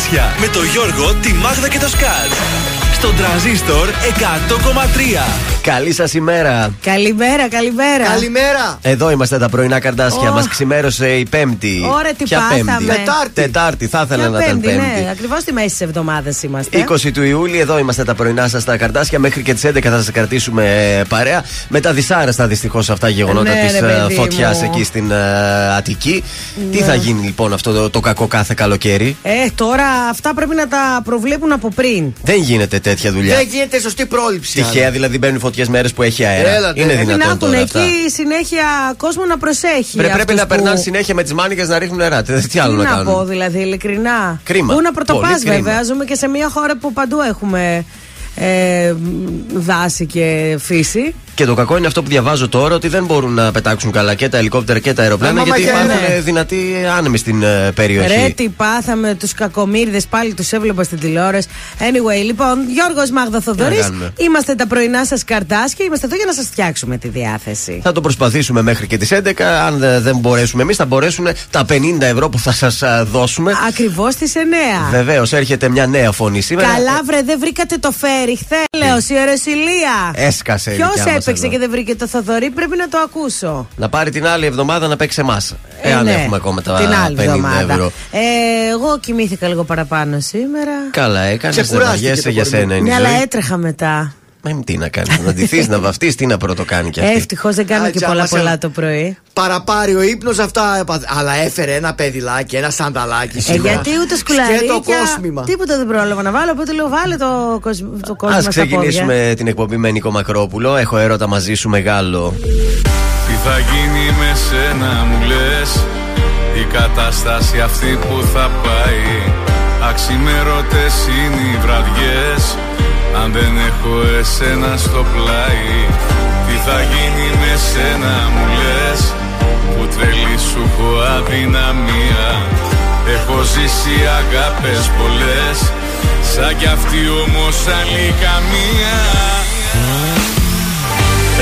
Καρτάσια με το Γιώργο, τη Μάγδα και το Σκάτ. Στον τραζίστορ 100,3. Καλή σας ημέρα. Καλημέρα, καλημέρα. Καλημέρα. Εδώ είμαστε τα πρωινά καρτάσια. Oh. Μας ξημέρωσε η Πέμπτη. Ωραία, τι Ποια πάθαμε. Πέμπτη. Τετάρτη. Τετάρτη, θα ήθελα Ποια να ήταν πέμπτη, Πέμπτη. ναι, ακριβώς στη μέση της εβδομάδας είμαστε. 20 του Ιούλη, εδώ είμαστε τα πρωινά σας στα καρτάσια. Μέχρι και τις 11 θα σας κρατήσουμε ε, παρέα. Με τα δυσάρεστα δυστυχώς αυτά γεγονότα Ναι, της ρε, παιδί φωτιάς μου. εκεί στην ε, Αττική. Τι Ναι. θα γίνει λοιπόν αυτό το, το κακό κάθε καλοκαίρι; Ε, τώρα αυτά πρέπει να τα προβλέπουν από πριν. Δεν γίνεται τέτοια δουλειά. Δεν γίνεται σωστή πρόληψη. Τυχαία δηλαδή μπαίνουν φωτιές μέρε που έχει αέρα. Έλατε. Είναι Πρέπει Πρέπει να δυνατόν έχουν τώρα εκεί αυτά. συνέχεια κόσμο να προσέχει. Πρέ- πρέπει αυτούς να που- περνάνε συνέχεια με τις μάνικες να ρίχνουν νερά. Τι τι άλλο Τι να να πω κάνουν. δηλαδή, ειλικρινά. Κρίμα. Πού να πρωτοπάς, Πολύ κρίμα. βέβαια. Ζούμε και σε μια χώρα που παντού έχουμε ε, δάση και φύση. Και το κακό είναι αυτό που διαβάζω τώρα ότι δεν μπορούν να πετάξουν καλά και τα ελικόπτερα και τα αεροπλάνα Άμα γιατί μαχαίρι, υπάρχουν ναι. ε, δυνατοί άνεμοι στην ε, περιοχή. Ρε, τι πάθαμε τους κακομίριδε, πάλι τους έβλεπα στην τηλεόραση. Anyway, λοιπόν, Γιώργος Μάγδα Θοδωρής, κάνουμε. είμαστε τα πρωινά σας καρτάσια, είμαστε εδώ για να σας φτιάξουμε τη διάθεση. Θα το προσπαθήσουμε μέχρι και τις 11. Αν ε, δεν μπορέσουμε εμείς, θα μπορέσουν τα 50 ευρώ που θα σας δώσουμε. Ακριβώς στις 9. Βεβαίως, έρχεται μια νέα φωνή σήμερα. Καλά, βρε, δεν βρήκατε το φέρι χθε. Λέω, η Ερεσιλία. Έσκασε η Ποιος δικιά μας έπαιξε εδώ. και δεν βρήκε το Θοδωρή, πρέπει να το ακούσω. Να πάρει την άλλη εβδομάδα να παίξει εμάς. Ε, Εάν ναι, έχουμε ακόμα τα την άλλη 50 εβδομάδα. ευρώ. Ε, εγώ κοιμήθηκα λίγο παραπάνω σήμερα. Καλά, έκανες. Δεν Ξεκουράστηκε βαριέσαι το για κορμί. σένα είναι Ναι, η αλλά ζωή. έτρεχα μετά. Μα τι να κάνεις, να ντυθεί, να βαφτείς, τι να πρώτο κάνει κι αυτή. Ευτυχώς δεν κάνω Α, και τζάμα πολλά σε- πολλά το πρωί. Παραπάρει ο ύπνος αυτά. έπαθε. Αλλά έφερε ένα παιδιλάκι, ένα σανταλάκι Ε, σήμερα. γιατί ούτε Σκέτο σκουλαρίκια. κόσμημα. Τίποτα δεν πρόλαβα να βάλω. Οπότε λέω βάλε το, κοσ- το κόσμο Α στα ξεκινήσουμε πόδια. την εκπομπή με Νίκο Μακρόπουλο. Έχω έρωτα μαζί σου μεγάλο. Τι θα γίνει με σένα μου λες; Η κατάσταση αυτή που θα πάει Αξιμέρωτες είναι οι βραδιές Αν δεν έχω εσένα στο πλάι Τι θα γίνει με σένα μου λες; Που τρελή σου έχω αδυναμία. Έχω ζήσει αγάπες πολλές Σαν κι αυτή όμως άλλη καμία.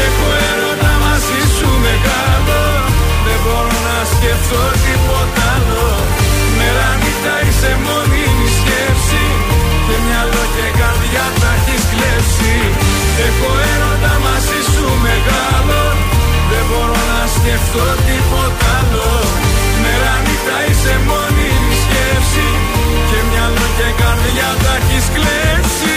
Έχω έρωτα μαζί σου μεγάλο Δεν μπορώ να σκεφτώ τίποτα άλλο. Μέρα νύχτα είσαι μόνιμη έχεις κλέψει Έχω έρωτα μαζί σου μεγάλο. Δεν μπορώ να σκεφτώ τίποτα άλλο. Μέρα νύχτα είσαι μόνιμη σκέψη. Και μυαλό και καρδιά τα έχεις κλέψει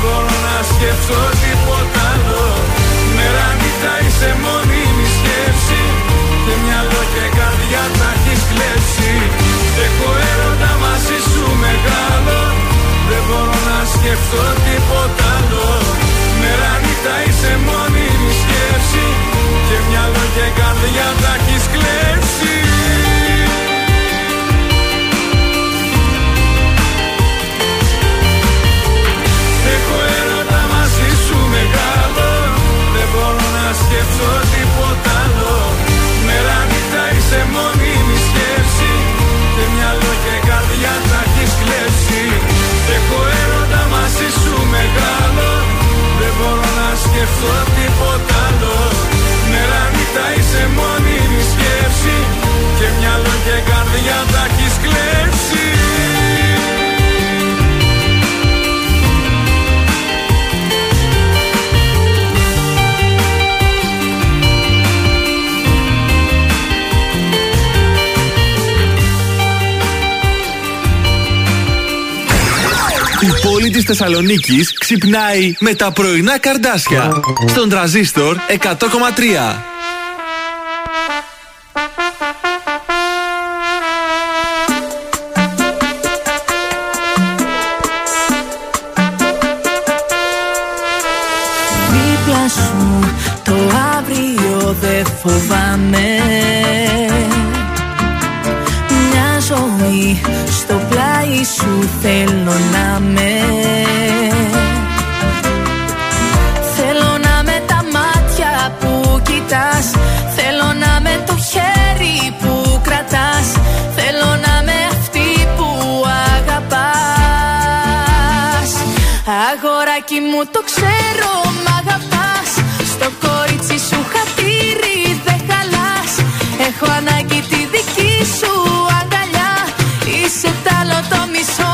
μπορώ να σκεφτώ τίποτα άλλο. Μέρα νύχτα είσαι μόνιμη σκέψη. Και μυαλό και καρδιά τα έχεις κλέψει. Έχω έρωτα μαζί σου μεγάλο. Δεν μπορώ να σκεφτώ τίποτα άλλο. Μέρα νύχτα είσαι μόνιμη σκέψη. Και μυαλό και καρδιά τα έχεις κλέψει να σκεφτώ τίποτα της Θεσσαλονίκης ξυπνάει με τα πρωινά καρδάσια. Στον τραζίστορ 100,3. φοβάμαι. Μια ζωή στο πλάι σου θέλω να με Αγοράκι μου το ξέρω μ' αγαπάς. Στο κορίτσι σου χατήρι δεν χαλάς. Έχω ανάγκη τη δική σου αγκαλιά. Είσαι τ' άλλο το μισό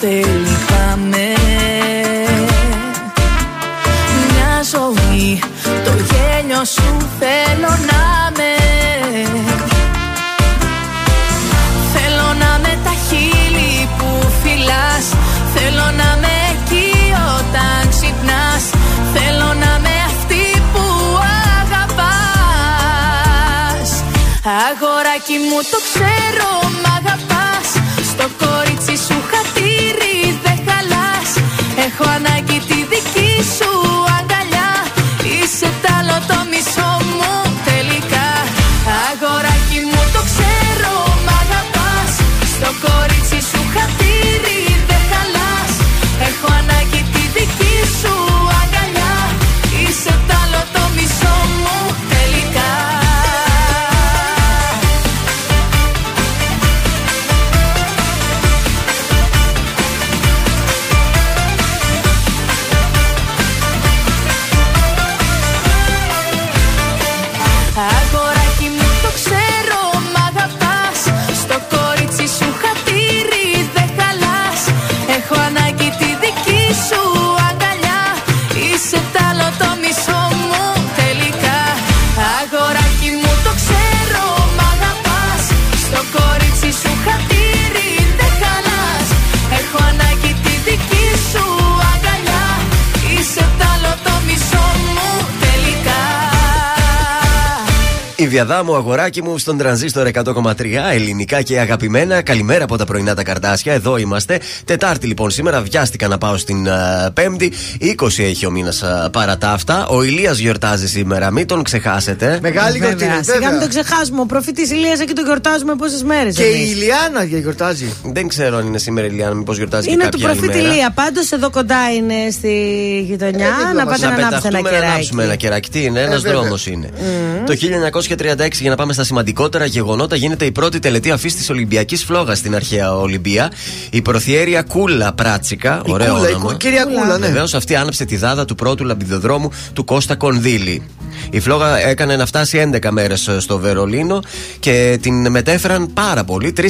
τίποτα δεν λυπάμαι Μια ζωή το γέλιο σου θέλω να με. Θέλω να με τα χείλη που φυλάς. Θέλω να με εκεί όταν ξυπνάς. Θέλω να με αυτή που αγαπάς. Αγοράκι μου το ξέρω διαδάμου αγοράκι μου στον τρανζίστορ 100,3 ελληνικά και αγαπημένα. Καλημέρα από τα πρωινά τα καρτάσια. Εδώ είμαστε. Τετάρτη λοιπόν σήμερα. Βιάστηκα να πάω στην α, Πέμπτη. 20 έχει ο μήνας παρά τα αυτά. Ο Ηλίας γιορτάζει σήμερα. Μην τον ξεχάσετε. Μεγάλη Βέβαια, γιορτή. Σιγά βέβαια. μην το ξεχάσουμε. Ο προφήτη Ηλίας εκεί το γιορτάζουμε πόσες μέρες. Και η Ηλιάνα γιορτάζει. Δεν ξέρω αν είναι σήμερα η Ηλιάνα, μήπως γιορτάζει και Είναι του κάποια άλλη προφήτη μέρα. Ηλία. Πάντως εδώ κοντά είναι στη γειτονιά. Ε, να δίπλα πάτε Να να ανάψετε ένα πεταχτούμε να ανάψουμε ένα κεράκι. κεράκι. Τι είναι, ένας βέβαια. δρόμος είναι. Το 1936, για να πάμε στα σημαντικότερα γεγονότα, γίνεται η πρώτη τελετή αφή τη Ολυμπιακή Φλόγα στην αρχαία Ολυμπία. Η προθιέρεια Κούλα Πράτσικα. Η Ωραίο Κούλα, η όνομα. Κου- κυρία Κούλα, ναι. Βεβαίω αυτή άναψε τη δάδα του πρώτου λαμπιδοδρόμου του Κώστα Κονδύλη. Η φλόγα έκανε να φτάσει 11 μέρε στο Βερολίνο και την μετέφεραν πάρα πολύ, 3.840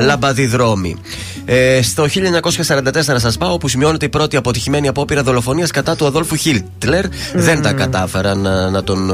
λαμπαδιδρόμοι. Ε, στο 1944 σα πάω, όπου σημειώνεται η πρώτη αποτυχημένη απόπειρα δολοφονία κατά του Αδόλφου Χίτλερ. Δεν τα κατάφεραν να, να τον ε,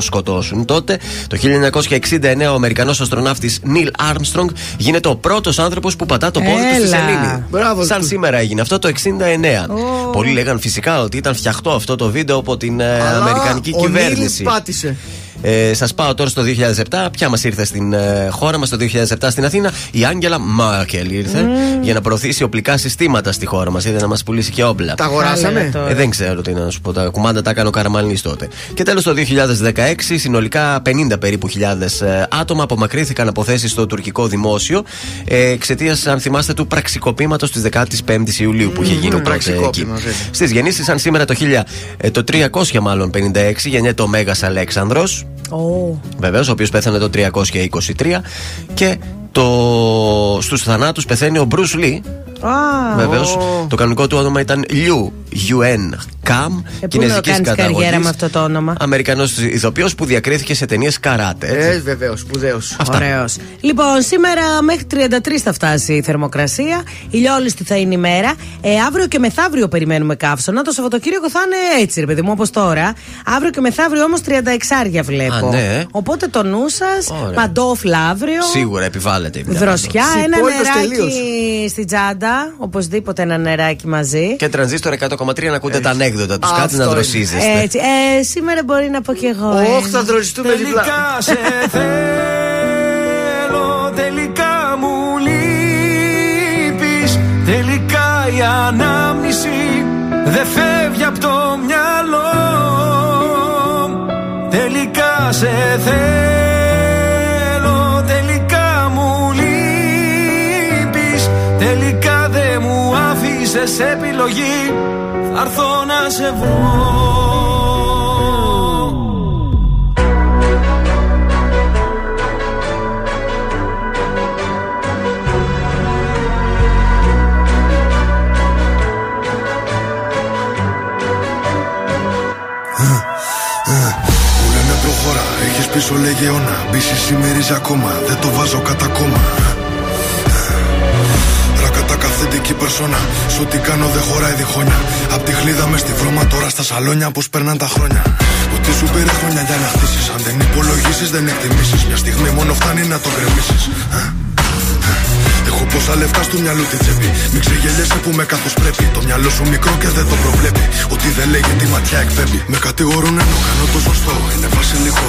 σκοτώσουν τότε. Το 1969 ο Αμερικανός αστροναύτης Νίλ Άρμστρονγκ γίνεται ο πρώτος άνθρωπος που πατά το πόδι του στη Έλα. σελήνη. Μπράβο Σαν του. σήμερα έγινε αυτό το 69. Πολλοί λέγαν φυσικά ότι ήταν φτιαχτό αυτό το βίντεο από την ε, Αλλά Αμερικανική ο κυβέρνηση. Νίλης πάτησε. Ε, Σας πάω τώρα στο 2007. Ποια μας ήρθε στην ε, χώρα μας το 2007 στην Αθήνα, η Άγγελα Μάρκελ ήρθε για να προωθήσει οπλικά συστήματα στη χώρα μας. Είδε να μας πουλήσει και όπλα. Τα αγοράσαμε; Καλά, Ε, δεν ξέρω τι να σου πω. Τα κουμάντα τα έκανε ο Καραμαλνή τότε. Και τέλος το 2016, συνολικά 50 περίπου χιλιάδες ε, άτομα απομακρύνθηκαν από θέσεις στο τουρκικό δημόσιο ε, εξαιτίας, αν θυμάστε, του πραξικοπήματος της 15η Ιουλίου που είχε γίνει το τότε εκεί. πραξικόπημα, βέβαια. Στις γεννήσεις, σαν σήμερα το, 1000, ε, το 300 μάλλον 56, γεννιέται ο Μέγας Αλέξανδρος Ω. Βεβαίως, ο οποίος πέθανε το 323 και το... στους θανάτους πεθαίνει ο Μπρουσ Λί, Α, Βεβαίως. Το κανονικό του όνομα ήταν Liu Yuen Kam. Ε, πού να κάνεις καριέρα με αυτό το όνομα; Αμερικανός ηθοποιός που διακρίθηκε σε ταινίες καράτε. έτσι. Ε, βεβαίως, σπουδαίος. Ωραίος. Λοιπόν, σήμερα μέχρι 33 θα φτάσει η θερμοκρασία. Ηλιόλουστη θα είναι η μέρα. Ε, αύριο και μεθαύριο περιμένουμε καύσωνα. Το Σαββατοκύριακο θα είναι έτσι, ρε παιδί μου, όπως τώρα. Αύριο και μεθαύριο όμως 36 άρια βλέπω. Α, ναι. Οπότε το νου σας, Ωραία. παντόφλα αύριο. Σίγουρα επιβάλλεται η μοιραία Δροσιά, αυτό. ένα Συμπόλυτος νεράκι τελείως. στην τσάντα. Οπωσδήποτε ένα νεράκι μαζί. Και τρανζίστορ 100,3 να ακούτε τα ανέκδοτα τους. Κάτι Αυτό να είναι. δροσίζεστε. Έτσι. Ε, σήμερα μπορεί να πω κι εγώ. ε. Όχι, θα δροσιστούμε διπλά. σε θέλω Τελικά μου λείπεις Τελικά η ανάμνηση Δεν φεύγει από το μυαλό Τελικά σε θέλω άφησες επιλογή Θα έρθω να σε βρω. Μου λένε προχώρα, έχεις πίσω λέγε αιώνα. Μπίση σημερίζει ακόμα, δεν το βάζω κατά κόμμα Ρακατά καθεντική περσόνα Σ' ό,τι κάνω δεν χωράει διχόνια Απ' τη χλίδα μες στη βρώμα τώρα στα σαλόνια Πως περνάν τα χρόνια Ότι σου πήρε χρόνια για να χτίσεις Αν δεν υπολογίσεις δεν εκτιμήσεις Μια στιγμή μόνο φτάνει να το γκρεμίσεις Έχω πόσα λεφτά στο μυαλό τη τσέπη. Μην ξεγελιέσαι που με καθώ πρέπει. Το μυαλό σου μικρό και δεν το προβλέπει. Ότι δεν λέγει τη ματιά εκπέμπει. Με κατηγορούν ενώ κάνω το σωστό. Είναι βασιλικό.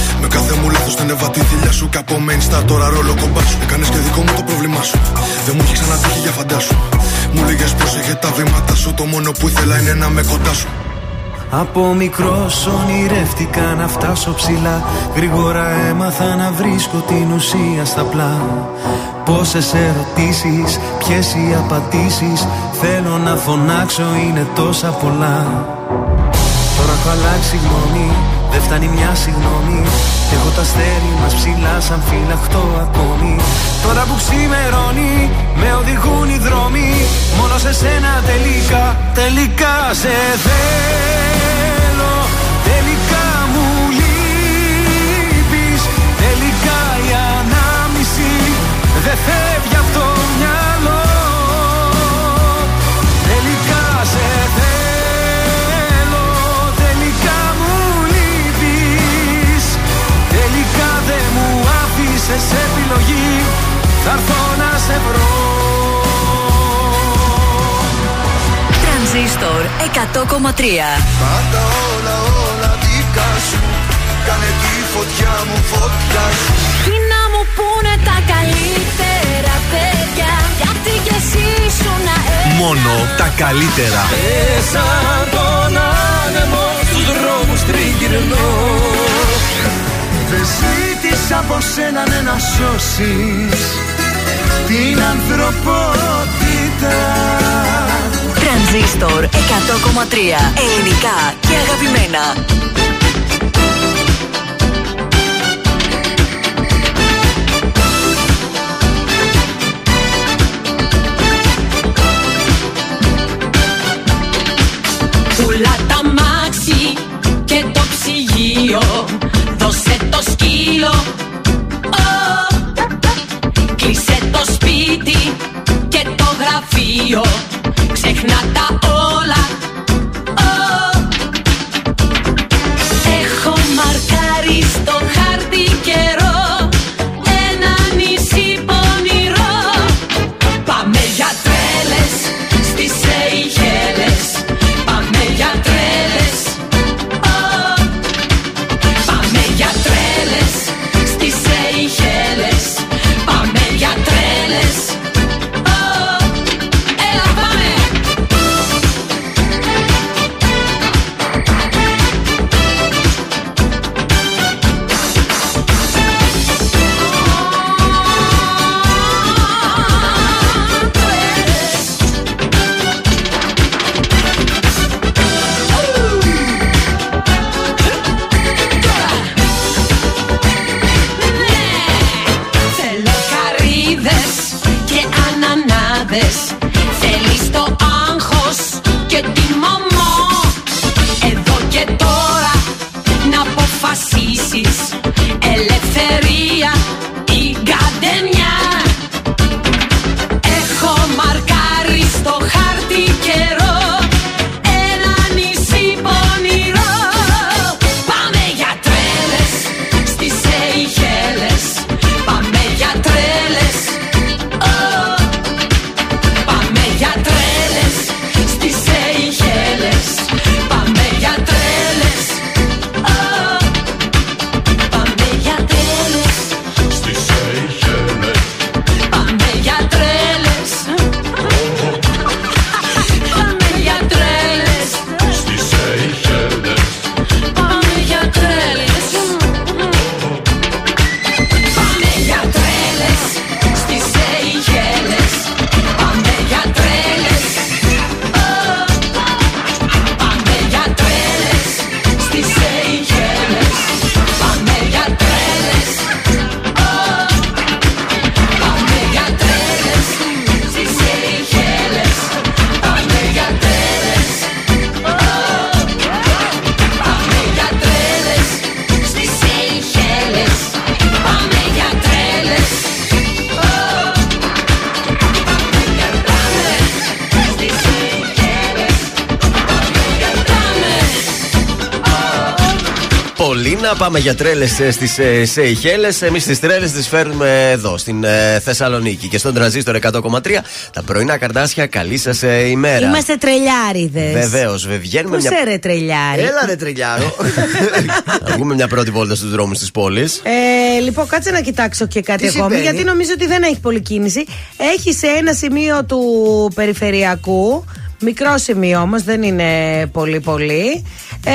Με κάθε μου λάθος την έβα τη θηλιά σου. Και από main star τώρα ρόλο κομπά σου. Έκανες και δικό μου το πρόβλημά σου. Δεν μου έχει ξανατύχει για φαντάσου. Μου λέγες πως είχε τα βήματα σου. Το μόνο που ήθελα είναι να με κοντά σου. Από μικρός ονειρεύτηκα να φτάσω ψηλά Γρήγορα έμαθα να βρίσκω την ουσία στα πλά Πόσες ερωτήσεις, ποιες οι απαντήσεις Θέλω να φωνάξω είναι τόσα πολλά Τώρα έχω αλλάξει γνώμη, δεν φτάνει μια συγγνώμη. Έχω τα αστέρι μας ψηλά σαν φυλαχτό ακόμη. Τώρα που ξημερώνει, με οδηγούν οι δρόμοι. Μόνο σε σένα τελικά, τελικά σε θέλω. Τελικά άφησες επιλογής Θα έρθω να σε βρω. Τρανζίστορ 100,3 Πάντα όλα όλα δικά σου. Κάνε τη φωτιά μου φωτιά σου. Τι να μου πούνε τα καλύτερα παιδιά Γιατί κι εσύ σου να Μόνο τα καλύτερα. Μέσα τον άνεμο στους δρόμους τριγυρνώ. Δεν ζήτησα από σένα ναι, να σώσεις την ανθρωπότητα Τρανζίστορ 100,3 Ελληνικά και αγαπημένα. mío. Πάμε για τρέλες στις Σεϊχέλε. Εμείς τις τρέλες τις φέρνουμε εδώ, στην ε, Θεσσαλονίκη. Και στον τραζίστορ 100,3 τα πρωινά καρδάσια. Καλή σας ε, ημέρα. Είμαστε τρελιάριδες. Βεβαίως, βγαίνουμε Πώ μια. σε ρε τρελιάρι. Έλα ρε τρελιάρο. Να βγούμε μια πρώτη βόλτα στους δρόμους της πόλης. Ε, λοιπόν, κάτσε να κοιτάξω και κάτι Τι ακόμη, συμβαίνει; γιατί νομίζω ότι δεν έχει πολύ κίνηση. Έχει σε ένα σημείο του περιφερειακού, μικρό σημείο όμως, δεν είναι πολύ πολύ. Ε,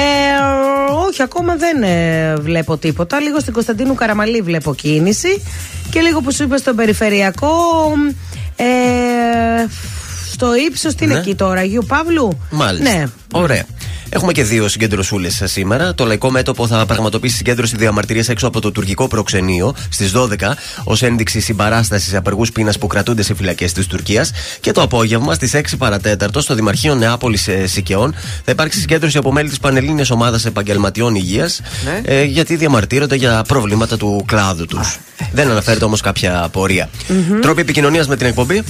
όχι, ακόμα δεν ε, βλέπω τίποτα. Λίγο στην Κωνσταντίνου Καραμαλή βλέπω κίνηση. Και λίγο που σου είπα στον περιφερειακό. Ε, στο ύψος, τι είναι Ναι. εκεί τώρα, Αγίου Παύλου; Μάλιστα. Ναι. Ωραία. Έχουμε και δύο συγκεντρωσούλε σήμερα. Το Λαϊκό Μέτωπο θα πραγματοποιήσει συγκέντρωση διαμαρτυρίας έξω από το τουρκικό προξενείο στις 12 ως ένδειξη συμπαράστασης σε απεργούς πείνας που κρατούνται σε φυλακές της Τουρκίας. Και το απόγευμα στις 6 παρατέταρτο στο Δημαρχείο Νεάπολης Σικαιών θα υπάρξει συγκέντρωση από μέλη της Πανελλήνιας Ομάδας Επαγγελματιών Υγείας Ναι. ε, γιατί διαμαρτύρονται για προβλήματα του κλάδου τους. Δεν αναφέρεται όμως κάποια απορία. Τρόποι επικοινωνίας με την εκπομπή.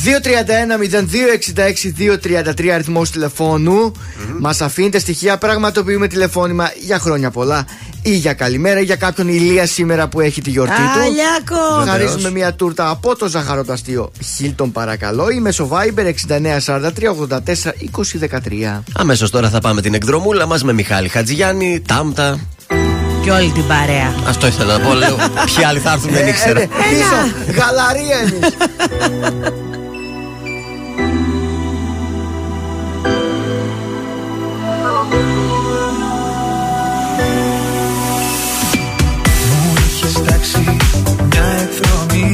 231-0266-233 αριθμό τηλεφώνου. Μας αφήνετε στοιχεία, πραγματοποιούμε τηλεφώνημα για χρόνια πολλά ή για καλημέρα ή για κάποιον ηλία σήμερα που έχει τη γιορτή του. Αλιάκος! Χαρίζουμε μια τούρτα από το ζαχαροταστείο Χίλτον παρακαλώ ή μέσω Viber 6943 84 20 13. Αμέσως τώρα θα πάμε την εκδρομούλα μας με Μιχάλη Χατζηγιάννη, Τάμτα. Και όλη την παρέα. Αυτό ήθελα να πω. Λέω, ποιοι άλλοι θα έρθουν, δεν ήξερα. Ε, ε, πίσω, γαλαρία εμείς. Μου έχεις τάξει μια εκδρομή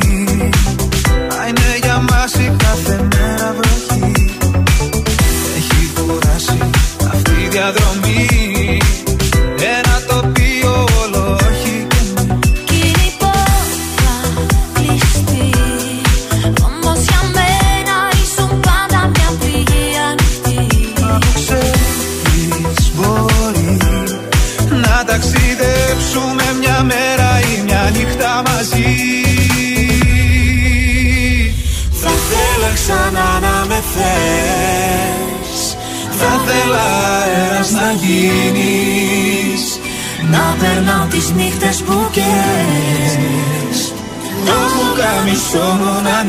Μα είναι για μας η κάθε μέρα βροχή Θα θέλα αέρας να γίνεις Να περνάω τις νύχτες που καίες Το πουκάμισό μου να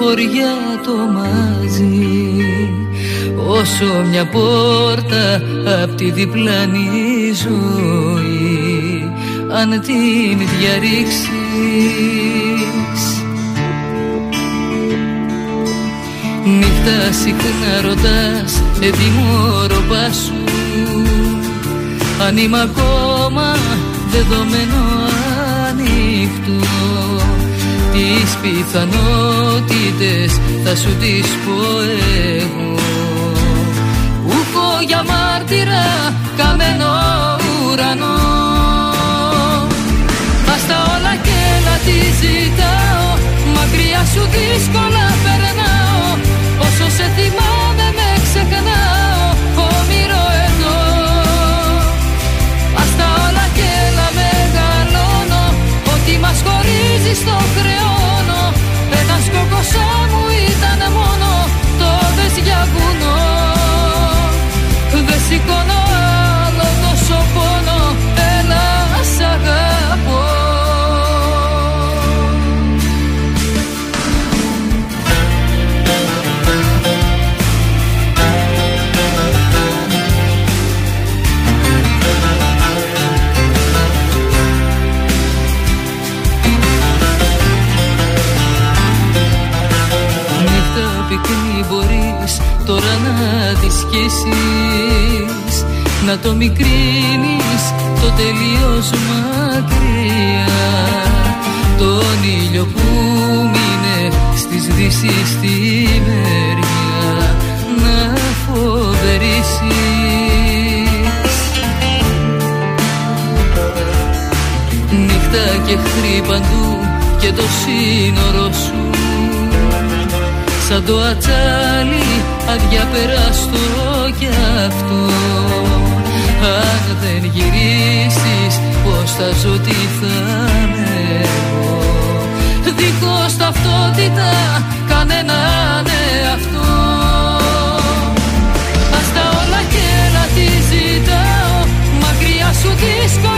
χωριά το μαζί όσο μια πόρτα απ' τη διπλανή ζωή αν την διαρρήξεις Νύχτα συχνά ρωτάς ετοιμόροπα σου αν είμαι ακόμα δεδομένος Τις πιθανότητες θα σου τις πω εγώ. Ούκο για μάρτυρα καμένο ουρανό. Ας τα όλα και να τη ζητάω Μακριά σου δύσκολα περνάω. Όσο σε θυμάμαι músico να το μικρύνεις το τελείως μακριά. Τον ήλιο που μείνε στις δύσεις στη μεριά να φοβερίσεις Νύχτα και εχθροί παντού και το σύνορο σου. Σαν το ατσάλι αδιαπεράστο κι αυτό Αν δεν γυρίσεις πως θα ζω τι θα εγώ Δίχως ταυτότητα κανέναν εαυτό Ας τα όλα και να τη ζητάω Μακριά σου δύσκολα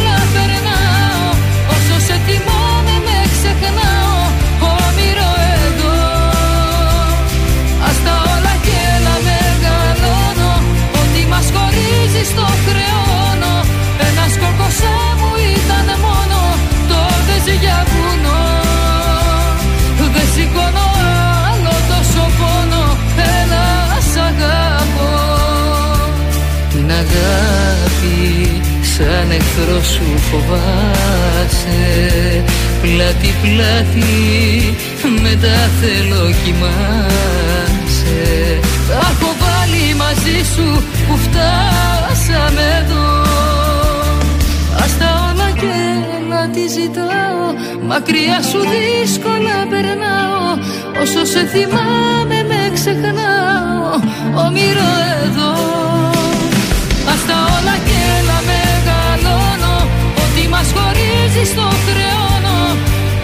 σαν εχθρός σου φοβάσαι. Πλάτη πλάτη μετά θέλω κοιμάσαι. Τα έχω βάλει μαζί σου που φτάσαμε εδώ. Ας τα όλα και να τη ζητάω. Μακριά σου δύσκολα περνάω. Όσο σε θυμάμαι με ξεχνάω. Όμοιρο εδώ. Ας τα όλα και να μεγαλώνω Ότι μας χωρίζεις στο χρεώνω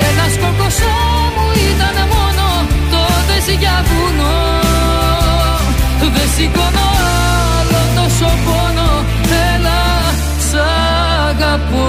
Ένας κόκκοσά μου ήταν μόνο Τότε για βουνό Δεν σηκώνω άλλο τόσο πόνο Έλα σ' αγαπώ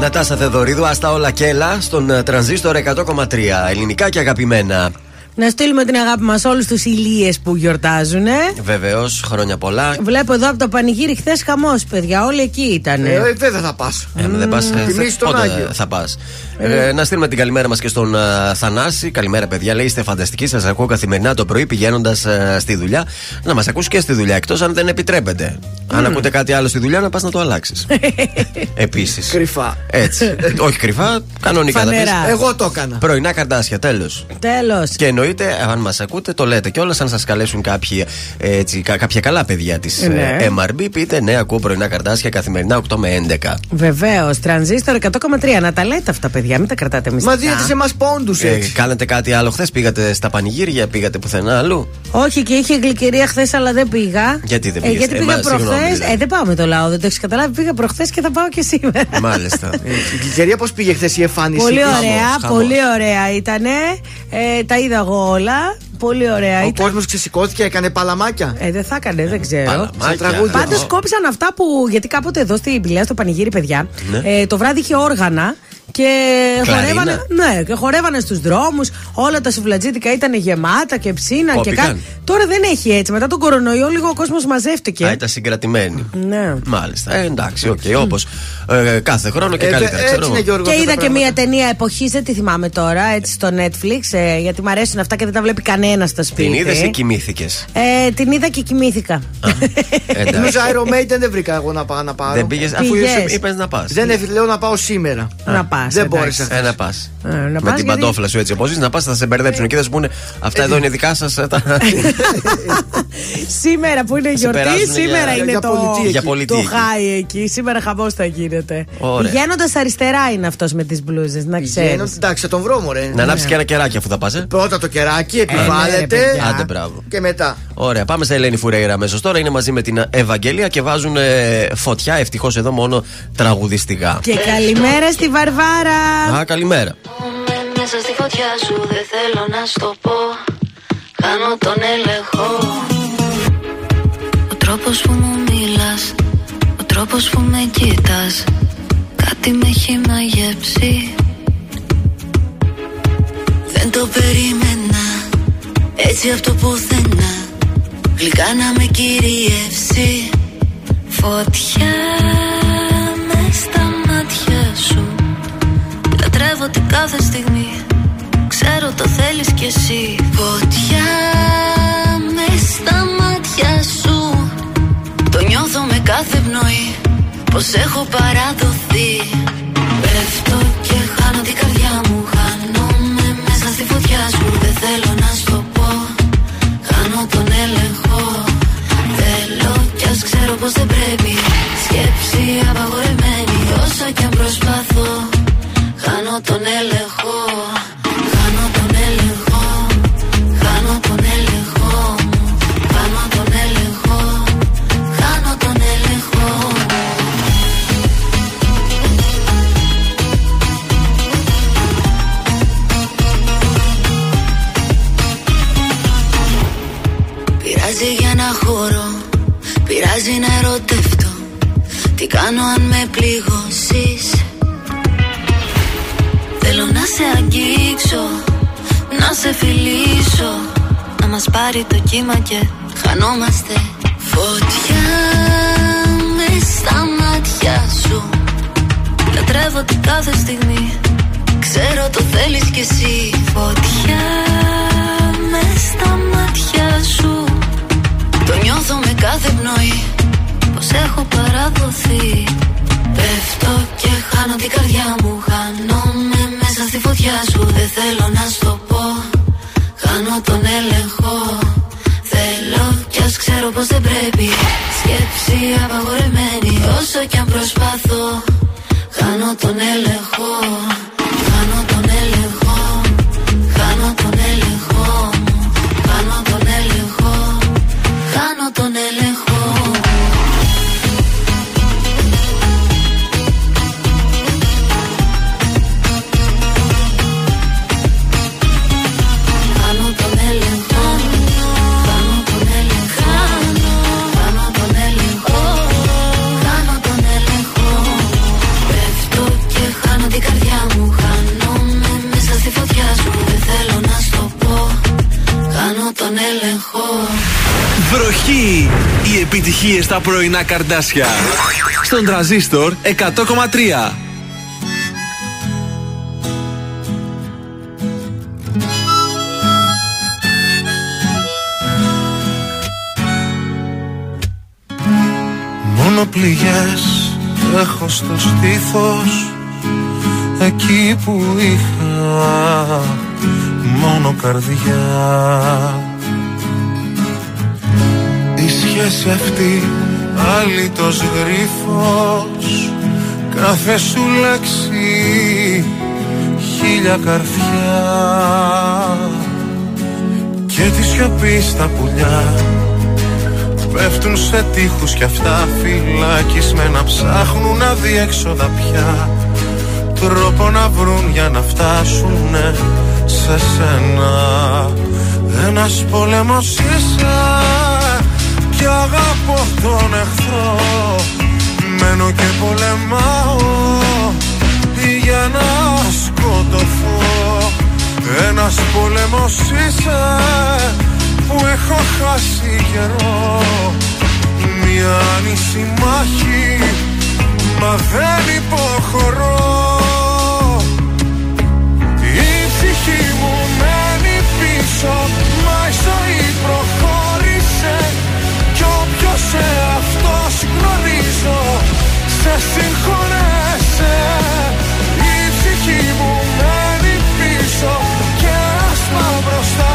Νατάσα Θεδωρίδου, άστα όλα κέλα στον ε, τρανζίστορ 100,3. Ελληνικά και αγαπημένα. Να στείλουμε την αγάπη μας όλους τους ηλίες που γιορτάζουν. Βεβαίως, χρόνια πολλά. Βλέπω εδώ από το πανηγύρι χθες χαμός, παιδιά. Όλοι εκεί ήταν. Ε, βέβαια θα πας. Ε, δεν πας, ε, Τιμήσει τον πότε Άγιο. θα πας. Ε, να στείλουμε την καλημέρα μας και στον ε, Θανάση. Καλημέρα, παιδιά. Λέει είστε φανταστικοί. Σας ακούω καθημερινά το πρωί πηγαίνοντας στη δουλειά. Να μας ακούσει και στη δουλειά, εκτός αν δεν επιτρέπεται. Αν ακούτε κάτι άλλο στη δουλειά, να πας να το αλλάξεις. Επίσης. Κρυφά. Έτσι. Όχι κρυφά, κανονικά θα Φανερά. πεις. Εγώ το έκανα. Πρωινά καρτάσια, τέλος. Τέλος. Και εννοείται, αν μας ακούτε, το λέτε κιόλας. Αν σας καλέσουν κάποιοι, έτσι, κα- κάποια καλά παιδιά της Ναι. MRB, πείτε ναι, ακούω πρωινά καρτάσια καθημερινά 8 με 11. Βεβαίως. Τρανζίστορ 100,3. Να τα λέτε αυτά, παιδιά. Μην τα κρατάτε μυστικά. Μα δίνετε σε εμάς πόντους Ε, έτσι. κάνατε κάτι άλλο χθες, πήγατε στα πανηγύρια, πήγατε πουθενά αλλού; Όχι, και είχε γλυκερία χθες, αλλά δεν πήγα. Γιατί δεν Ε, πήγες; γιατί Ε, πήγα μα, συγγνώμη, προχθές. δηλαδή. Ε, δεν πάω με το λαό, δεν το έχεις καταλάβει. Πήγα προχθές και θα πάω και σήμερα. Μάλιστα. Η Κικερία πώς πήγε χθες η εμφάνιση. Πολύ της; ωραία, χαμός. πολύ ωραία ήτανε. Ε, τα είδα εγώ όλα. Πολύ ωραία Ο ήταν. κόσμος ξεσηκώθηκε, έκανε παλαμάκια. Ε, δεν θα έκανε, δεν ξέρω. Παλαμάκια. Σαν τραγούδια. Πάντως κόψαν αυτά που. Γιατί κάποτε εδώ στην Πηλαία, στο πανηγύρι, παιδιά, Ναι. ε, το βράδυ είχε όργανα. Και Κλαρίνα. χορεύανε, ναι, και χορεύανε στους δρόμους. Όλα τα σουβλατζίτικα ήταν γεμάτα και ψήναν και Κόπηκαν. κάτι. Τώρα δεν έχει έτσι. Μετά τον κορονοϊό, λίγο ο κόσμος μαζεύτηκε. Α, ήταν συγκρατημένοι. Ναι. Μάλιστα. Ε, εντάξει, οκ, όπως κάθε χρόνο και Ε, καλύτερα. ε, ξέρω έτσι είναι εγώ. Γιώργο. Και αυτά είδα τα και μια πράγματα. ταινία εποχής, δεν τη θυμάμαι τώρα, έτσι στο Netflix, ε, γιατί μου αρέσουν αυτά και δεν τα βλέπει κανένας στο σπίτι. Την είδες ή κοιμήθηκες; Ε, την είδα και κοιμήθηκα. Εντάξει. Νομίζω Iron Maiden δεν βρήκα εγώ να πάω να πάρω. Δεν πήγες, αφού Πήγες. είπες να πας. Δεν έφυγε, λέω να πάω σήμερα. να πας. Δεν μπόρεσα. Ε, να πας. Ε, να Με πας την γιατί- παντόφλα σου έτσι όπως να πας, θα σε μπερδέψουν και θα σου πούνε Αυτά εδώ είναι δικά σας. Σήμερα που είναι η γιορτή, περάσουν σήμερα για- είναι για το, πολιτεία Για το πολιτική. χάι εκεί. Σήμερα χαμός θα γίνεται. Ωραία. Πηγαίνοντας αριστερά είναι αυτός με τις μπλούζες, να ξέρεις. Πηγαίνω, εντάξει, θα τον βρω μωρέ. Να ανάψεις και ένα κεράκι αφού θα πας. Πρώτα το κεράκι, ναι, ρε, επιβάλλεται. παιδιά. Άντε, μπράβο. Και μετά. Ωραία, πάμε σε Ελένη Φουρέιρα αμέσως τώρα. Είναι μαζί με την Ευαγγελία και βάζουν ε, φωτιά. Ευτυχώς εδώ μόνο τραγουδιστικά. Και καλημέρα στη Βαρβάρα. Α, καλημέρα. Με μέσα στη φωτιά σου δεν θέλω να στο πω. Κάνω τον έλεγχο. Ο τρόπος που μου μιλάς Ο τρόπος που με κοίτας Κάτι με έχει μαγέψει. Δεν το περίμενα Έτσι από το πουθενά. Γλυκά να με κυριεύσει. Φωτιά Λατρεύω την κάθε στιγμή Ξέρω το θέλεις κι εσύ. Φωτιά με στα μάτια σου. Το νιώθω με κάθε πνοή πως έχω παραδοθεί. Πέφτω και χάνω την καρδιά μου. Χάνομαι μέσα στη φωτιά σου. Δεν θέλω να στο πω. Χάνω τον έλεγχο. Θέλω κι ας ξέρω πως δεν πρέπει. Σκέψη απαγορεμένη Όσο κι αν προσπαθώ Χάνω τον έλεγχο. Χάνω τον έλεγχο. Χάνω τον έλεγχο. Μου Χάνω τον έλεγχο. Χάνω τον έλεγχο. Πειράζει για να χώρο Πειράζει να ερωτεύτω Τι κάνω αν με πληγώσεις; Θέλω να σε αγγίξω Να σε φιλήσω Να μας πάρει το κύμα και χανόμαστε Φωτιά με στα μάτια σου. Λατρεύω την κάθε στιγμή Ξέρω το θέλεις κι εσύ. Φωτιά με στα μάτια σου. Το νιώθω με κάθε πνοή Πως έχω παραδοθεί. Πέφτω και χάνω την καρδιά μου Χάνομαι μέσα στη φωτιά σου Δεν θέλω να στο πω. Χάνω τον έλεγχο. Θέλω κι ας ξέρω πως δεν πρέπει. Σκέψη απαγορεμένη Όσο κι αν προσπαθώ. Χάνω τον έλεγχο Βροχή! Οι επιτυχίες στα πρωινά καρδάσια. Στον τραζίστορ 100,3. Μόνο πληγές έχω στο στήθος Εκεί που είχα μόνο καρδιά Η σχέση αυτή αλήτος γρίφος. Κάθε σου λέξη χίλια καρφιά. Και τη σιωπή στα πουλιά. Πέφτουν σε τείχους κι αυτά φυλακισμένα. Ψάχνουν να διέξοδα πια. Τρόπο να βρουν για να φτάσουνε σε σένα. Ένας πόλεμος είσαι Κι αγαπώ τον εχθρό Μένω και πολεμάω. Για να σκοτωθώ Ένας πόλεμος είσαι που έχω χάσει καιρό. Μια άνηση μάχη μα δεν υποχωρώ. Η ψυχή μου μένει πίσω μα η ζωή προχώρησε κι όποιος αυτός γνωρίζω σε συγχωρέσε Η ψυχή μου μένει πίσω και άσπα μπροστά.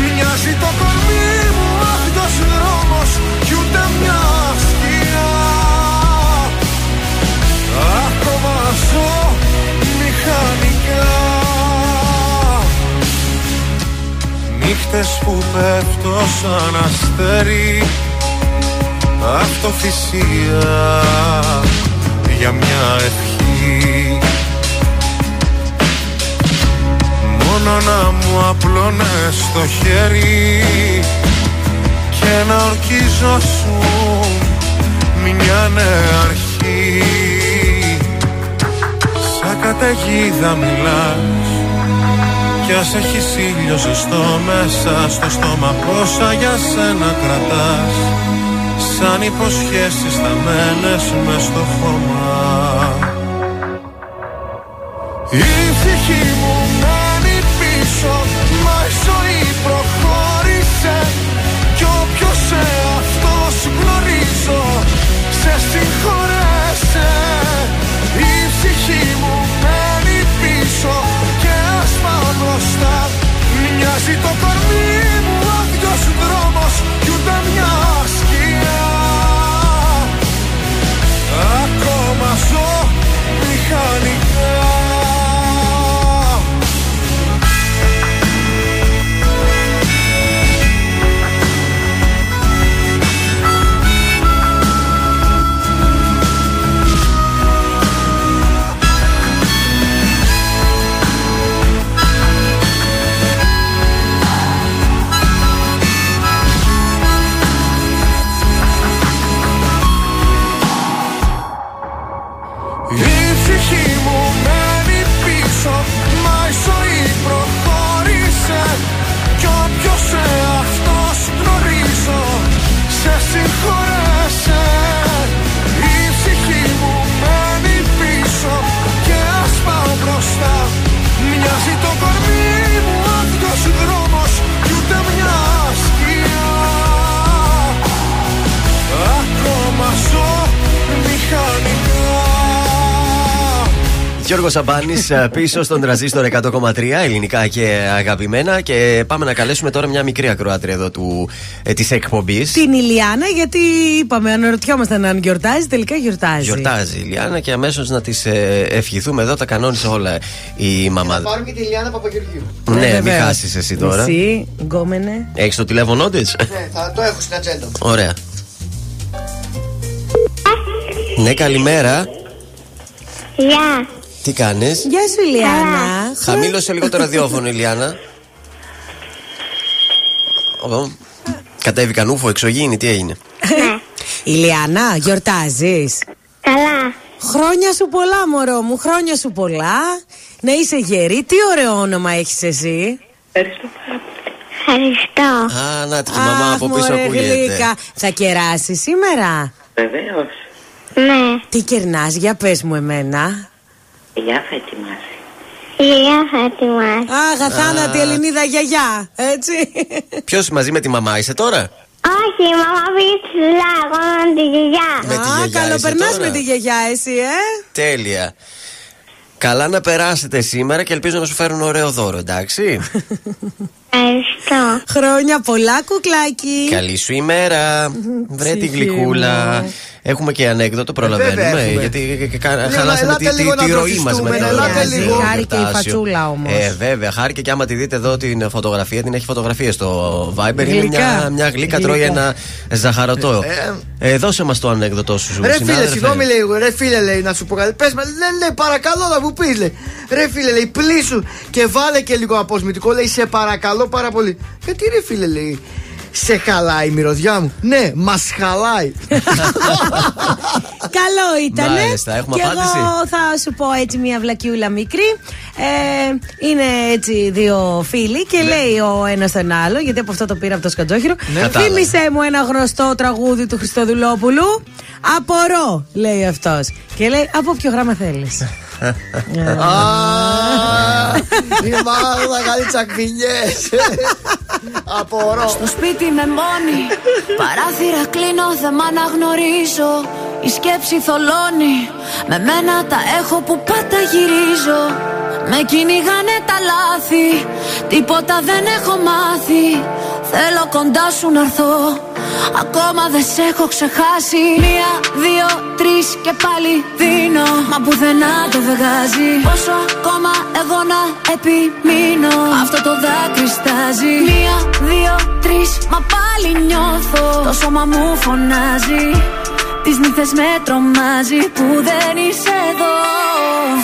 Μοιάζει το κορμί μου αυτός δρόμος κι ούτε μια σκιά. Ακόμα ζω μηχανικά. Νύχτες που πέφτω σαν αστέρι Αυτοθυσία για μια ευχή. Μόνο να μου απλώνες το χέρι Και να ορκίζωσουν μια νέα αρχή. Σαν καταιγίδα μιλάς κι ας έχεις ήλιο ζεστό μέσα στο στόμα Πόσα για σένα κρατάς Σαν υποσχέσεις θαμμένες μες στο χώμα Yeah. Γιώργος Σαμπάνης πίσω στον τραζίστορ 100,3 ελληνικά και αγαπημένα. Και πάμε να καλέσουμε τώρα μια μικρή ακροάτρια εδώ ε, της εκπομπής. Την Ηλιάνα, γιατί είπαμε, αναρωτιόμασταν αν γιορτάζει, τελικά γιορτάζει. Γιορτάζει η Ηλιάνα και αμέσως να της ε, ευχηθούμε εδώ. Τα κανόνισε όλα η μαμά. Θα πάρουμε και τη Λιάννα Παπαγεωργίου. Ναι, μην βεβαίως. χάσεις εσύ τώρα. Εσύ, γκόμενε. Έχεις το τηλέφωνό της; Ναι, θα το έχω στην ατζέντα μου. Ωραία. Ναι, καλημέρα. Γεια. Τι κάνεις; Γεια σου, Ηλιάνα. Χαμήλωσε λίγο το ραδιόφωνο, Ηλιάνα. Ω, Κατέβηκαν ούφο, εξωγήινη, τι έγινε; Ηλιάνα, γιορτάζεις; Καλά. Χρόνια σου πολλά, μωρό μου, χρόνια σου πολλά. Να είσαι γερή. Τι ωραίο όνομα έχεις εσύ. Ευχαριστώ. Α, να τη μαμά από πίσω μωρέ, ακούγεται. γλύκα. Θα κεράσεις σήμερα; Βεβαίως. Ναι. Τι κερνάς, για πες μου εμένα. Γεια θα ετοιμάσει. Γεια θα ετοιμάσει. Αγαθάνατη Ελληνίδα γιαγιά, έτσι. Ποιος μαζί με τη μαμά είσαι τώρα; Όχι, η μαμά πήγε ψηλά, εγώ με τη γιαγιά. Με τη Α, γιαγιά είσαι καλοπερνάς τώρα. με τη γιαγιά εσύ, ε. Τέλεια. Καλά να περάσετε σήμερα και ελπίζω να σου φέρουν ωραίο δώρο, εντάξει. Ευχαριστώ. Χρόνια πολλά, κουκλάκι. Καλή σου ημέρα. Βρε τη Ψυχή γλυκούλα. μου. Έχουμε και ανέκδοτο, βέβαια προλαβαίνουμε. έχουμε. Γιατί κα- κα- Λέμε, χαλάσαμε τη, ελάτε τη, λίγο τη να ροή μας με δροσιστούμε, το ελάτε το λίγο. Χάρηκε η γιορτάσιο. φατσούλα όμως. Ε, βέβαια, χάρηκε και άμα τη δείτε εδώ την φωτογραφία, την έχει φωτογραφίες στο Viber. Είναι Γλυκά. μια, μια γλύκα, τρώει Γλυκά. ένα ζαχαρωτό. Ε, δώσε μας το ανέκδοτο σου, Ρε φίλε, συνάδελφε. συγγνώμη λέει, ρε φίλε λέει να σου πω κάτι. Πες με, λέει, λέει, παρακαλώ να μου πεις, λέει. Ρε φίλε, λέει, πλήσου και βάλε και λίγο αποσμητικό, λέει, σε παρακαλώ πάρα πολύ. Γιατί ρε φίλε, λέει, σε χαλάει η μυρωδιά μου. Ναι, μας χαλάει. Καλό ήτανε. Μάλιστα, έχουμε και απάντηση. εγώ θα σου πω έτσι μια βλακιούλα μικρή. Ε, είναι έτσι δύο φίλοι και λέει ο ένας τον άλλο, γιατί από αυτό το πήρα από το σκατζόχυρο. Ναι. Κατάλαβα. Θύμησε μου ένα γνωστό τραγούδι του Χριστοδουλόπουλου. Απορώ, λέει αυτός. Και λέει, από ποιο γράμμα θέλεις; Α, Η μάγδα καλή τσακμινιές Απορώ. Στο σπίτι με μόνη Παράθυρα κλείνω δεν μ' αναγνωρίζω. Η σκέψη θολώνει Με μένα τα έχω που πάντα γυρίζω. Με κυνηγάνε τα λάθη Τίποτα δεν έχω μάθει. Θέλω κοντά σου να έρθω Ακόμα δεν σε έχω ξεχάσει. Μία, δύο, τρεις και πάλι δίνω. Μα πουθενά το δεν βγάζει. Πόσο ακόμα εγώ να επιμείνω. Αυτό το δάκρυ στάζει Μία, δύο, τρεις μα πάλι νιώθω. Το σώμα μου φωνάζει Τις νύχτες με τρομάζει που δεν είσαι εδώ.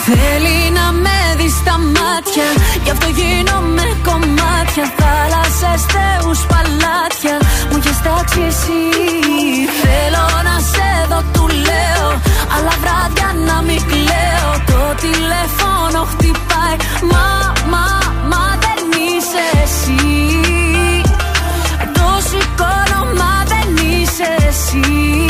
Θέλει να με δεις στα μάτια Γι' αυτό γίνομαι κομμάτια. Θάλασσες, θεούς, παλάτια Μου έχεις τάξει εσύ. Θέλω να σε δω, του λέω Αλλά βράδια να μην κλαίω. Το τηλέφωνο χτυπάει Μα, μα, μα δεν είσαι εσύ. Το σηκώνω, μα δεν είσαι εσύ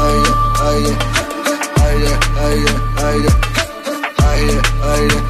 aire, aire, aire, aire, aire, aire, aire.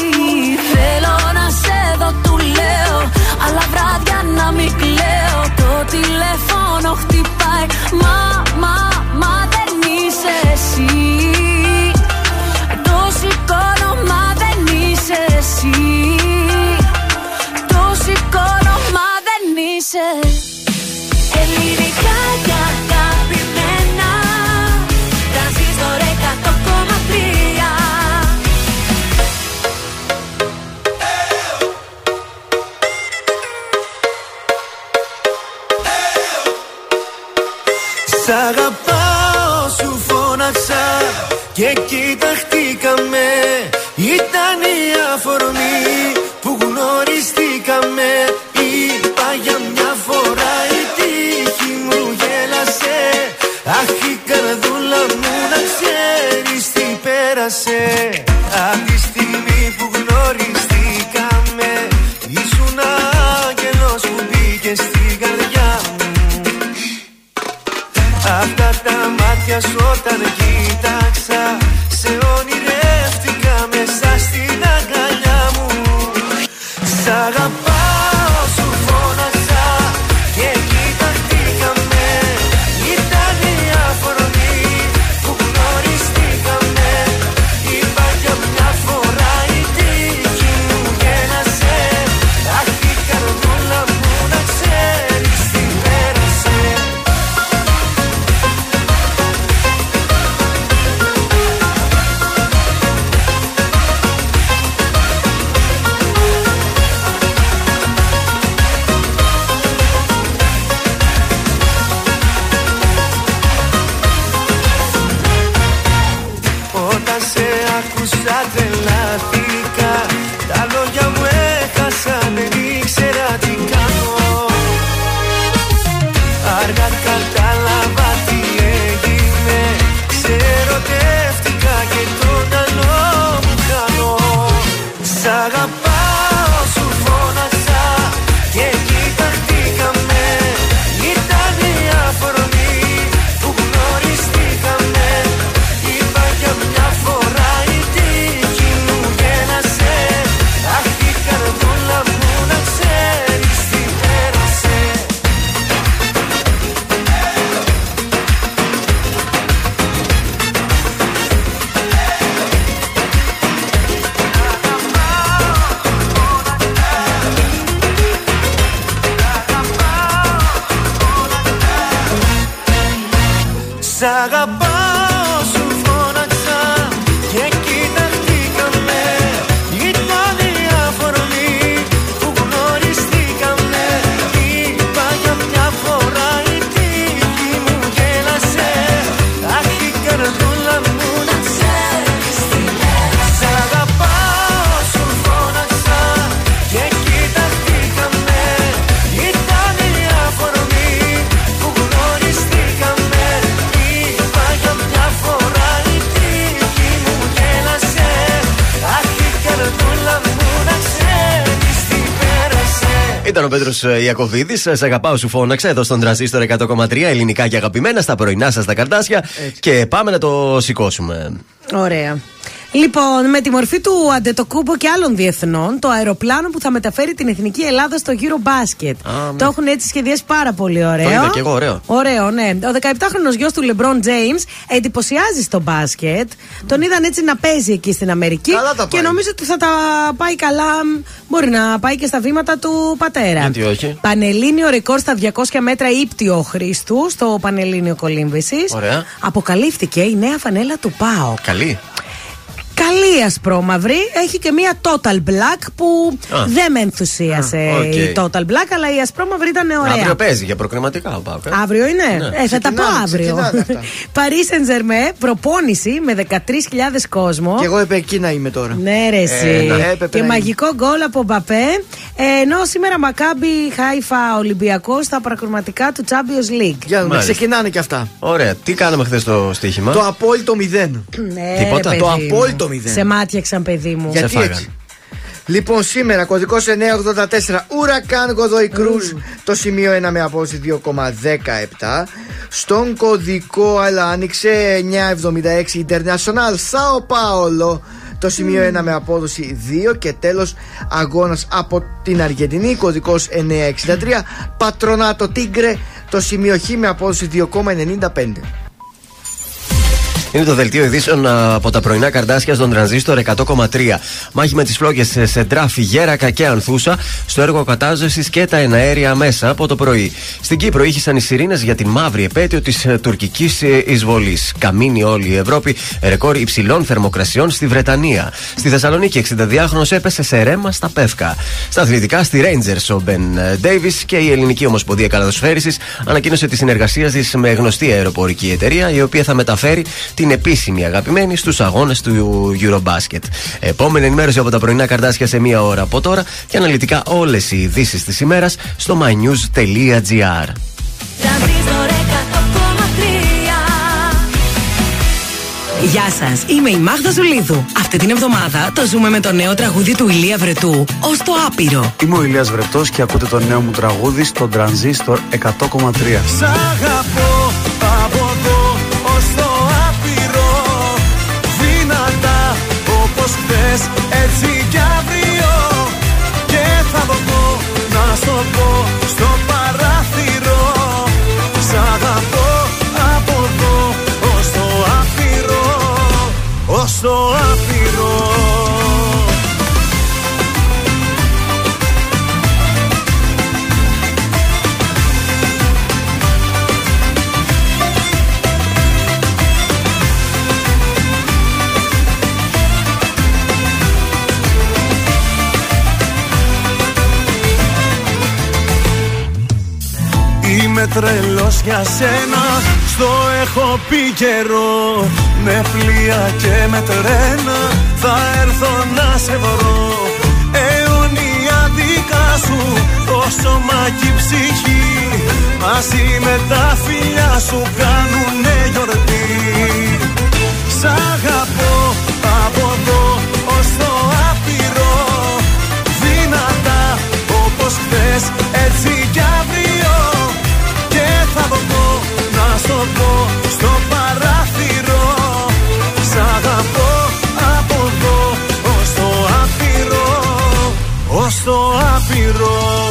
Μα, πέρασε Ιακοβίδη. Σε αγαπάω, σου φώναξα εδώ στον τραζίστορ 100,3 ελληνικά και αγαπημένα στα πρωινά σας τα καρτάσια. Και πάμε να το σηκώσουμε. Ωραία. Λοιπόν, με τη μορφή του Αντετοκούμπο και άλλων διεθνών, το αεροπλάνο που θα μεταφέρει την εθνική Ελλάδα στο γύρο μπάσκετ. Το έχουν έτσι σχεδιάσει πάρα πολύ ωραίο. Το είδα και εγώ, ωραίο. Ωραίο, ναι. Ο 17χρονο γιος του LeBron James εντυπωσιάζει στο μπάσκετ. Τον είδαν έτσι να παίζει εκεί στην Αμερική. Καλά τα και πάει. νομίζω ότι θα τα πάει καλά. Μπορεί να πάει και στα βήματα του πατέρα. Γιατί όχι. Πανελλήνιο ρεκόρ στα 200 μέτρα ύπτιο Χρήστου στο Πανελλήνιο Κολύμβησης. Ωραία. Αποκαλύφθηκε η νέα φανέλα του ΠΑΟ. Καλή. Καλή ασπρόμαυρη. Έχει και μία total black που Α. δεν με ενθουσίασε Α, οκ. η total black, αλλά η ασπρόμαυρη ήταν ωραία. Αύριο παίζει για προκριματικά ο Πάοκ. ε. Αύριο είναι; Ναι. Ε, θα τα πω Ξεκινάνε, αύριο. ξεκινάνε αυτά. Παρί Saint-Germain, προπόνηση με 13.000 κόσμο. Και εγώ έπαι εκεί να είμαι τώρα. Ναι, ρε, εσύ. Ε, ναι, έπρεπε και να είμαι. μαγικό γκολ από Μπαπέ. Ε, ενώ σήμερα Μακάμπι Χάιφα Ολυμπιακός στα προκριματικά του Champions League. Για να δούμε, Μάλιστα. ξεκινάνε και αυτά. Ωραία. Τι κάναμε χθες το στοίχημα; Το απόλυτο μηδέν. Ναι, Τίποτα; ρε, Το παιδί μου. απόλυτο μηδέν. Σε μάτιαξαν, παιδί μου. Γιατί φάγανε. έτσι; Λοιπόν, σήμερα κωδικός 984 Ουρακάν Γοδόη Κρούζ. Το σημείο 1 με απόδοση 2,17. Στον κωδικό, αλλά άνοιξε 976 International Sao Paulo. Το σημείο 1 με απόδοση 2 και τέλος αγώνας από την Αργεντινή, κωδικός 963 Πατρονάτο Τίγκρε, το σημείο Χ με απόδοση 2,95. Είναι το δελτίο ειδήσεων α, από τα πρωινά καρδάσια στον τρανζίστορ 100,3. Μάχη με τις φλόγες σε τράφη, γέρακα και ανθούσα στο έργο κατάζεσης και τα εναέρια μέσα από το πρωί. Στην Κύπρο ήχησαν οι σιρήνες για την μαύρη επέτειο της τουρκικής εισβολής. Καμίνει όλη η Ευρώπη ρεκόρ υψηλών θερμοκρασιών στη Βρετανία. Στη Θεσσαλονίκη 62χρονο έπεσε σε ρέμα στα πεύκα. Στα αθλητικά στη Rangers ο Μπεν Ντέιβις και η Ελληνική Ομοσπονδία Καλαδοσφαίριση ανακοίνωσε τη συνεργασία της με γνωστή αεροπορική εταιρεία η οποία θα μεταφέρει την επίσημη αγαπημένη στους αγώνες του Eurobasket. Επόμενη ενημέρωση από τα πρωινά καρτάσια σε μία ώρα από τώρα και αναλυτικά όλες οι ειδήσεις της ημέρας στο mynews.gr. Γεια σας, είμαι η Μάγδα Ζουλίδου. Αυτή την εβδομάδα το ζούμε με το νέο τραγούδι του Ηλία Βρετού, Ω το άπειρο. Είμαι ο Ηλίας Βρετός και ακούτε το νέο μου τραγούδι στο Transistor 100,3. Σ' αγαπώ Ως το άπειρο. Είμαι τρελός για σένα Στο έχω πει καιρό Με πλοία και με τρένα Θα έρθω να σε βρω. Αιωνία δικά σου Το σώμα και η ψυχή. Μαζί με τα φιλιά σου Κάνουνε γιορτή. Σ' αγαπώ από εδώ ως το άπειρο πω στο παράθυρο. Σ' αγαπώ από εδώ ως το άπειρο Ως το άπειρο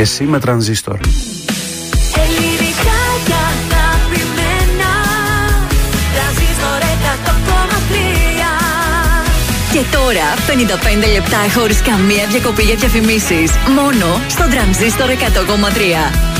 και εσύ με τρανζίστορ. Ελληνικά και αγαπημένα Τρανζίστορ 100,3 Και τώρα 55 λεπτά χωρίς καμία διακοπή για διαφημίσεις. Μόνο στο τρανζίστορ 100,3.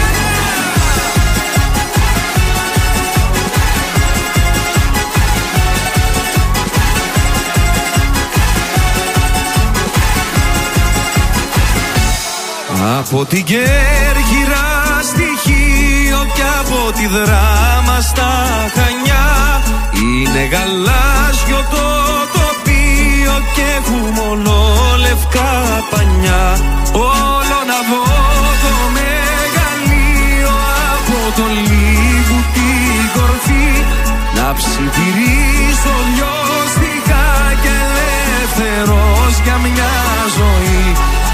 Από την Κέρκυρα στη Χίο και από τη Δράμα στα Χανιά. Είναι γαλάζιο το τοπίο και έχουμε λευκά πανιά. Όλο να δω το μεγαλείο από το λίγο την κορφή. Να ψιθυρίσω λιώστικα και ελεύθερος για μια ζωή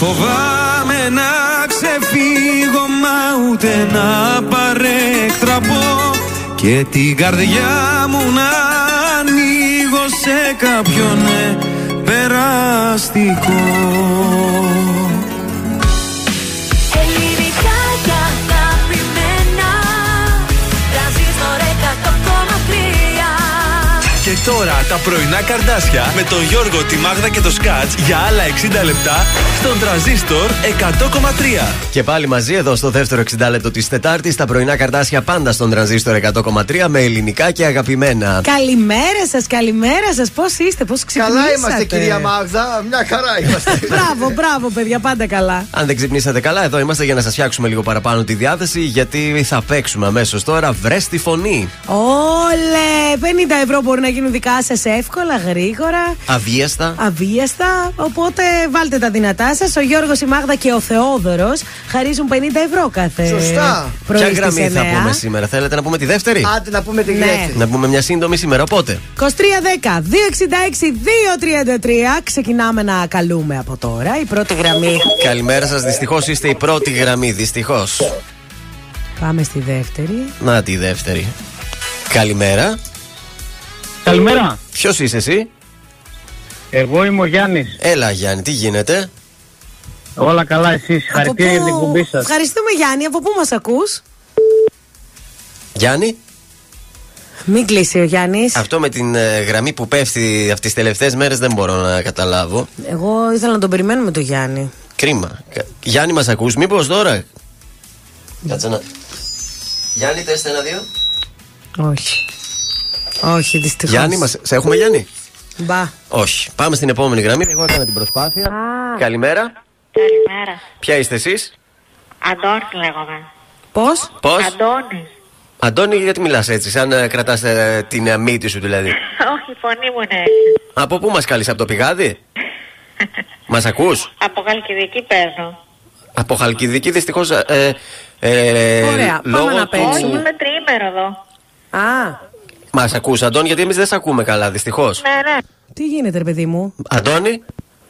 φοβάμαι να ξεφύγω μα ούτε να παρέκτραπω Και την καρδιά μου να ανοίγω σε κάποιον ε, περαστικό τώρα τα πρωινά καρδάσια με τον Γιώργο, τη Μάγδα και το Σκάτς για άλλα 60 λεπτά στον τραζίστορ 100,3. Και πάλι μαζί εδώ στο δεύτερο 60 λεπτό της Τετάρτης, τα πρωινά καρτάσια πάντα στον τρανζίστορ 100,3 με ελληνικά και αγαπημένα. Καλημέρα σας, καλημέρα σας. Πώς είστε, πώς ξυπνήσατε; Καλά είμαστε, κυρία Μάγδα. Μια χαρά είμαστε. μπράβο, μπράβο, παιδιά, πάντα καλά. Αν δεν ξυπνήσατε καλά, εδώ είμαστε για να σας φτιάξουμε λίγο παραπάνω τη διάθεση, γιατί θα παίξουμε αμέσως τώρα. Βρες τη φωνή. Όλε! 50 ευρώ μπορεί να γίνουν δικά σας εύκολα, γρήγορα. Αβίαστα. Αβίαστα. Οπότε βάλτε τα δυνατά σας. Ο Γιώργος, η Μάγδα και ο Θεόδωρος χαρίζουν 50 ευρώ κάθε Σωστά. πρωί Ποια στις γραμμή θα 9. πούμε σήμερα, θέλετε να πούμε τη δεύτερη; Άντε να πούμε τη Ναι. δεύτερη. Να πούμε μια σύντομη σήμερα, οπότε. 2310 266 233 Ξεκινάμε να καλούμε από τώρα. Η πρώτη γραμμή. Καλημέρα σας, δυστυχώς είστε η πρώτη γραμμή, δυστυχώς. Πάμε στη δεύτερη. Να τη δεύτερη. Καλημέρα. Καλημέρα. Ποιος είσαι εσύ, Εγώ είμαι ο Γιάννης. Έλα Γιάννη, τι γίνεται; Όλα καλά, εσεί. Χαρακτήρια για την κουμπί σας. Ευχαριστούμε Γιάννη. Από πού μας ακούς; Γιάννη, Μην κλείσει ο Γιάννης. αυτό με την ε, γραμμή που πέφτει αυτές τις τελευταίες μέρες δεν μπορώ να καταλάβω. Εγώ ήθελα να τον περιμένουμε το Γιάννη. Κρίμα. Κα- Γιάννη, μας ακούς; Μήπως τώρα; Κάτσε να. Γιάννη, τεστ ένα-δύο. Όχι. Όχι, δυστυχώς. Γιάννη, μας... σε έχουμε Γιάννη; Μπα. Όχι. Πάμε στην επόμενη γραμμή. Εγώ έκανα την προσπάθεια. Καλημέρα. Καλημέρα. Ποια είστε εσείς, Αντώνη λέγομαι. Πώς; Πώς; Αντώνη. Αντώνη, γιατί μιλάς έτσι, σαν να κρατάς την ε, μύτη σου δηλαδή; Όχι, η φωνή μου είναι έτσι. Από πού μας καλεί, από το πηγάδι; μας ακούς; Από Χαλκιδική παίρνω. Από Χαλκιδική δυστυχώς. Ε, ε, Ωραία, πάμε λόγω να του... παίξουμε. Όχι, είμαι τριήμερο εδώ. Α, Μας ακούς, Αντώνη, γιατί εμείς δεν σε ακούμε καλά, δυστυχώς. Ναι, ναι. Τι γίνεται, ρε παιδί μου; Αντώνη,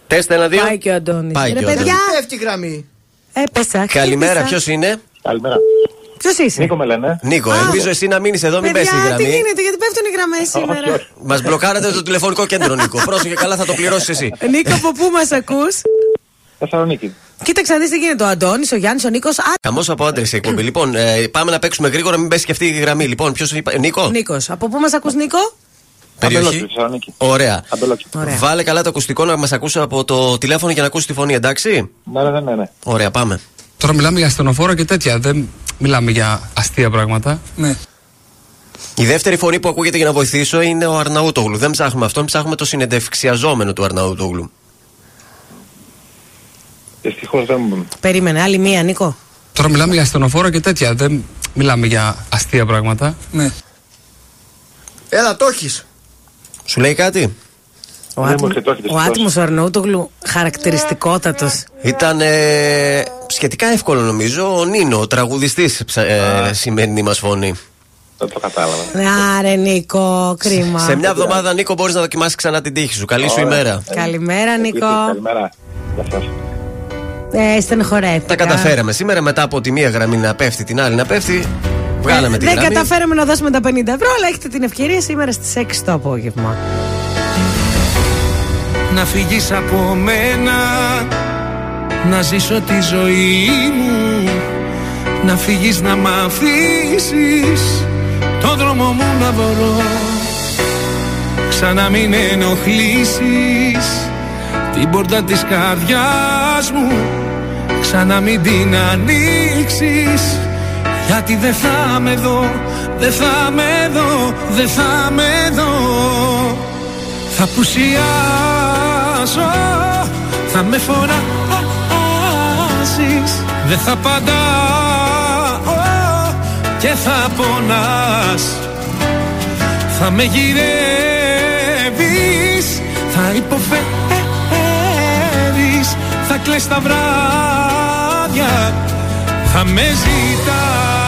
τεστ ένα-δύο. Πάει και ο Αντώνης. Πάει Ρε και ο παιδιά, Αντώνης. Πέφτει η γραμμή. έπεσα. Καλημέρα, χτύπησα. ποιος είναι; Καλημέρα. Ποιος είσαι; Νίκο με λένε. Νίκο, Α. ελπίζω εσύ να μείνεις εδώ, μην πέσει η Παιδιά, τι γραμμή. γίνεται, γιατί πέφτουν οι γραμμές σήμερα. Μας μπλοκάρατε το τηλεφωνικό κέντρο, Νίκο. Πρόσεχε καλά, θα το πληρώσεις εσύ. Νίκο, από πού μας ακούς; Θεσσαλονίκη. Κοίταξε να δεις τι γίνεται. Ο Αντώνης, ο Γιάννης, ο Νίκος. Χαμός από άντρες η εκπομπή. Λοιπόν, ε, πάμε να παίξουμε γρήγορα, μην πέσει και αυτή η γραμμή. Λοιπόν, ποιος είπα. Νίκο, Νίκος. Από πού μας ακούς, Νίκο; περιοχή; Θεσσαλονίκη. Ωραία. Ωραία. Βάλε καλά το ακουστικό να μας ακούσει από το τηλέφωνο για να ακούσεις τη φωνή, εντάξει; Ναι, ναι, ναι. ναι. Ωραία, πάμε. Τώρα μιλάμε για στενοφόρο και τέτοια. Δεν μιλάμε για αστεία πράγματα. Ναι. Η δεύτερη φωνή που ακούγεται για να βοηθήσω είναι ο Αρναούτογλου. Δεν ψάχνουμε αυτόν, ψάχνουμε το συνεντευξιαζόμενο του Αρναούτογλου. Δυστυχώς δεν. Περίμενε, άλλη μία, Νίκο. Τώρα μιλάμε για στενοφόρο και τέτοια. Δεν μιλάμε για αστεία πράγματα. Ναι. Έλα, το έχεις. Σου λέει κάτι; Ο, Δεν μου άτιμο, έρχεται, όχι, ο δυστυχώς. άτιμος ο Αρναούτογλου, χαρακτηριστικότατος. Ήταν ε, σχετικά εύκολο νομίζω. Ο Νίνο, ο τραγουδιστής, ε, σημερινή μας φωνή. Δεν το κατάλαβα. Άρε, Νίκο, κρίμα. Σε μια εβδομάδα, Νίκο, μπορείς να δοκιμάσεις ξανά την τύχη σου. Καλή σου Ωραία. ημέρα. Καλημέρα, Νίκο. Καλημέρα. Γεια σας. Ε, στενοχωρέθηκα. Τα καταφέραμε σήμερα μετά από τη μία γραμμή να πέφτει, την άλλη να πέφτει. Βγάλαμε Ε, τη Δεν γραμμή. καταφέραμε να δώσουμε τα 50 ευρώ, αλλά έχετε την ευκαιρία σήμερα στις 6 το απόγευμα. Να φύγεις από μένα Να ζήσω τη ζωή μου Να φύγεις να μ' αφήσεις Το δρόμο μου να βρω Ξανά μην ενοχλήσεις Την πόρτα της καρδιάς μου Ξανά μην την ανοίξεις. Γιατί δεν θα με δω Δεν θα με δω Δεν θα με δω. Θα πουσιάσω Θα με φωνάζεις Δεν θα απαντάω Και θα πονάς. Θα με γυρεύεις Θα υποφέρεις. Θα κλαις τα βράδια. Θα με ζητάς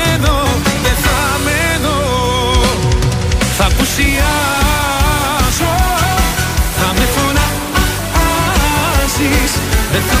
It's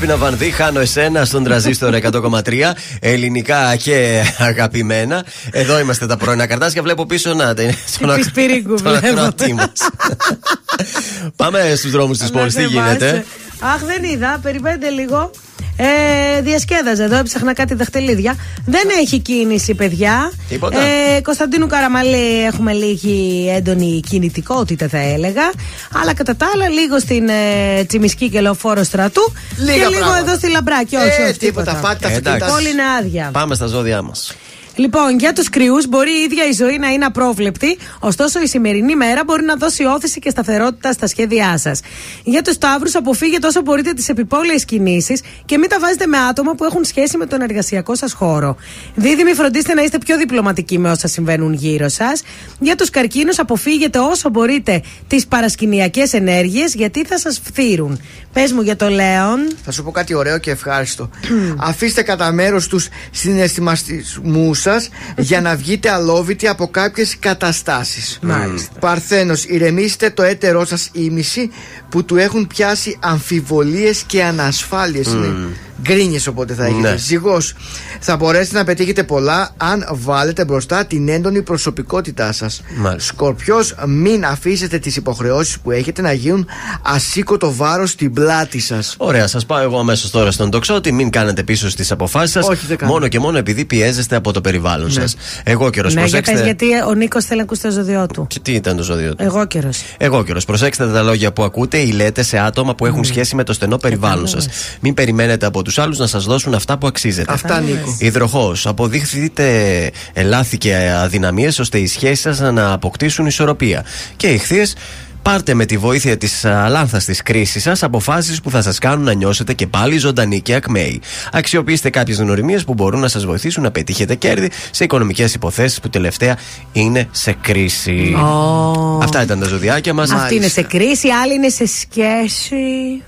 Δέσπινα Βανδύ, χάνω εσένα στον τραζίστορ 100,3. Ελληνικά και αγαπημένα. Εδώ είμαστε τα πρώινα καρτάσια. Βλέπω πίσω να είναι. Στον Τη Σπυρίκου στον βλέπω. ακροατή μας. Πάμε στους δρόμους της πόλης. Τι θυμάσαι. γίνεται; Αχ, δεν είδα. Περιμένετε λίγο. Ε, διασκέδαζα εδώ, έψαχνα κάτι δαχτυλίδια. Δεν έχει κίνηση, παιδιά. Τίποτα. Ε, Κωνσταντίνου Καραμαλή έχουμε λίγη έντονη κινητικότητα, θα έλεγα. Αλλά κατά τα άλλα, λίγο στην ε, Τσιμισκή και Λεωφόρο Στρατού. Λίγα και λίγο πράγματα. εδώ στη Λαμπράκη. Όχι, Ε, όχι, τίποτα, πάτε τα αυτοκίνητα. Εντάξει. Πόλη είναι άδεια. Πάμε στα ζώδιά μας. Λοιπόν, για τους κρυούς μπορεί η ίδια η ζωή να είναι απρόβλεπτη, ωστόσο η σημερινή μέρα μπορεί να δώσει όθηση και σταθερότητα στα σχέδιά σας. Για τους Ταύρου, αποφύγετε όσο μπορείτε τις επιπόλαιες κινήσεις και μην τα βάζετε με άτομα που έχουν σχέση με τον εργασιακό σας χώρο. Δίδυμοι, φροντίστε να είστε πιο διπλωματικοί με όσα συμβαίνουν γύρω σας. Για τους Καρκίνους, αποφύγετε όσο μπορείτε τις παρασκηνιακές ενέργειες γιατί θα σας φθύρουν. Πες μου για το Λέον. Θα σου πω κάτι ωραίο και ευχάριστο. Αφήστε κατά μέρος τους συναισθηματισμού σα για να βγείτε αλόβητοι από κάποιες καταστάσεις. Μάλιστα. Παρθένος, ηρεμήστε το έτερό σας ήμιση που του έχουν πιάσει αμφιβολίες και ανασφάλειες. Είναι γκρίνιες οπότε θα έχετε. Ναι. Ζυγός, θα μπορέσετε να πετύχετε πολλά αν βάλετε μπροστά την έντονη προσωπικότητά σας. Μάλιστα. Σκορπιός, μην αφήσετε τις υποχρεώσεις που έχετε να γίνουν ασήκωτο βάρος στην πλάτη σας. Ωραία, σας πάω εγώ αμέσως τώρα στον τοξότη. Μην κάνετε πίσω στις αποφάσεις σας. Όχι, δεν κάνω. Μόνο και μόνο επειδή πιέζεστε από το περιβάλλον Ναι. σας. Εγώ καιρο, Ναι, για προσέξτε. πες, γιατί ο Νίκος θέλει να ακούσει το ζώδιό του. Και τι ήταν το ζώδιο του; Εγώ καιρο. Εγώ καιρο. Προσέξτε τα λόγια που ακούτε ή λέτε σε άτομα που έχουν σχέση με το στενό περιβάλλον σας. Μην περιμένετε από τους άλλους να σας δώσουν αυτά που αξίζετε. Αυτά, Νίκο. Υδροχός. Αποδείχθείτε λάθη και αδυναμίες ώστε οι σχέσεις σας να αποκτήσουν ισορροπία. Και ηχθείες. Πάρτε με τη βοήθεια της αλάνθαστη κρίσης σας αποφάσεις που θα σας κάνουν να νιώσετε και πάλι ζωντανοί και ακμαίοι. Αξιοποιήστε κάποιες γνωριμίες που μπορούν να σας βοηθήσουν να πετύχετε κέρδη σε οικονομικές υποθέσεις που τελευταία είναι σε κρίση. Αυτά ήταν τα ζωδιάκια μας. Αυτή είναι σε κρίση, άλλη είναι σε σχέση.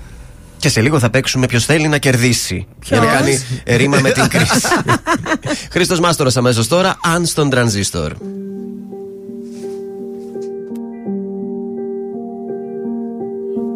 Και σε λίγο θα παίξουμε ποιος θέλει να κερδίσει. Ποιος; Για να κάνει ρήμα με την κρίση. Χρήστος Μάστορας αμέσως τώρα, αν στον τρανζίστορ.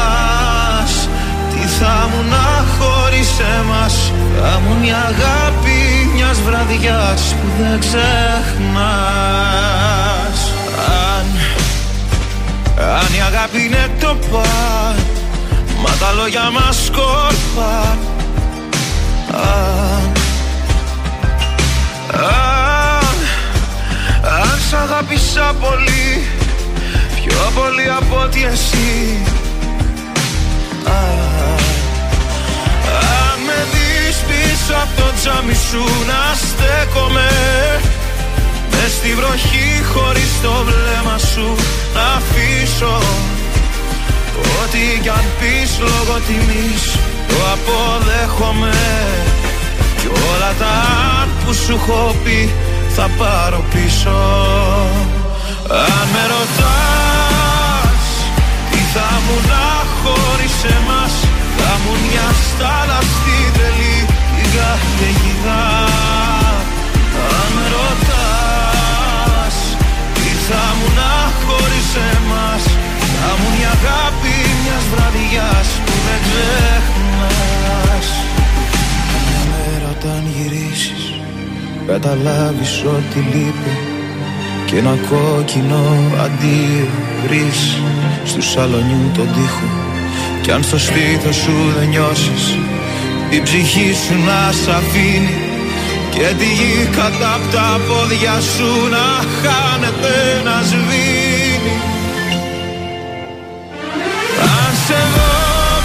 Τι θα μου να χωρίς εμάς Θα μου μια αγάπη μιας βραδιάς Που δεν ξεχνάς. Αν, αν η αγάπη είναι το παν Μα τα λόγια μας σκόρπα Αν, αν, αν σ' αγάπησα πολύ Πιο πολύ από ότι εσύ. Α, Αν με δεις πίσω από το τζάμι σου να στέκομαι. Μες στη βροχή χωρίς το βλέμμα σου να αφήσω. Ό,τι κι αν πεις λόγω τιμής το αποδέχομαι. Κι όλα τα αν που σου έχω πει θα πάρω πίσω. Αν με ρωτάς Τι θα μου να χωρίς εμάς Θα μου μια στάλα στην τρελή την καταιγίδα Αν με ρωτάς Τι θα μου να χωρίς εμάς; Θα μου μια αγάπη μιας βραδιάς Που δεν ξεχνάς. Μια μέρα όταν γυρίσεις Καταλάβεις ότι λείπει και ένα κόκκινο αντίο βρεις. Στου σαλονιού τον τοίχο Κι αν στο στήθος σου δεν νιώσεις την ψυχή σου να σ' αφήνει. Και τη γη κατά απ' τα πόδια σου να χάνεται να σβήνει. Αν σε δω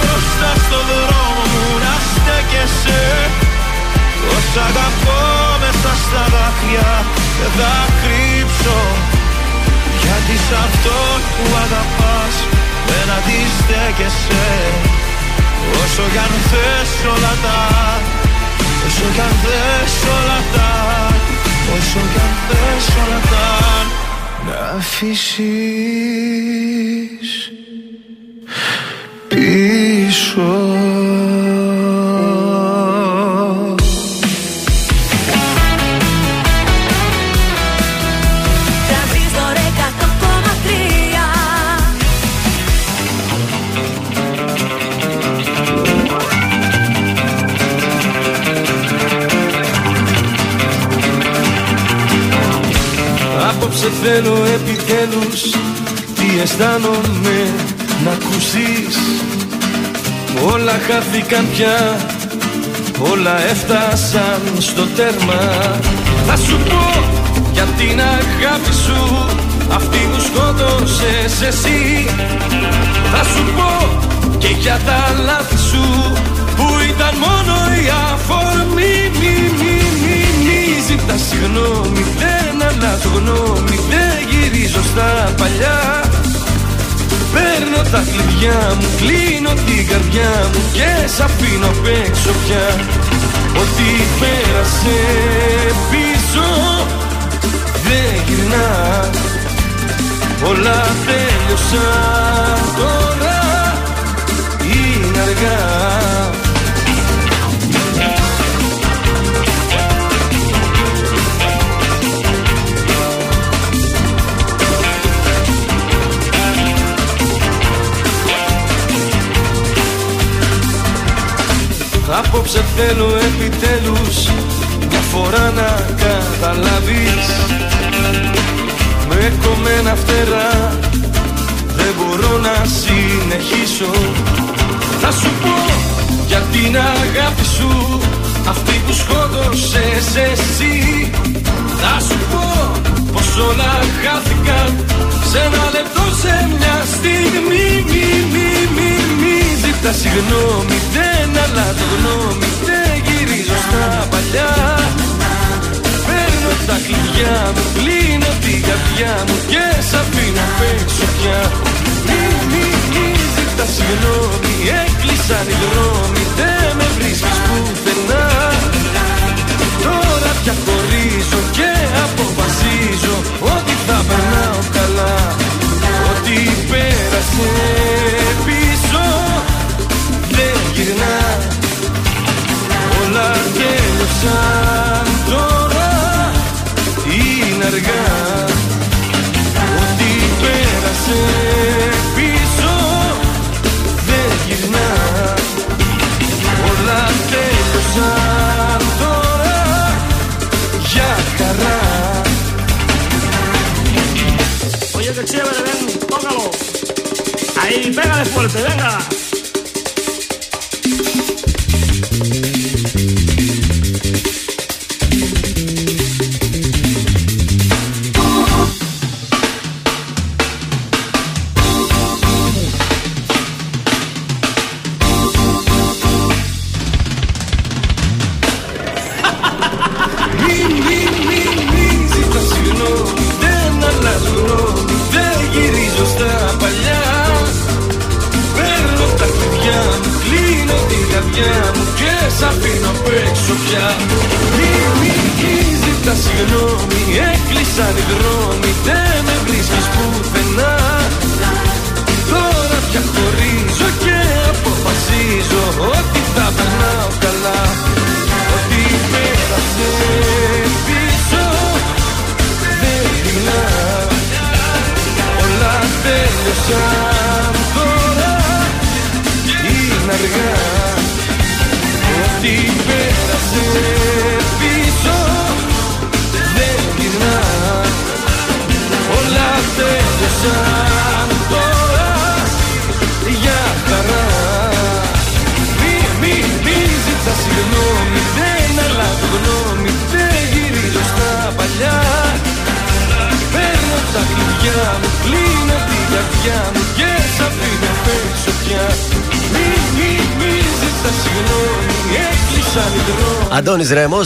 μπροστά στο δρόμο μου να στέκεσαι Πως αγαπώ μέσα στα δάκρυα δεν θα κρύψω. Γιατί σ' αυτό που αγαπάς δεν αντιστέκεσαι Όσο κι αν θες όλα τα Όσο κι αν θες όλα τα Όσο κι αν θες όλα τα Να αφήσεις πίσω θέλω επιτέλους Τι αισθάνομαι να ακούσεις Όλα χάθηκαν πια Όλα έφτασαν στο τέρμα. Θα σου πω για την αγάπη σου Αυτή που σκότωσες εσύ. Θα σου πω και για τα λάθη σου Που ήταν μόνο η αφορμή. Μη, μη, μη, μη ζητάς συγγνώμη Δεν αλλάζω γνώμη Δεν γυρίζω στα παλιά. Παίρνω τα κλειδιά μου, κλείνω την καρδιά μου και σ' αφήνω απ' έξω πια. Ό,τι πέρασε πίσω δεν γυρνά. Όλα τέλειωσαν τώρα είναι αργά Απόψε θέλω επιτέλους Μια φορά να καταλάβεις. Με κομμένα φτερά Δεν μπορώ να συνεχίσω. Θα σου πω για την αγάπη σου Αυτή που σκότωσες εσύ. Θα σου πω πως όλα χάθηκαν Σε ένα λεπτό σε μια στιγμή. Μη, μη, μη, μη ζητάς συγγνώμη Δεν αλλάζω γνώμη Δεν γυρίζω στα παλιά. Παίρνω τα κλειδιά μου Κλείνω την καρδιά μου Και σ' αφήνω απ' έξω πια. Μη, μη, μη ζητάς συγγνώμη Έκλεισαν οι δρόμοι Δεν με βρίσκεις πουθενά. Τώρα πια χωρίζω και αποφασίζω Ότι θα περνάω καλά. Ότι πέρασες Όλα τέλειωσαν τώρα είναι αργά Ό,τι πέρασε πίσω δεν γυρνά Όλα τέλειωσαν τώρα για χαρά Oye, qué chévere, ven, tócalo. Ahí, pégale fuerte, venga.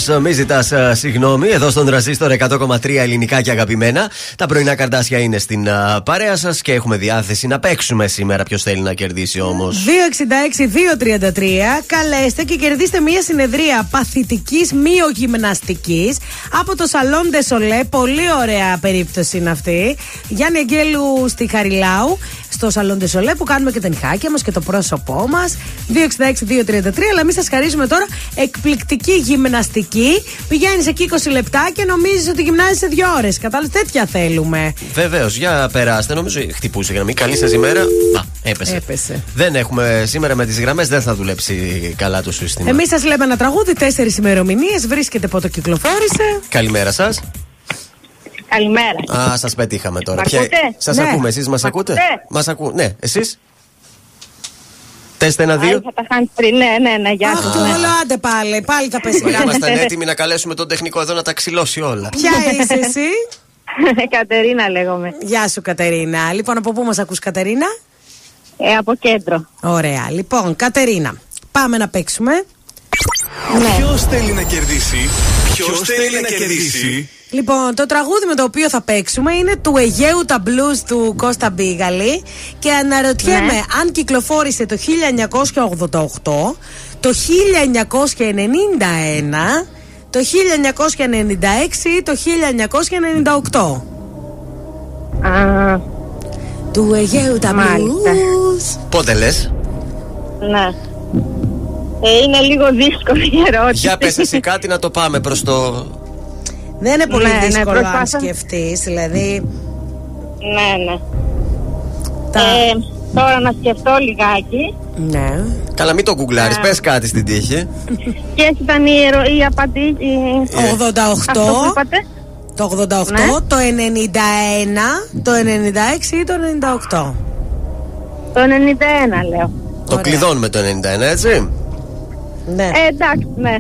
Μη ζητάς συγγνώμη. Εδώ στον Τραζίστορ 100,3 ελληνικά και αγαπημένα. Τα πρωινά καρτάσια είναι στην α, παρέα σας και έχουμε διάθεση να παίξουμε σήμερα. Ποιος θέλει να κερδίσει όμως; 266-233. Καλέστε και κερδίστε μία συνεδρία παθητικής μειογυμναστική από το Σαλόν Ντεσολέ. Πολύ ωραία περίπτωση είναι αυτή. Γιάννη Αγγέλου στη Χαριλάου. Στο Σαλόν Ντεσολέ που κάνουμε και τα νυχάκια μας και το πρόσωπό μας. 266-233. Αλλά εμείς σας χαρίζουμε τώρα εκπληκτική γυμναστική. Πηγαίνεις εκεί 20 λεπτά και νομίζεις ότι γυμνάζεσαι δύο ώρες. Κατάλαβες, τέτοια θέλουμε. Βεβαίως, για περάστε. Νομίζω χτυπούσε η γραμμή. Καλή σας ημέρα. Α, έπεσε. Έπεσε. Δεν έχουμε σήμερα με τις γραμμές, δεν θα δουλέψει καλά το σύστημα. Εμείς σας λέμε ένα τραγούδι, τέσσερις ημερομηνίες. Βρίσκεται πότε κυκλοφόρησε. Καλημέρα σας. Καλημέρα. Α, σας πετύχαμε τώρα. Μ' ακούτε; Σας Ναι. ακούμε, εσείς μας Μ' ακούτε; ακούτε; Μας ακού... Ναι, εσείς; Τεστ ένα-δύο. Άλλη θα τα χάνει πριν. Ναι, ναι, ναι, γεια Αχ, σας. το Ναι. όλο, άντε πάλι. Πάλι τα πέσει. Μα ήμασταν έτοιμοι να καλέσουμε τον τεχνικό εδώ να τα ξυλώσει όλα. Ποια είσαι εσύ; Κατερίνα λέγομαι. Γεια σου, Κατερίνα. Λοιπόν, από πού μας ακούς, Κατερίνα; Ε, από κέντρο. Ωραία. Λοιπόν, Κατερίνα, πάμε να παίξουμε. Ναι. Ποιος θέλει να κερδίσει, Ποιο θέλει να κερδίσει. Λοιπόν, το τραγούδι με το οποίο θα παίξουμε είναι του Αιγαίου τα blues του Κώστα Μπίγαλη και αναρωτιέμαι Ναι. αν κυκλοφόρησε το 1988, το 1991, το 1996 ή το 1998. Α, Του Αιγαίου τα Μάλιστα. blues. Πότε λες; ναι. Ε, είναι λίγο δύσκολη η ερώτηση. Για πες εσύ κάτι να το πάμε προς το. Δεν είναι πολύ Ναι, ναι, δύσκολο αν προσπάθω. σκεφτείς, δηλαδή. Ναι, ναι. Τα... Ε, τώρα να σκεφτώ λιγάκι. Ναι. Καλά, μην το γκουγκλάρεις. Ναι. Πες κάτι στην τύχη. Ποιε ήταν οι, ερω... οι απαντήσεις. Ε, 88. Αυτό που είπατε. Το 88, Ναι. το 91, το 96 ή το 98. Το 91 λέω. Το κλειδώνουμε το 91, έτσι. Ναι. Ε, εντάξει, ναι.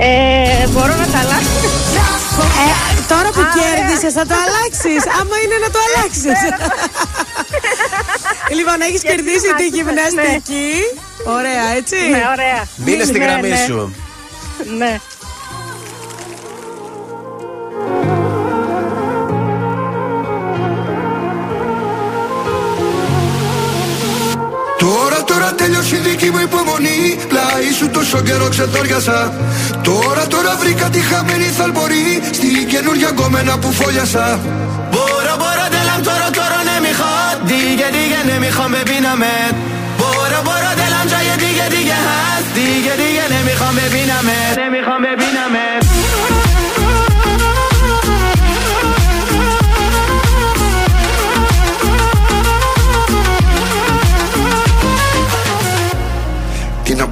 Ε, μπορώ να τα αλλάξω. Ε, τώρα που Α, ωραία. κέρδισες, θα το αλλάξεις. Άμα είναι να το αλλάξεις. λοιπόν, έχεις Γιατί κερδίσει τη θυμάσαι, γυμναστική. Ωραία, έτσι. Ναι, ωραία. Μείνε στη Ναι, γραμμή ναι. σου. Ναι. Υπάρχει δική μου υπομονή Πλάι σου τόσο καιρό ξεθόριασα Τώρα τώρα βρήκα τη χαμένη θαλπορή Στη καινούργια γκόμενα που φόλιασα. Μπορώ μπορώ τελαμ τώρα τώρα ναι μη χα. Δίγε δίγε ναι μη με. Πίναμε Μπορώ μπορώ τελαμ τζάγε γιατί δίγε χα. Δίγε δίγε ναι μη με. Πίναμε Ναι μη με.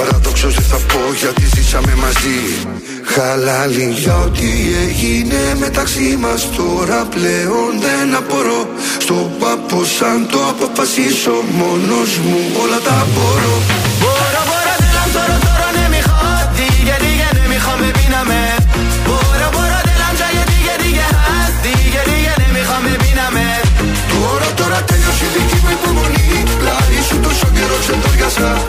Παραδοξω δεν θα πω γιατί ζήσαμε μαζί. Χάλαλη για ό,τι έγινε μεταξύ μας Τώρα πλέον δεν απορώ. Στον πάπο σαν το αποφασίσω μόνος μου Όλα τα μπορώ. Μπορώ, μπορώ, δεν τώρα, τώρα, ναι, μη χάτη Γιατί, γιατί, μη χάμε, πίναμε Πλάι σου τόσο καιρό ξεντόριασα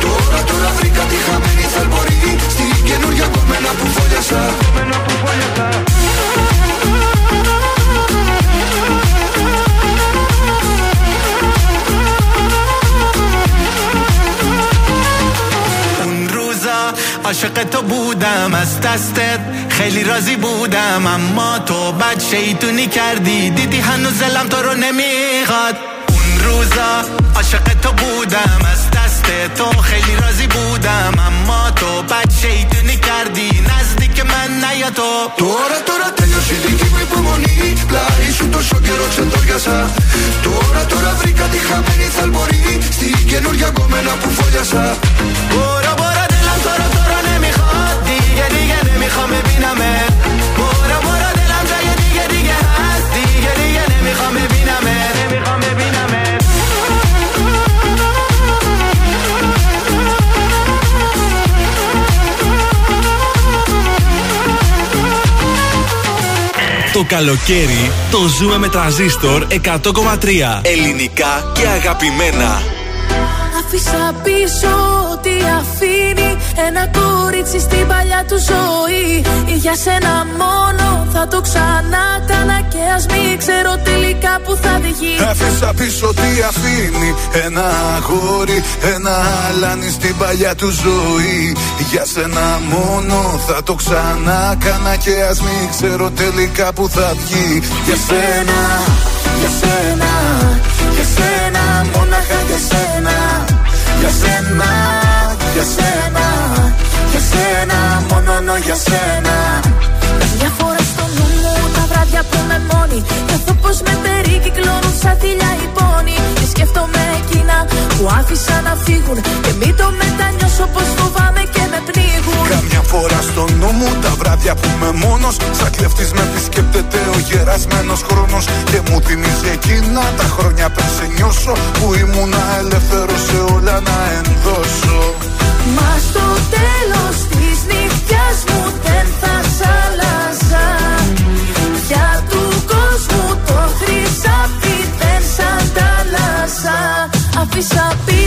Τώρα τώρα βρήκα τη χαμένη θαλπορή Στην καινούργια κομμένα που φόλιασα اون روزا عاشق تو بودم از دستت خیلی راضی بودم اما تو بد شیطونی کردی دیدی هنوز دلم تو رو نمیخواد اون روزا عاشق تو بودم از دست تو خیلی راضی بودم اما تو بد شیطونی کردی نزدیک من نیا تو Τώρα τώρα τέλειωσε η δική μου υπομονή Πλάι σου τόσο καιρό ξεντόριασα Τώρα τώρα βρήκα τη χαμένη θαλμορή Στην καινούργια κομμένα που φόλιασα برو برو دلم تو رو تو رو نمیخواد دیگه دیگه نمیخوام ببینمت برو برو دلم جای دیگه دیگه هست دیگه دیگه نمیخوام Το καλοκαίρι το ζούμε με τραζίστορ 100,3. Ελληνικά και αγαπημένα. Άφησα πίσω ό,τι αφήνει Ένα κορίτσι στην παλιά του ζωή Για σένα μόνο θα το ξανά κάνα Και ας μην ξέρω τελικά που θα βγει. Άφησα πίσω τι αφήνει. Ένα αγόρι, ένα αλάνι στην παλιά του ζωή. Για σένα μόνο θα το ξανά κάνα Και ας μην ξέρω τελικά που θα βγει. Για σένα, για σένα, για σένα Μόναχα για σένα. Για σένα, για σένα, για σένα Μόνο για σένα. Μια φορά βράδια που με μόνη. Νιώθω πως με περικυκλώνουν σαν θηλιά οι πόνοι Και σκέφτομαι εκείνα που άφησα να φύγουν. Και μην το μετανιώσω πως φοβάμαι και με πνίγουν. Καμιά φορά στο νου μου τα βράδια που είμαι μόνος. Σαν κλεφτής με επισκέπτεται ο γερασμένος χρόνος. Και μου θυμίζει εκείνα τα χρόνια πριν σε νιώσω Που ήμουνα ελεύθερος σε όλα να ενδώσω. Μα στο τέλος της νύχτιας μου δεν θα Άφησα πίσω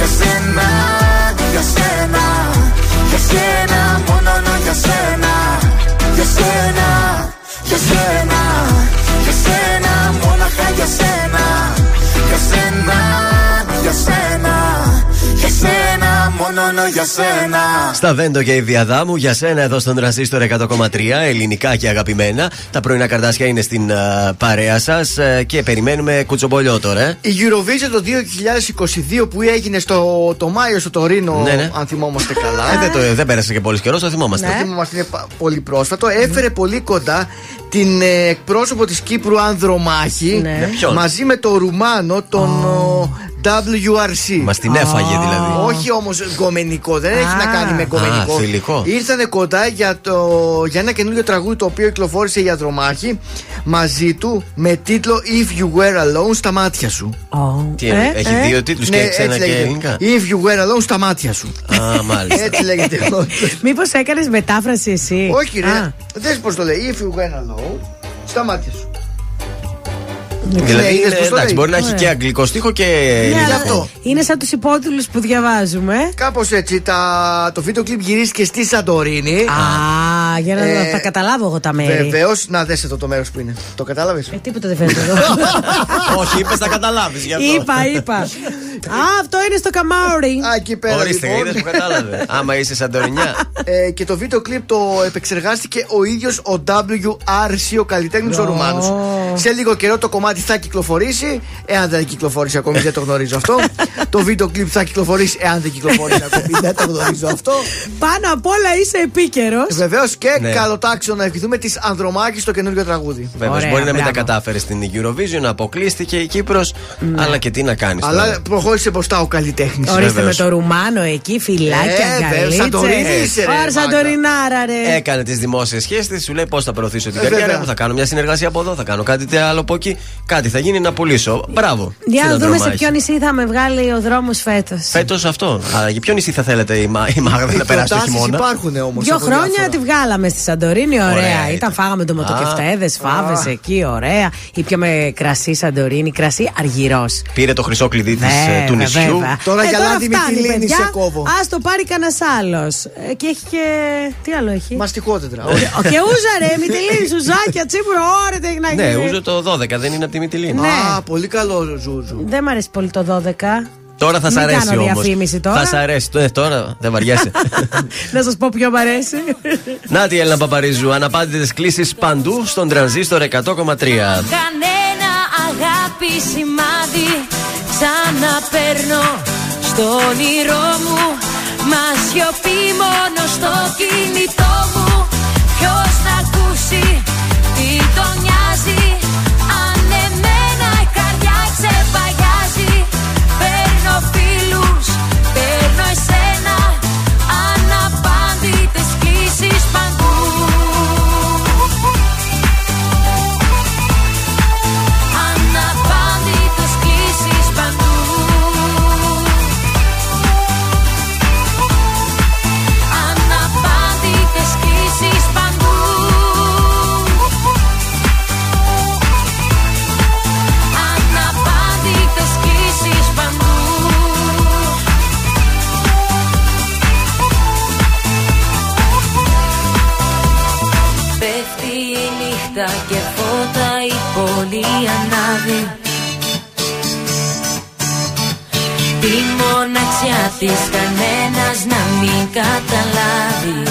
Για σένα, για σένα, για σένα Μόνο για σένα Για σένα, για σένα, για σένα Μόναχα για σένα Για σένα, μόνο για σένα Στα Βέντο και η Διαδάμου, για σένα εδώ στον Τρανσίστορ 100,3, ελληνικά και αγαπημένα. Τα πρωινά καρτάσια είναι στην α, παρέα σας και περιμένουμε κουτσομπολιό τώρα. ε. Η Eurovision το 2022 που έγινε στο, το Μάιο στο Τωρίνο, Ναι, ναι. αν θυμόμαστε καλά. Ε, δεν, το, δεν πέρασε και πολύ καιρός, το θυμόμαστε. Το θυμόμαστε, είναι πα- πολύ πρόσφατο. Έφερε πολύ κοντά την ε, εκπρόσωπο της Κύπρου Ανδρομάχη Ναι. Με ποιον; μαζί με τον Ρουμάνο, τον ο, WRC. Μας την έφαγε δηλαδή. Όχι όμως γκομενικό, δεν έχει να κάνει με γκομενικό. Α, θηλυκό. Ήρθανε κοντά για, το, για ένα καινούριο τραγούδι το οποίο κυκλοφόρησε η Ανδρομάχη μαζί του με τίτλο If You Were Alone στα μάτια σου. Τι, έχει δύο τίτλους και ξένα έτσι και λέγεται. ελληνικά. If You Were Alone στα μάτια σου. Α, μάλιστα. έτσι λέγεται. Μήπως έκανες μετάφραση εσύ; Όχι, ρε. Δεν πώς το λέει. If you went alone, στα μάτια σου. Δηλαδή, Ναι, είδες είναι, πώς το εντάξει, λέει. μπορεί να έχει Ωραία. και αγγλικό στίχο και Ναι, αλλά ελληνικό. Είναι σαν τους υπότιτλους που διαβάζουμε. Κάπως έτσι. Τα, το βίντεο κλιπ γυρίστηκε στη Σαντορίνη. Α, για να Ε, τα καταλάβω εγώ τα μέρη. Βεβαίως, να δες εδώ το μέρος που είναι. Το κατάλαβες; Ε, τίποτα δεν φαίνεται εδώ. Όχι, είπες, θα καταλάβεις γι' αυτό. είπα, είπα. Α, αυτό είναι στο καμάουρι. Α, εκεί πέρα Ορίστε, λοιπόν. είδες που κατάλαβες. Άμα είσαι Σαντορινιά. Ε, και το βίντεο κλιπ το επεξεργάστηκε ο ίδιος ο WRC, ο καλλιτέχνης ο Ρουμάνος. Σε λίγο καιρό το κομμάτι θα κυκλοφορήσει. Εάν δεν κυκλοφορήσει ακόμη, δεν το γνωρίζω αυτό. το βίντεο κλιπ θα κυκλοφορήσει, εάν δεν κυκλοφορήσει ακόμη, δεν το γνωρίζω αυτό. Πάνω απ' όλα είσαι επίκαιρος. Βεβαίως και Ναι. καλοτάξιο να ευχηθούμε της Ανδρομάκης στο καινούριο τραγούδι. Βέβαια, Ωραία, μπορεί να μην τα μπράβο. κατάφερες στην Eurovision, αποκλείστηκε η Κύπρος. Ναι. Αλλά και τι να κάνεις. Αλλά προχώρησε μπροστά ο καλλιτέχνης. Ορίστε Βεβαίως. με το Ρουμάνο εκεί, φυλάκια, Ε, βέβαια, γκαλίτσε. Σαντορίνη είσαι, ρε, Ωρα, μάγκα. Σαντορινάρα, ρε. Έκανε τις δημόσιες σχέσεις της, σου λέει πώς θα προωθήσω την Ε, καριέρα βέβαια. μου. Θα κάνω μια συνεργασία από εδώ, θα κάνω κάτι τε- άλλο από εκεί. Κάτι θα γίνει να πουλήσω. Μπράβο. Για να στην δούμε σε Ανδρομάχη. ποιο νησί θα με βγάλει ο δρόμος φέτος. Φέτος αυτό. Α, για ποιο νησί θα θέλετε η, Μα- η Μάγδα να περάσει το προτάσεις χειμώνα; υπάρχουν όμως. Δύο χρόνια τη βγάλαμε στη Σαντορίνη, ωραία. Ωραία ήταν, ήταν. φάγαμε το μοτοκεφτέδε, φάβες εκεί, ωραία. Ή πιάμε κρασί Σαντορίνη, κρασί αργυρός. Πήρε το χρυσό κλειδί της, ε, του νησιού. Τώρα για λάδι φτάνει, Μυτιλίνη παιδιά. σε κόβω. Α το πάρει κανένας άλλος. και έχει και. Τι άλλο έχει; Μαστιχότετρα. και ούζα ρε, Μυτιλίνη, σουζάκια, τσίπουρο, ωραία, τι έχει να Ναι, γίνει. ούζο το 12, δεν είναι από τη Μυτιλίνη. Ναι. Α, πολύ καλό ζούζου. Δεν μ' αρέσει πολύ το 12. Τώρα θα σ' Μην αρέσει κάνω όμως. διαφήμιση τώρα. Θα σ' αρέσει. Ε, τώρα δεν βαριέσαι. Να σας πω ποιο μ' αρέσει. Να τη Έλληνα Παπαρίζου. Αναπάντητες κλήσεις παντού στον τρανζίστορ 100,3. Κανένα αγάπη σημάδι Ξαναπέρνω στο όνειρό μου Μα σιωπή μόνο στο κινητό μου Ποιος να ακούσει τι τον νοιάζει; Της κανένας να μην καταλάβει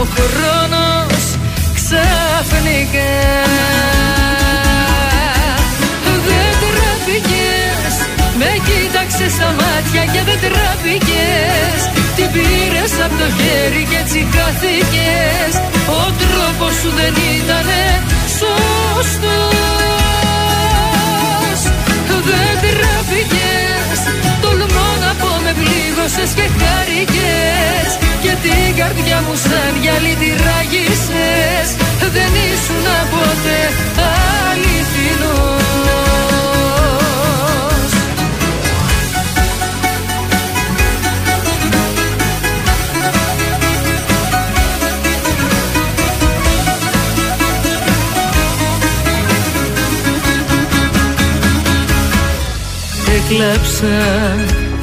ο χρόνος ξαφνικά. Δεν τραπήκες Με κοίταξες στα μάτια και δεν τραπήκες. Την πήρες από το χέρι και έτσι χάθηκες. Ο τρόπος σου δεν ήτανε σωστός. Δεν τραπήκες Τολμώ να πω με πλήγωσες και χάρηκες Και την καρδιά μου σαν γυαλί τη ράγισες Δεν ήσουν ποτέ αληθινός. Έκλαψα,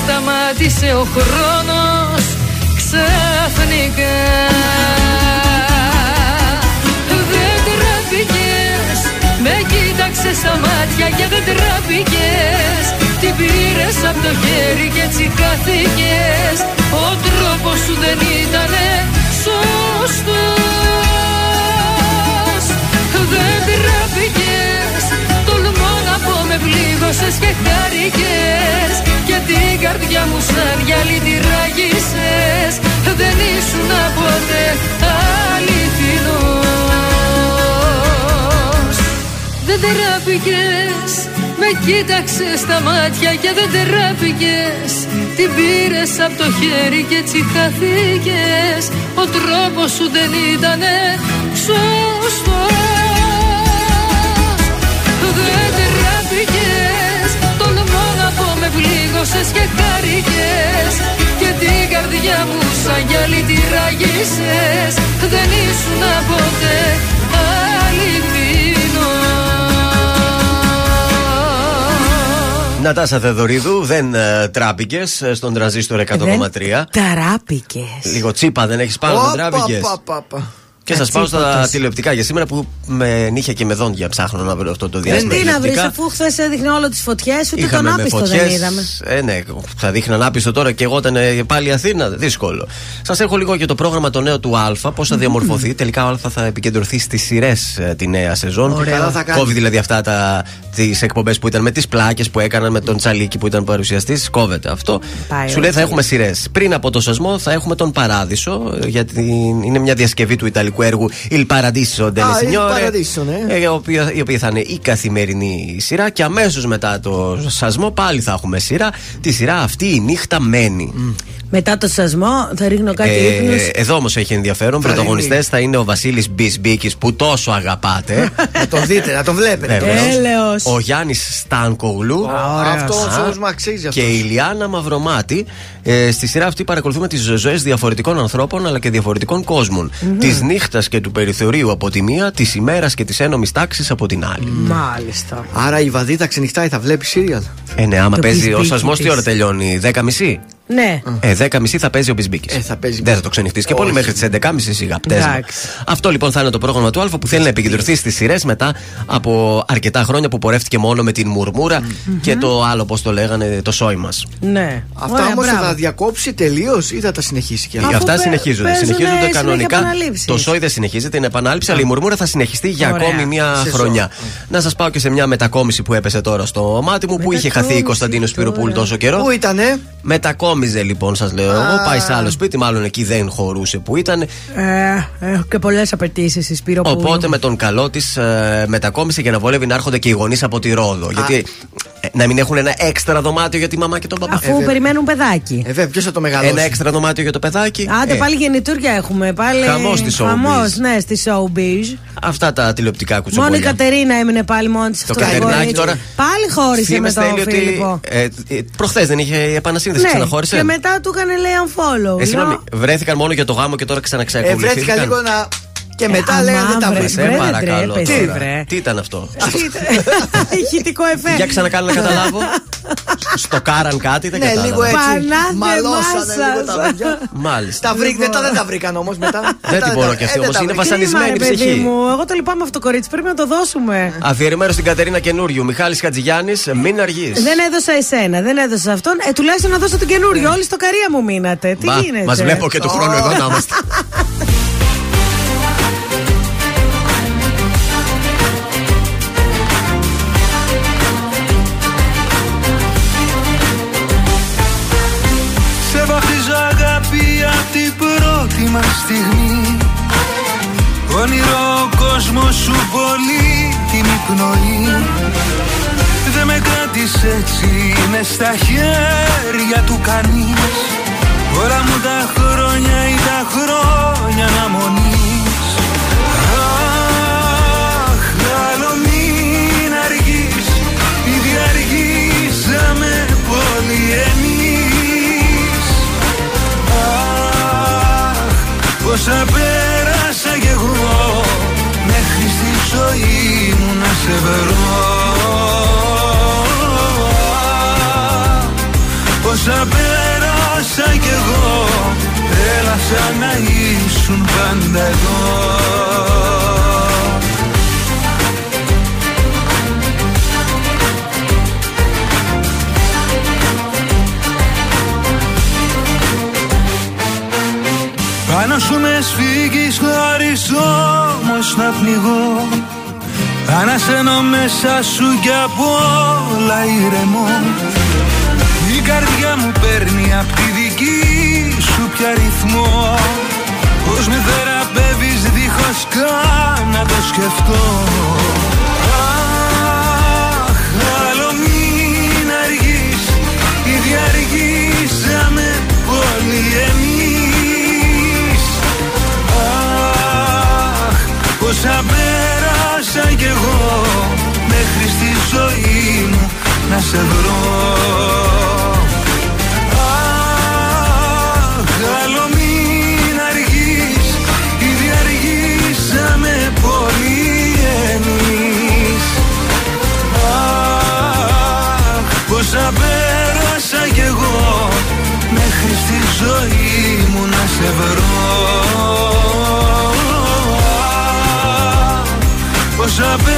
σταμάτησε ο χρόνος ξαφνικά. Δεν τραπήκες Με κοίταξες στα μάτια και δεν τραπήκες Την πήρες από το χέρι και έτσι χάθηκες. Ο τρόπος σου δεν ήτανε σωστός. Δεν τραπήκες Τολμώ να πω με πλήγωσες και χάρηκες. Και την καρδιά μου σαν γυαλί τη ράγισες Δεν ήσουν ποτέ αληθινός. Δεν τραπήκες με κοίταξες στα μάτια και δεν τεράπηκες Την πήρες από το χέρι και έτσι χαθήκες. Ο τρόπος σου δεν ήτανε σωστός. Δεν τεράπηκες Τολμώ να πω με πλήγωσες και χάρηκες Και την καρδιά μου σαν γυαλί τη ράγισες Δεν ήσουν ποτέ αληθινός Νατάσα Θεδωρίδου, δεν uh, τράπηκες στον τραζίστορ 100,3. Ταράπηκες. Λίγο τσίπα δεν έχεις πάνω, δεν τράπηκες. Και σας πάω στα Κατσίπατος. τηλεοπτικά για σήμερα που με νύχια και με δόντια ψάχνω να βρω αυτό το διάστημα. Τι να βρεις, τηλεοπτικά. αφού χθες έδειχνε όλο τις φωτιές, ούτε Είχαμε τον με άπιστο φωτιές. δεν είδαμε. Ε, ναι, θα δείχναν άπιστο τώρα και εγώ ήταν ε, πάλι Αθήνα. Δύσκολο. Σας έχω λίγο για το πρόγραμμα το νέο του Α, πώς θα διαμορφωθεί. Τελικά ο Α θα επικεντρωθεί στις σειρές τη νέα σεζόν. Ωραία. Καλά θα κάνει. Κόβει δηλαδή αυτά τα, τις εκπομπές που ήταν με τις πλάκες που έκαναν με τον Τσαλίκη που ήταν παρουσιαστής. Κόβεται αυτό. Πάει Σου λέει ο θα έχουμε σειρές. Πριν από το σασμό θα έχουμε τον Παράδεισο, ε, γιατί είναι μια διασκευή του Ιταλικού έργου Il Paradiso delle Α, Il Signore. Paradiso, ναι. Ε, η οποία, η οποία θα είναι η καθημερινή σειρά και αμέσως μετά το σασμό πάλι θα έχουμε σειρά. Τη σειρά αυτή η νύχτα μένει. Μετά το σασμό θα ρίχνω κάτι Ε, ύπνους. εδώ όμως έχει ενδιαφέρον. Πρωταγωνιστές θα είναι ο Βασίλης Μπισμπίκης που τόσο αγαπάτε. Να τον δείτε, να τον βλέπετε. Βεβαίως. Έλεος. Ο Γιάννης Στάνκογλου. Αυτός Α, όμως μα αξίζει αυτός. και η Ιλιάνα Μαυρομάτη. Ε, στη σειρά αυτή παρακολουθούμε τις ζωές διαφορετικών ανθρώπων αλλά και διαφορετικών κόσμων. Μμμ. Της νύχτας και του περιθωρίου από τη μία, της ημέρας και της ένομη τάξης από την άλλη. Μάλιστα. Άρα η βαδίτα ξενυχτάει, θα βλέπει σύριαλ. Ε, ναι, άμα Το παίζει ο μπισμπίκι σασμός, τι της. ώρα τελειώνει, 10.30. Ναι. Ε, 10 μισή θα παίζει ο Μπισμπίκης. Ε, θα παίζει Δεν θα το ξενυχτείς και πολύ Όχι. μέχρι τις 11.30 σιγά. πτέσμα. Εντάξει. Αυτό λοιπόν θα είναι το πρόγραμμα του Α που θέλει να επικεντρωθεί στις σειρές μετά από αρκετά χρόνια που πορεύτηκε μόνο με την μουρμούρα και το άλλο, πώς το λέγανε, το σόι μας. Ναι. Αυτά Ωραία, όμως θα μπράβο. τα διακόψει τελείως ή θα τα συνεχίσει κι άλλα. Αυτά; παι- συνεχίζονται. παίζουνε Συνεχίζονται συνέχεια κανονικά. επαναλήψεις. Το σόι δεν συνεχίζεται, είναι επανάληψη, αλλά η μουρμούρα θα συνεχιστεί για Ωραία. ακόμη μια Σε χρονιά. Να σας πάω και σε μια μετακόμιση που έπεσε τώρα στο μάτι μου, που είχε χαθεί η Κωνσταντίνο Σπυροπούλ τόσο καιρό. Πού ήτανε, Μετακόμιζε λοιπόν, σας λέω εγώ. Πάει σε άλλο σπίτι, μάλλον εκεί δεν χωρούσε που ήταν. Ε, έχω και πολλές απαιτήσεις η Σπύρο Οπότε με τον καλό της ε, μετακόμισε για να βολεύει να έρχονται και οι γονείς από τη Ρόδο. Γιατί ε, να μην έχουν ένα έξτρα δωμάτιο για τη μαμά και τον παπά. Αφού περιμένουν παιδάκι. Ε, βέβαια, ποιος θα το μεγαλώσει; Ένα έξτρα δωμάτιο για το παιδάκι; Άντε Ε, πάλι γεννητούρια έχουμε. Πάλι... Χαμός στη showbiz. Χαμός, ναι, στη showbiz. Αυτά τα τηλεοπτικά Μόνο η κουτσομπολιά. Κατερίνα έμεινε πάλι μόνη της. Το Κατερινάκι τώρα. Πάλι χώρισε με Φήμες τον θέλει ότι. Φίλιππο. Ε, ε, Προχθές δεν είχε επανασύνδεση, Ναι, ξαναχώρησε. Και μετά του έκανε λέει unfollow. Ε, συγγνώμη, Λέω, βρέθηκαν μόνο για το γάμο και τώρα Ε, ξαναξακολουθήθηκαν. βρέθηκα λίγο να. Και μετά Ε, λέγανε αμά, δεν τα βρε, βρήκα. Σε βρε, παρακαλώ. ντρέπεσαι, τώρα. βρε. Τι ήταν αυτό; Ηχητικό εφέ. Για ξανακάνω να καταλάβω. Στο κάραν κάτι, δεν Ναι, κατάλαβα. λίγο έτσι. Πανάθεμά Μαλώσανε λίγο τα σας. παιδιά. Μάλιστα. Τα βρήκαν, μετά δεν τα βρήκαν όμως μετά. Δεν Μετά την μπορώ τα- κι αυτή ε, δεν όμως. τα Είναι βρήκαν. βασανισμένη η Κρίμα, ρε, παιδί ψυχή. μου. Εγώ το λυπάμαι αυτό το κορίτσι. Πρέπει να το δώσουμε. Αφιερεμένο στην Κατερίνα καινούριου. Μιχάλης Χατζηγιάννης, μην αργείς. Δεν έδωσα εσένα, δεν έδωσα αυτόν. Ε, τουλάχιστον να δώσω τον καινούριο. Όλοι στο καρία μου μείνατε. Τι γίνεται; Μας βλέπω και του χρόνου εδώ να είμαστε. μας στιγμή. Όνειρο ο κόσμος σου πολύ την πνοή Δεν με κράτησε έτσι, είναι στα χέρια του κανείς. Όλα μου τα χρόνια ή τα χρόνια αναμονής. Αχ, πόσα πέρασα κι εγώ Μέχρι στη ζωή μου να σε βρω. Πόσα πέρασα κι εγώ Έλα σαν να ήσουν πάντα εδώ Πάνω σου με σφίγγεις χωρίς όμως να πνιγώ. Ανασένω μέσα σου κι από όλα ηρεμώ. Η καρδιά μου παίρνει απ' τη δική σου πια ρυθμό. Πώς με θεραπεύεις δίχως καν να το σκεφτώ να σε βρω. Αχ, άλλο μην αργείς Ήδη αργήσαμε πολύ εμείς. Αχ, πόσα πέρασα κι εγώ Μέχρι στη ζωή μου να σε βρω. Αχ, Πόσα πέρασα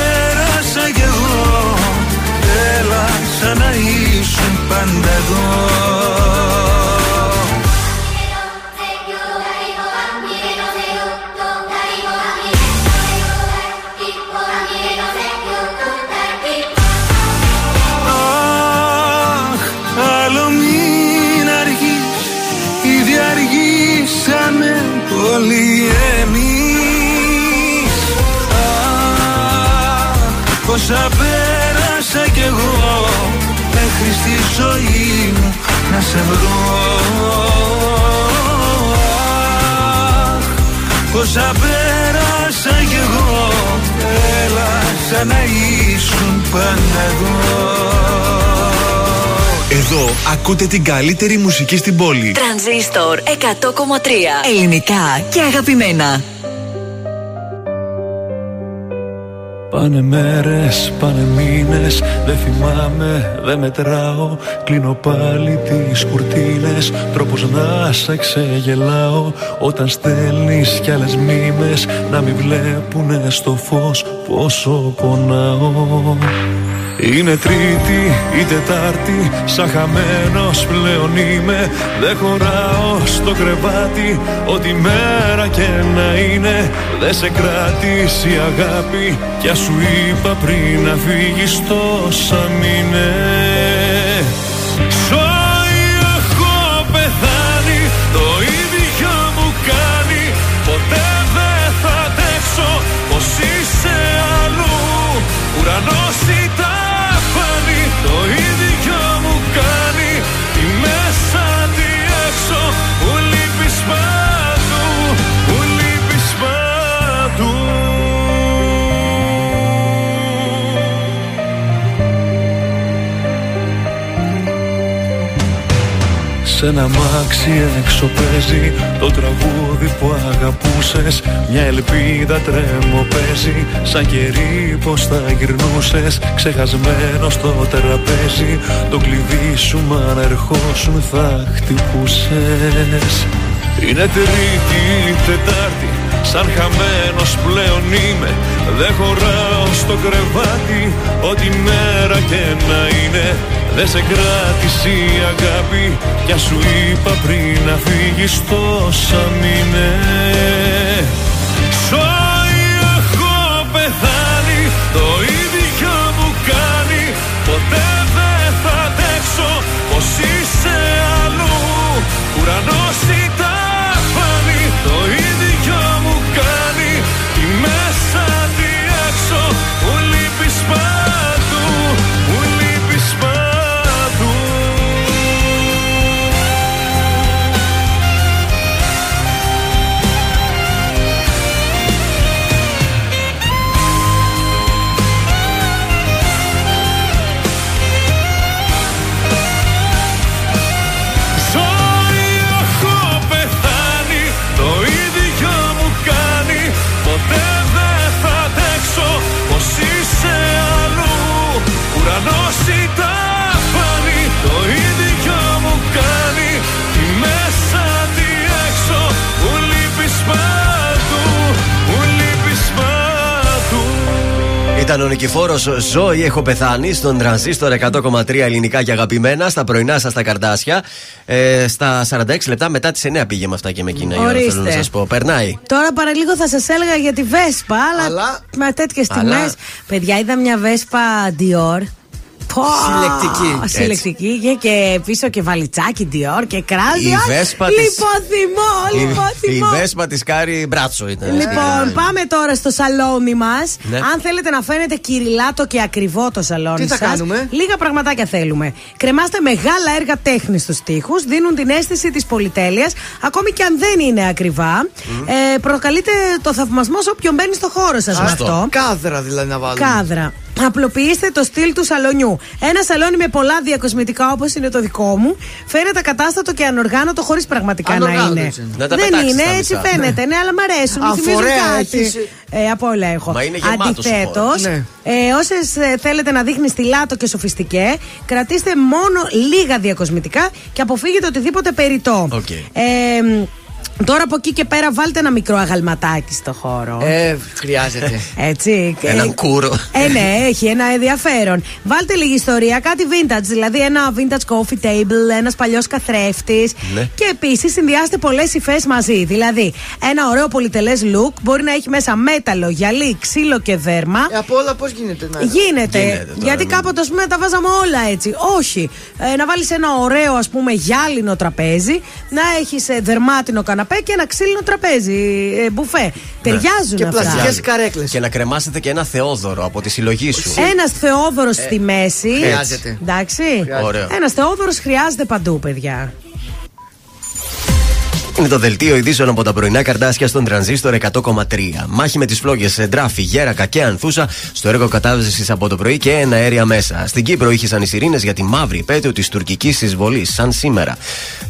αργήσαμε όλοι εμείς. Αχ, πόσα πέρασα κι εγώ Μέχρι στη ζωή μου να σε βρω Αχ, πόσα πέρασα κι εγώ Έλα σαν να ήσουν πάντα εδώ Εδώ ακούτε την καλύτερη μουσική στην πόλη. Τρανζίστορ 100,3 Ελληνικά και αγαπημένα. Πάνε μέρες, πάνε μήνες Δεν θυμάμαι, δεν μετράω. Κλείνω πάλι τις κουρτίνες Τρόπος να σε ξεγελάω Όταν στέλνεις κι άλλες μήμες Να μην βλέπουνε στο φως Πόσο πονάω είναι τρίτη ή τετάρτη Σαν χαμένος πλέον είμαι. Δεν χωράω στο κρεβάτι Ό,τι μέρα και να είναι. Δεν σε κράτησε η αγάπη Κι ας σου είπα πριν να φύγεις τόσα μήνες Σ' ένα μάξι έξω παίζει. Το τραγούδι που αγαπούσες Μια ελπίδα τρέμω παίζει. Σαν κερί πως θα γυρνούσες Ξεχασμένος στο τραπέζι. Το κλειδί σου μα αν ερχόσουν θα χτυπούσες. Είναι τρίτη ή τετάρτη Σαν χαμένος πλέον είμαι. Δεν χωράω στο κρεβάτι Ό,τι μέρα και να είναι Δεν σε κράτησε η αγάπη Κι ας σου είπα πριν να φύγεις τόσα μήνες Ήταν ο Νικηφόρο ζωή, έχω πεθάνει στον τρανζίστορ 100,3 ελληνικά και αγαπημένα στα πρωινά σας τα καρτάσια. Ε, στα 46 λεπτά μετά τις 9 πήγε με αυτά και με εκείνα. η ώρα, Ορίστε. Θέλω να σας πω. Περνάει. Τώρα παραλίγο θα σας έλεγα για τη Βέσπα, αλλά, με τέτοιες τιμές. Αλλά- Παιδιά, είδα μια Βέσπα Dior. Πω, Συλλεκτική. Συλλεκτική και, και πίσω και βαλιτσάκι Dior και crazy. Η Βέσπα της- Λιποθυμό, Η, η λιποθυμό. Βέσπα της Κάρι Μπράτσο ήταν. Λοιπόν, πάμε τώρα στο σαλόνι μας. Ναι. Αν θέλετε να φαίνεται κυριλάτο και ακριβό το σαλόνι Τι θα σας, κάνουμε; Λίγα πραγματάκια θέλουμε. Κρεμάστε μεγάλα έργα τέχνης στους τοίχους, δίνουν την αίσθηση της πολυτέλειας, ακόμη και αν δεν είναι ακριβά. Ε, προκαλείτε το θαυμασμό σε όποιον μπαίνει στο χώρο σας με αυτό. Κάδρα δηλαδή να βάλουμε. Κάδρα. Απλοποιήστε το στυλ του σαλονιού. Ένα σαλόνι με πολλά διακοσμητικά όπως είναι το δικό μου φαίνεται ακατάστατο και ανοργάνωτο χωρίς πραγματικά Ανοργάνωτο να είναι. έτσι είναι. Να τα Δεν πετάξεις είναι, τα έτσι μισά. φαίνεται. Ναι, αλλά μ' αρέσουν. μου θυμίζουν Αφορέα κάτι. έχεις. Ε, από όλα έχω. Μα είναι γεμάτος ο Αντιθέτως, χώρος. Ναι. ε, όσες θέλετε να δείχνει στυλάτο και sophistiqué, κρατήστε μόνο λίγα διακοσμητικά και αποφύγετε οτιδήποτε περιττό. Οκ. Ε, Τώρα από εκεί και πέρα βάλτε ένα μικρό αγαλματάκι στο χώρο. Ε, χρειάζεται. Έτσι. και- Έναν κούρο. ε, ναι, έχει ένα ενδιαφέρον. Βάλτε λίγη ιστορία, κάτι vintage, δηλαδή ένα vintage coffee table, ένας παλιός καθρέφτης. Ναι. Και επίσης συνδυάστε πολλές υφές μαζί. Δηλαδή, ένα ωραίο πολυτελές look μπορεί να έχει μέσα μέταλλο, γυαλί, ξύλο και δέρμα. Ε, από όλα πώς γίνεται να Γίνεται. Γίνεται τώρα, γιατί μην- κάποτε, ας πούμε, τα βάζαμε όλα έτσι. Όχι. Ε, να βάλεις ένα ωραίο, ας πούμε, γυάλινο τραπέζι, να έχεις δερμάτινο καναπέ και ένα ξύλινο τραπέζι, ε, μπουφέ. Ταιριάζουν Και αυτά. πλαστικές καρέκλες. Και να κρεμάσετε και ένα θεόδωρο από τη συλλογή σου. Ένας Θεόδωρος στη μέση. Χρειάζεται. Εντάξει. Ωραίο. Ένας Θεόδωρος χρειάζεται παντού, παιδιά. Είναι το δελτίο ειδήσεων από τα πρωινά καρτάσια στον τρανζίστορ 100,3. Μάχη με τις φλόγες Ντράφη, Γέρακα και Ανθούσα στο έργο κατάβασης από το πρωί και ένα αέρια μέσα. Στην Κύπρο ήχησαν οι σιρήνες για τη μαύρη επέτειο της τουρκικής εισβολής, σαν σήμερα.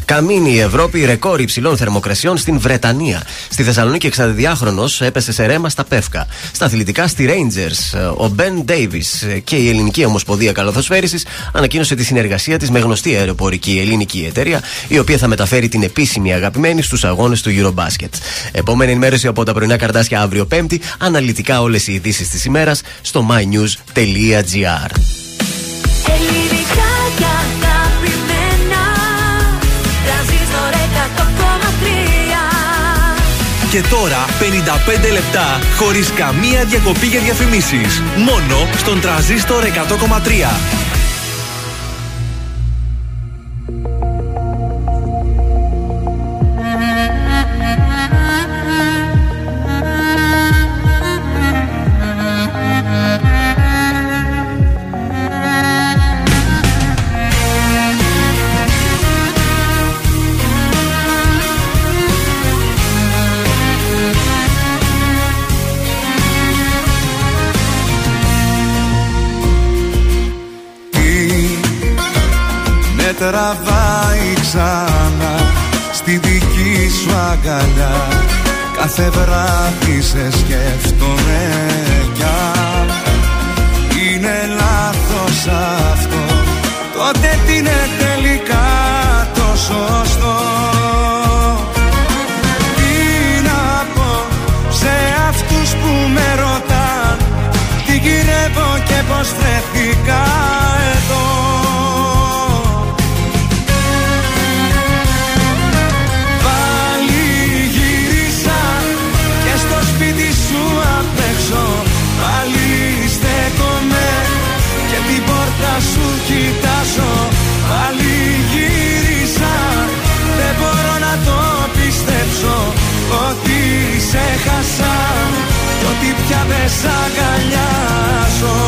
Καμίνη η Ευρώπη, ρεκόρ υψηλών θερμοκρασιών στην Βρετανία. Στη Θεσσαλονίκη, 62χρονο έπεσε σε ρέμα στα Πεύκα. Στα αθλητικά στη Rangers, ο Μπεν Ντέιβι και η Ελληνική Ομοσπονδία Καλαθοσφαίριση ανακοίνωσε τη συνεργασία της με γνωστή αεροπορική ελληνική εταιρεία, η οποία θα μεταφέρει την επίσημη αγαπημένη στους αγώνες του Eurobasket. Επόμενη ενημέρωση από τα πρωινά καρτάσια αύριο Πέμπτη, αναλυτικά όλες οι ειδήσεις της ημέρας στο mynews.gr. Ελληνικά και αγαπημένα Τρανζίστορ 100,3 Και τώρα 55 λεπτά χωρίς καμία διακοπή για διαφημίσεις. Μόνο στον τραζίστορ 100,3. Τραβάει ξανά στη δική σου αγκαλιά. Κάθε βράδυ σε σκέφτομαι κι αν είναι λάθος αυτό. Τότε τι είναι τελικά το σωστό. Τι να πω σε αυτούς που με ρωτάν Τι γυρεύω και πως βρεθήκα ότι πια δεν σ' αγκαλιάζω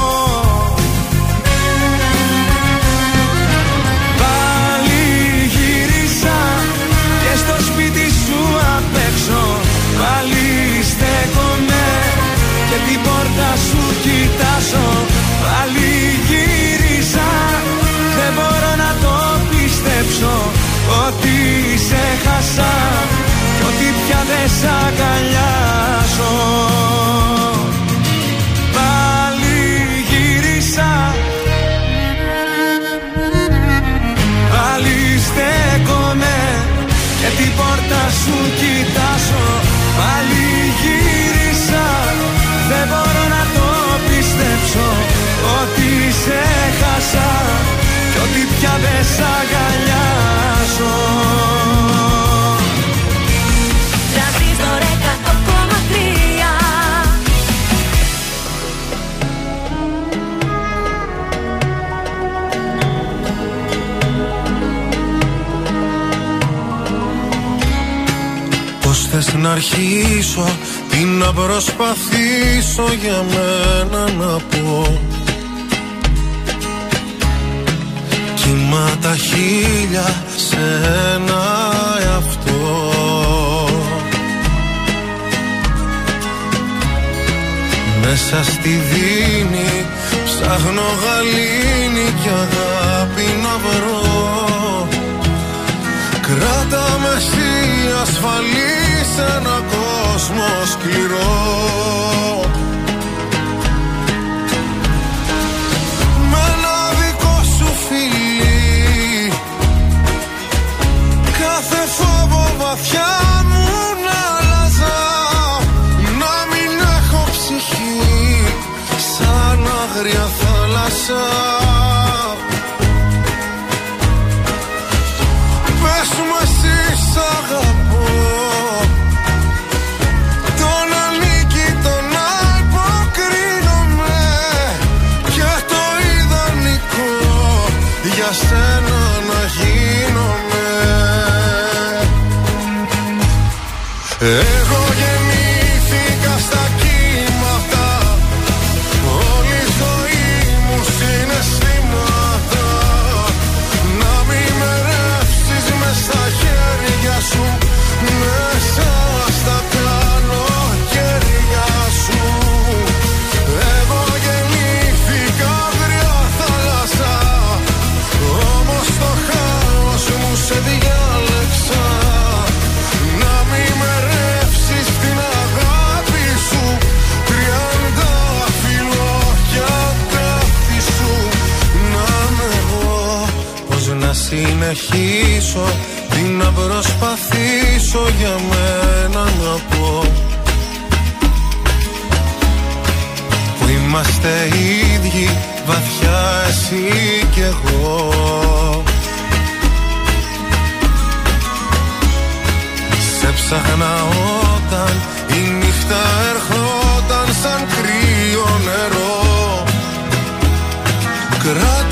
κοιτάζω Πάλι γύρισα. Δεν μπορώ να το πιστέψω Ότι σε χάσα. Κι ότι πια δεν σ' αγκαλιάζω αρχίσω Τι να προσπαθήσω για μένα να πω. Κύμα τα χίλια σε ένα εαυτό. Μέσα στη δίνη ψάχνω γαλήνη και αγάπη να βρω. Κράτα με εσύ ασφαλή σε ένα κόσμο κόσμο σκληρό. Με ένα δικό σου φιλί Κάθε φόβο βαθιά μου να άλλαζα Να μην έχω ψυχή Σαν άγρια θάλασσα Εγώ συνεχίσω Τι να προσπαθήσω για μένα να πω. Που είμαστε ίδιοι βαθιά εσύ κι εγώ. Σε ψάχνα όταν η νύχτα ερχόταν σαν κρύο νερό. Κράτα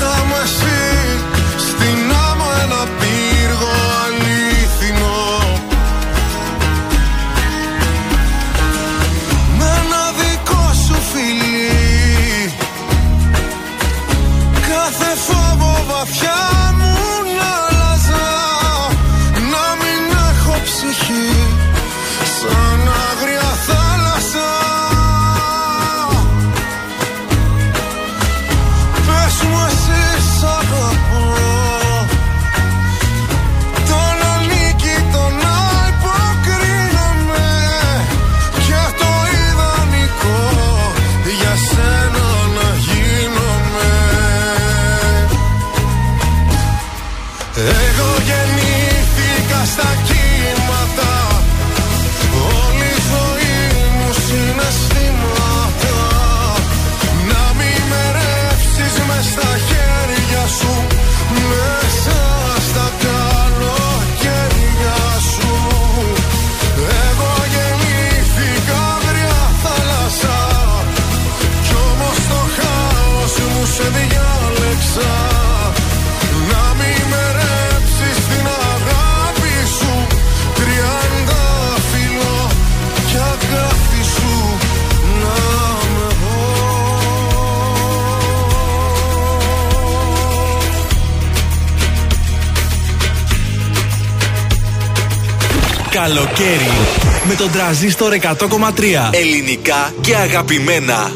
Καλοκαίρι με τον τραζίστορ 100,3 ελληνικά και αγαπημένα.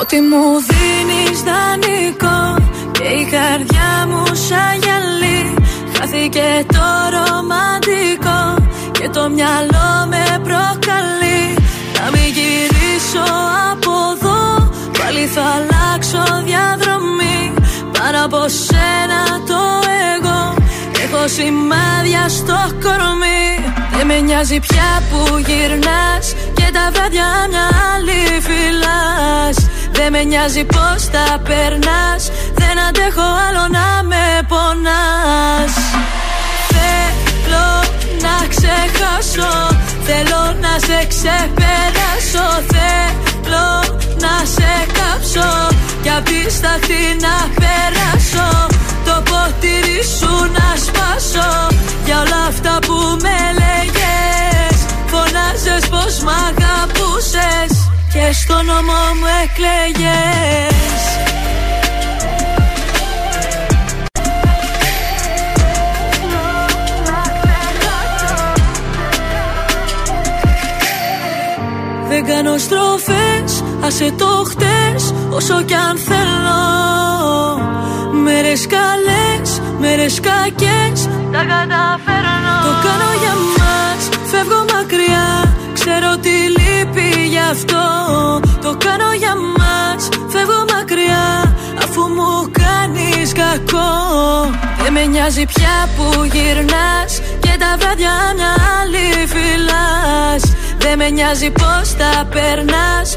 Ότι μου δίνεις δανεικό Και η καρδιά μου σαν γυαλί Χάθηκε το ρομαντικό Και το μυαλό με προκαλεί Να μην γυρίσω από εδώ Πάλι θα σένα το εγώ. Έχω σημάδια στο κορμί. Δεν με νοιάζει πια που γυρνάς. Και τα βράδια μια άλλη φυλάς. Δεν με νοιάζει πως τα περνάς. Δεν αντέχω άλλο να με πονάς. Θέλω να ξεχάσω. Θέλω να σε ξεπεράσω. Θέλω να σε κάψω Κι απ' τη σταχτή να περάσω. Το ποτήρι σου να σπάσω Για όλα αυτά που με λέγες. Φωνάζες πως μ' αγαπούσες Και στο νόμο μου εκλέγες. Δεν κάνω στροφές, άσε το χτες Όσο κι αν θέλω. Μέρες καλές, μέρες ώρες κακές Τα καταφέρνω. Το κάνω για μας Φεύγω μακριά. Ξέρω τι λείπει γι' αυτό. Το κάνω για μας Φεύγω μακριά. Αφού μου κάνεις κακό. Δεν με νοιάζει πια που γυρνάς Και τα βράδια μια άλλη φυλάς Δεν με νοιάζει πως τα περνάς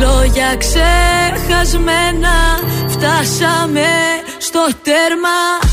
Λόγια ξεχασμένα Φτάσαμε στο τέρμα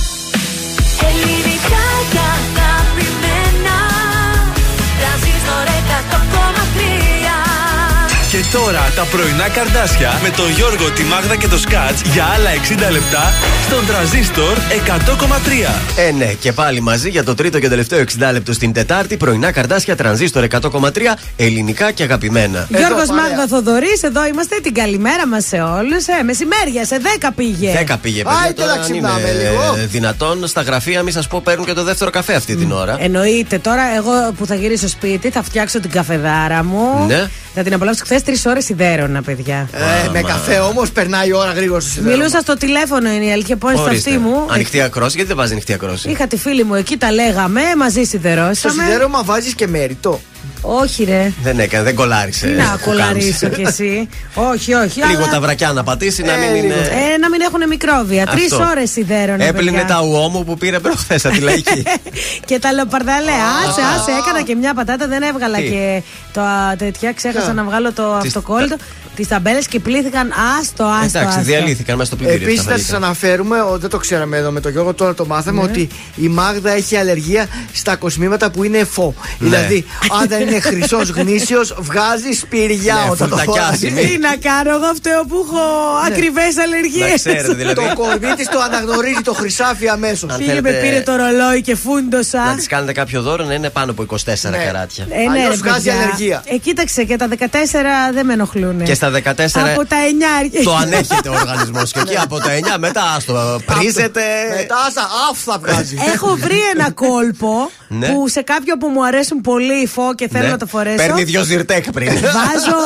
τώρα τα πρωινά καρδάσια με τον Γιώργο, τη Μάγδα και το Σκάτς για άλλα 60 λεπτά στον τραζίστορ 100,3. Ε, ναι, και πάλι μαζί για το τρίτο και τελευταίο 60 λεπτό στην Τετάρτη. Πρωινά καρδάσια τρανζίστορ 100,3 ελληνικά και αγαπημένα. Γιώργος Μάγδα Θοδωρής, εδώ είμαστε. Την καλημέρα μας σε όλους. Ε, μεσημέρια, σε 10 πήγε. 10 πήγε, παιδιά. Άιτε τώρα, να αν ξυπνάμε είναι λίγο. δυνατόν, στα γραφεία, μη σας πω, παίρνουν και το δεύτερο καφέ αυτή την ώρα. Εννοείται. Τώρα, εγώ που θα γυρίσω σπίτι, θα φτιάξω την καφεδάρα μου. Ναι. Θα την απολαύσω χθες τρεις ώρες σιδέρωνα, παιδιά. Ε, με καφέ όμως περνάει η ώρα γρήγορα στο σιδέρωμα. Μιλούσα στο τηλέφωνο είναι η αλήθεια. Πώ στα Ορίστε. αυτή μου. Ανοιχτή ακρόση, γιατί δεν βάζει ανοιχτή ακρόση; Είχα τη φίλη μου εκεί, τα λέγαμε, μαζί Στο σιδερώσαμε. σιδέρωμα βάζεις και μέριτο. Όχι, ρε. Δεν έκανε, δεν κολλάρισε. Τι να που κολλαρίσω κάμισε. κι εσύ. όχι, όχι. Λίγο αλλά- τα βρακιά να πατήσει, να Ε, μην λίγο. είναι. Ε, να μην έχουν μικρόβια. Τρεις Αυτό. ώρες σιδέρωνα. Έπλυνε παιδιά. τα ουόμου που πήρε προχθές από τη λαϊκή. και τα λεοπαρδαλέ. Άσε, Α. άσε, έκανα και μια πατάτα, δεν έβγαλα Τι; και το α, τέτοια. Ξέχασα Ποια; να βγάλω το Τις- αυτοκόλλητο. Τις ταμπέλες και πλήθηκαν άστο, άστο. Εντάξει, άστο. διαλύθηκαν μέσα στο πλυντήριο. Επίσης, αυτά να τα σα φαγητά. αναφέρουμε, ο, δεν το ξέραμε εδώ με τον Γιώργο, τώρα το μάθαμε, Ναι. ότι η Μάγδα έχει αλλεργία στα κοσμήματα που είναι φω. Ναι. Δηλαδή, αν δεν είναι χρυσός γνήσιος, βγάζεις σπηριά Ναι, όταν το φουρτακιάζει, φοράει. Τι να κάνω, εγώ φταίω που έχω ακριβές αλλεργίες. Να ξέρετε, δηλαδή. Το κορμί της το αναγνωρίζει το χρυσάφι αμέσως. Αν Πήγε με θέλετε- πήρε το ρολόι και φούντοσα. Να της κάνετε κάποιο δώρο να είναι πάνω από 24 Ναι. καράτια. Ε, ναι, Αλλιώς ρε, βγάζει παιδιά. αλλεργία. Ε, κοίταξε και τα 14 δεν με ενοχλούν. Και στα 14 Από τα 9 το ανέχεται ο οργανισμός. και εκεί από τα 9 μετά άστο. Πρίζεται. Μετά στα άφθα βγάζει. Έχω βρει ένα κόλπο Ναι. που σε κάποιο που μου αρέσουν πολύ οι φω και θέλω Ναι. να το φορέσω. Παίρνει δυο ζυρτέκ πριν. Βάζω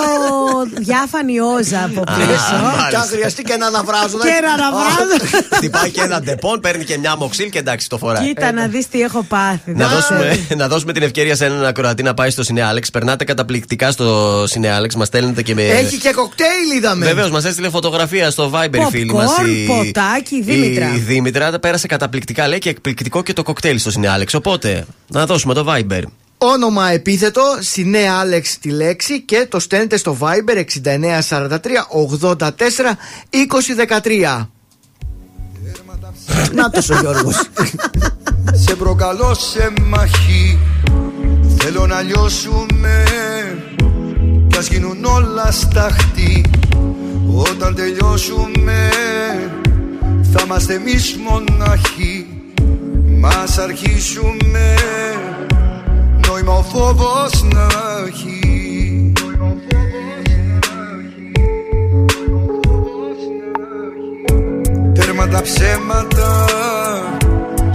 διάφανη όζα από πίσω. μάλιστα. Και αν χρειαστεί και ένα αναβράζοντα. και ένα να βράζω. Χτυπάει και ένα ντεπών, παίρνει και μια μοξίλ και εντάξει το φοράει. Κοίτα να δεις τι έχω πάθει. Να δεν δώσουμε, ξέρω. να δώσουμε την ευκαιρία σε έναν ακροατή να πάει στο Σινεάλεξ. Περνάτε καταπληκτικά στο Σινεάλεξ. Μας στέλνετε και με. Έχει και κοκτέιλ, είδαμε. Βεβαίως, μας έστειλε φωτογραφία στο Viber η φίλη μας. Popcorn, ποτάκι, η Δήμητρα. Η Δήμητρα τα πέρασε καταπληκτικά, λέει και εκπληκτικό και το κοκτέιλ στο Σινεάλεξ. Οπότε, να δώσουμε το Viber. Όνομα επίθετο, Σινέ Άλεξ τη λέξη και το στέλνετε στο Viber 6943 84 2013. Να το ο Γιώργος. Σε προκαλώ σε μαχή Θέλω να λιώσουμε Κι ας γίνουν όλα σταχτή Όταν τελειώσουμε Θα είμαστε εμείς μοναχοί. Μας αρχίσουμε Νόημα ο φόβος να έχει. Τέρμα τα ψέματα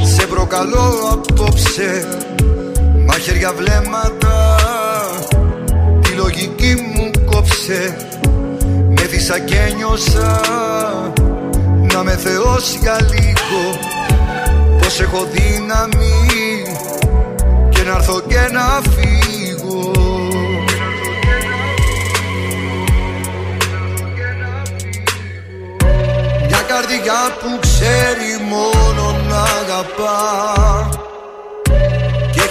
Σε προκαλώ απόψε. Μαχαίρια βλέμματα Τη λογική μου κόψε. Με φύσα και νιώσα Να με θεός για λίγο. Πως έχω δύναμη Και να έρθω και να φύγω. Μια καρδιά που ξέρει μόνο να αγαπά. Και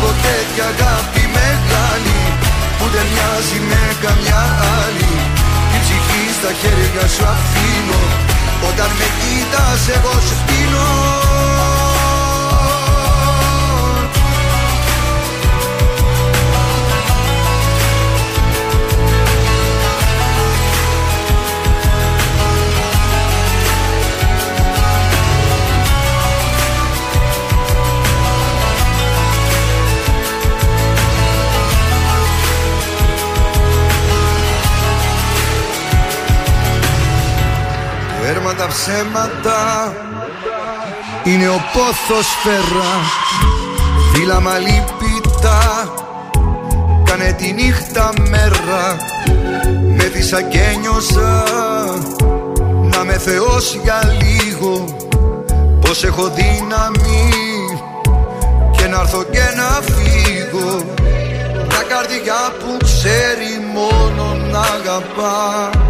Έχω τέτοια αγάπη μεγάλη Που δεν μοιάζει με καμιά άλλη. Την ψυχή στα χέρια σου αφήνω Όταν με κοίτας εγώ σου σπίνω Τέρμα τα ψέματα Είναι ο πόθος φέρα. Φύλαμα λυπητά Κάνε τη νύχτα μέρα. Με δίσα και νιώσα Να με θεός για λίγο. Πως έχω δύναμη Και να έρθω και να φύγω. Μια καρδιά που ξέρει μόνο να αγαπά. και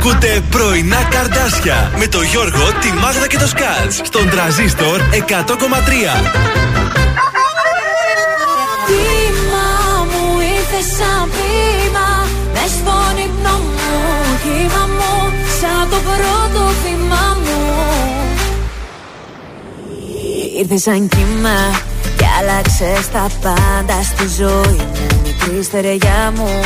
Ακούτε πρωινά καρδάσια με το Γιώργο, τη Μάγδα και το Σκάτ στον τραζίστορ 100,3. Κύμα μου ήρθε σαν πείμα Μες στον ύπνο μου κύμα μου Σαν το πρώτο βήμα μου Ήρθε σαν κύμα και άλλαξες τα πάντα στη ζωή μου Μικρή στερεγιά μου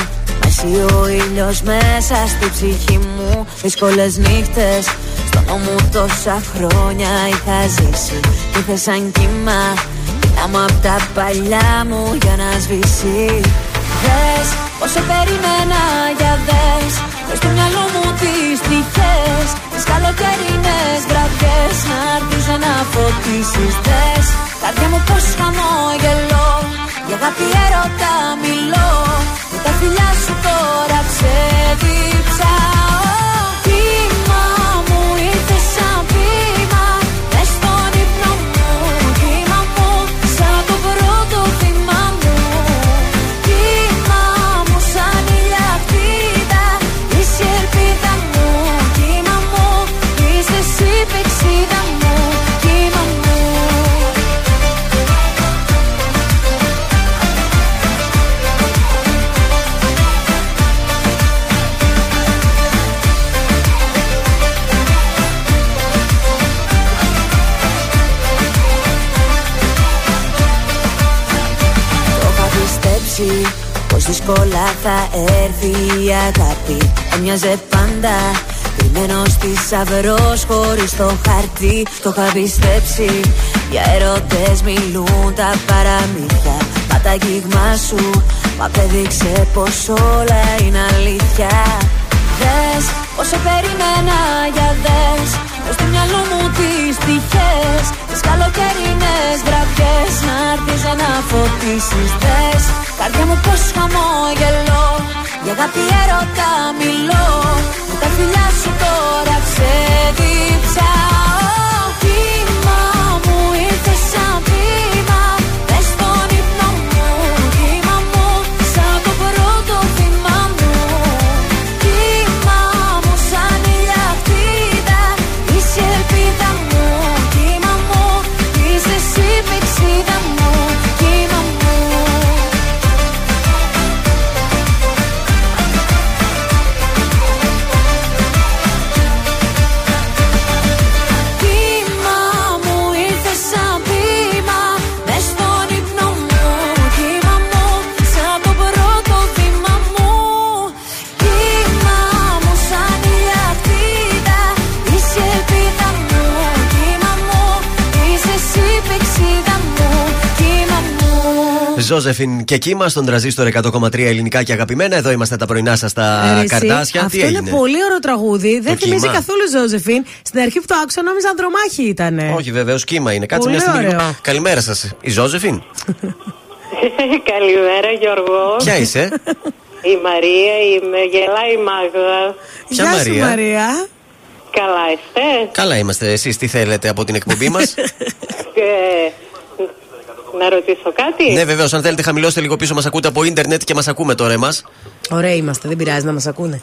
Εσύ ο ήλιος μέσα στη ψυχή μου. Δύσκολες νύχτες στον νόμο τόσα χρόνια είχα ζήσει. Ήρθε σαν κύμα Μιλάμε απ' τα παλιά μου για να σβήσει. Δες πόσο περιμένα για δες. Μες στο μυαλό μου τις τυχές. Τις καλοκαιρινές βραδιές Να έρθεις να φωτίσεις. Δες καρδιά μου πως χαμόγελο. Για αγάπη έρωτα μιλώ. Με τα φιλιά σου τώρα ξεδίψα δύσκολα θα έρθει η αγάπη. Έμοιαζε πάντα κρυμμένος θησαυρός χωρίς το χαρτί. Το είχα πιστέψει. Για έρωτες μιλούν τα παραμύθια. Μα τα αγγίγμα σου μ' απέδειξε πως όλα είναι αλήθεια. Δες πόσο περιμένα για δες Μες στο μυαλό μου τις τυχές Τις καλοκαιρινές βραδιές. Να έρθεις να φωτίσεις Δες. Καρδιά μου πως χαμόγελο Για αγάπη έρωτα μιλώ. Με τα φιλιά σου τώρα ξεδίψα Ζώζεφιν και κύμα στον τραζίστορ 100,3 ελληνικά και αγαπημένα. Εδώ είμαστε τα πρωινά σας στα Ε, ρε, εσύ, καρτάσια. Αυτό Τι είναι έγινε; πολύ ωραίο τραγούδι. Δεν Το θυμίζει κύμα. καθόλου Ζώζεφιν. Στην αρχή που το άκουσα νόμιζα ανδρομάχη ήταν. Όχι, βεβαίως κύμα είναι. Κάτσε Πολύ μια στιγμή. ωραίο. λίγο. Καλημέρα σας. Η Ζώζεφιν; Καλημέρα Γιώργο. Ποια είσαι; Η Μαρία, είμαι, γελάει η Μάγδα. Ποια Γεια σου, Μαρία; Μαρία. Καλά είστε; Καλά είμαστε. Εσείς τι θέλετε από την εκπομπή μας; Ε, να ρωτήσω κάτι. ναι, βεβαίως. Αν θέλετε, χαμηλώστε λίγο πίσω. Μας ακούτε από ίντερνετ και μας ακούμε τώρα εμάς. Ωραία είμαστε, δεν πειράζει να μας ακούνε.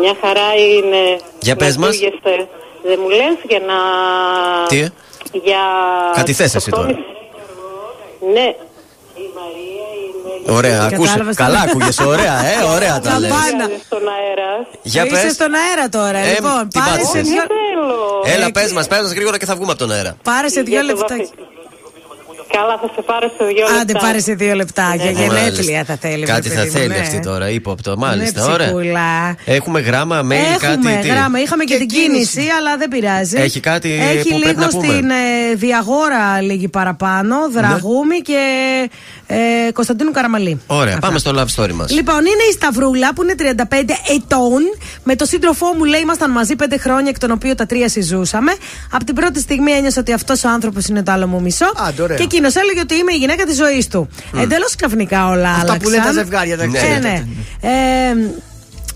Μια χαρά είναι. Για πες να μας. ακούγεστε. Δεν μου λες για να... Τι, ε; Για... Κάτι θες εσύ τώρα. Ναι. Ωραία, ακούς. Κατάλαβες Καλά τώρα. ακούγεσαι. Ωραία, ε, ωραία τα λες. Καμπάνα. Στον αέρα. Για Είσαι πες. στον αέρα τώρα. Ε, λοιπόν, τι πάρε σε πάτησες; δύο, Έλα, πες μας, πες μας γρήγορα και θα βγούμε από τον αέρα. πάρε σε δύο Για το λεπτά. Βαθύ- Καλά, θα σε πάρω σε δύο λεπτά. Άντε, πάρε σε δύο λεπτά. Για γενέθλια Μάλιστα. θα θέλει. Κάτι βρε θα παιδί μου, θέλει ναι. αυτή τώρα, ύποπτο. Μάλιστα, Ναι, ωραία. ψυχούλα. Έχουμε γράμμα, mail, κάτι. Έχουμε τι; γράμμα, είχαμε και, την κίνηση, αλλά δεν πειράζει. Έχει κάτι Έχει που πρέπει λίγο να πούμε; στην ε, Διαγόρα λίγη παραπάνω, Δραγούμη και ε, Κωνσταντίνου Καραμαλή. Ωραία, πάμε στο love story μας. Λοιπόν, είναι η Σταυρούλα που είναι 35 ετών. Με τον σύντροφό μου λέει ήμασταν μαζί 5 χρόνια, εκ των οποίων τα τρία συζούσαμε. Από την πρώτη στιγμή ένιωσα ότι αυτός ο άνθρωπος είναι το άλλο μου μισό. ωραία. και εκείνος έλεγε ότι είμαι η γυναίκα της ζωής του. Μμ. Εντελώς ξαφνικά όλα Αυτά άλλαξαν. που λένε τα ζευγάρια, τα Ναι, ξέρετε. ναι. Ε,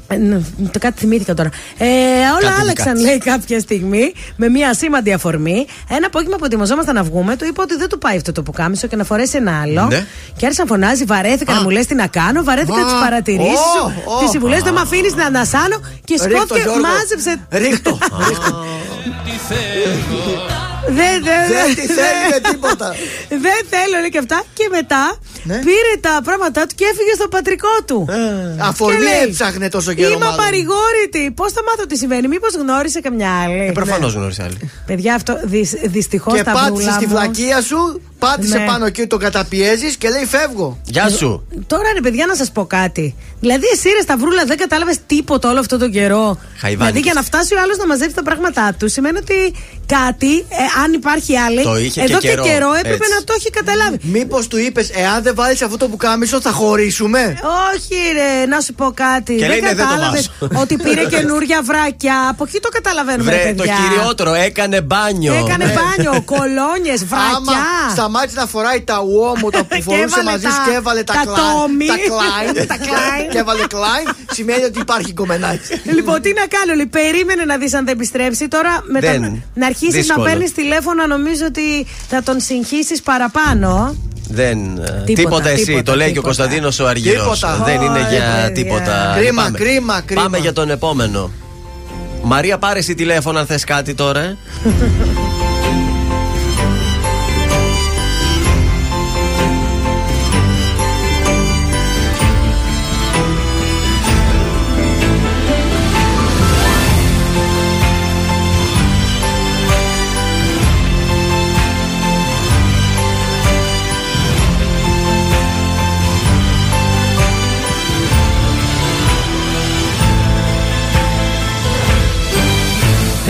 ε, ναι, το κάτι θυμήθηκα τώρα. Ε, όλα Κάτι άλλαξαν, κάτι. λέει, κάποια στιγμή με μια σήμαντη αφορμή. Ένα απόγευμα που ετοιμαζόμασταν να βγούμε, του είπα ότι δεν του πάει αυτό το πουκάμισο και να φορέσει ένα άλλο. Ναι. Και άρχισε να φωνάζει, βαρέθηκα να μου λες τι να κάνω, βαρέθηκα Α, τις παρατηρήσει ω, σου, ω. τις συμβουλές, δεν με αφήνεις να ανασάνω και Ρίχτω, σκόθηκε, Γιώργο. μάζεψε. Ρίχτω. Δεν, δεν, Δεν τη θέλει με τίποτα. Δεν θέλω, λέει και αυτά. Και μετά Ναι. πήρε τα πράγματά του και έφυγε στο πατρικό του. Αφορμή Και λέει, έψαχνε τόσο καιρό. Είμαι μάλλον. παρηγόρητη. Πώς θα μάθω τι συμβαίνει, Μήπως γνώρισε καμιά άλλη; Προφανώς γνώρισε άλλη. Παιδιά, αυτό δυστυχώς Και τα πάτησε βρούλα στη μου. βλακεία σου, πάτησε Ναι. πάνω εκεί, τον καταπιέζεις και λέει φεύγω. Γεια σου. Τώρα ρε παιδιά να σας πω κάτι. Δηλαδή, εσύ ρε Σταυρούλα δεν κατάλαβες τίποτα όλο αυτό τον καιρό. Χαϊβάνικες. Δηλαδή, για να φτάσει ο άλλος να μαζέψει τα πράγματά του, σημαίνει ότι κάτι, ε, αν υπάρχει άλλη, Το είχε εδώ και και, καιρό, καιρό έπρεπε έτσι. να το έχει καταλάβει. Μήπως του είπες, εάν δεν βάλεις αυτό το πουκάμισο θα χωρίσουμε; Όχι, ρε, να σου πω κάτι. Και λέει, ναι, δεν το κατάλαβες βάζω. ότι πήρε καινούρια βράκια. Από εκεί το καταλαβαίνουμε, ρε Βρε, το παιδιά. χειριότερο, έκανε μπάνιο. Έκανε μπάνιο, κολόνιες, βράκια. Άμα σταμάτησε να φοράει τα uomo τα που Και φορούσε έβαλε μαζί τα- σου και έβαλε τα, τα Klein- Tommy. τα Klein, Τα Klein. και έβαλε Klein, σημαίνει ότι υπάρχει κομμενάκι. Λοιπόν, τι να κάνω, λέει, περίμενε να δεις αν δεν επιστρέψει. Τώρα μετά Δεν. να αρχίσεις να Δύσκολο. παίρνεις τηλέφωνα, νομίζω ότι θα τον συγχύσεις παραπάνω. Δεν. ε, Τίποτα, εσύ. τίποτα, το λέει και ο τίποτα. Κωνσταντίνος ο Αργυρός. Τίποτα. Δεν είναι Ωρε, για παιδιά. τίποτα. Κρίμα, Πάμε. κρίμα, κρίμα. Πάμε για τον επόμενο. Μαρία, πάρε εσύ τηλέφωνο αν θες κάτι τώρα.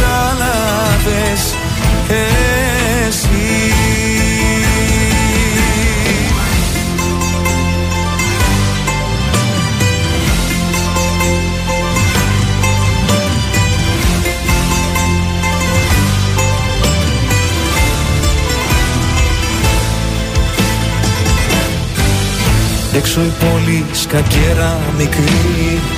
κατάλαβες εσύ. Έξω η πόλη σκακέρα μικρή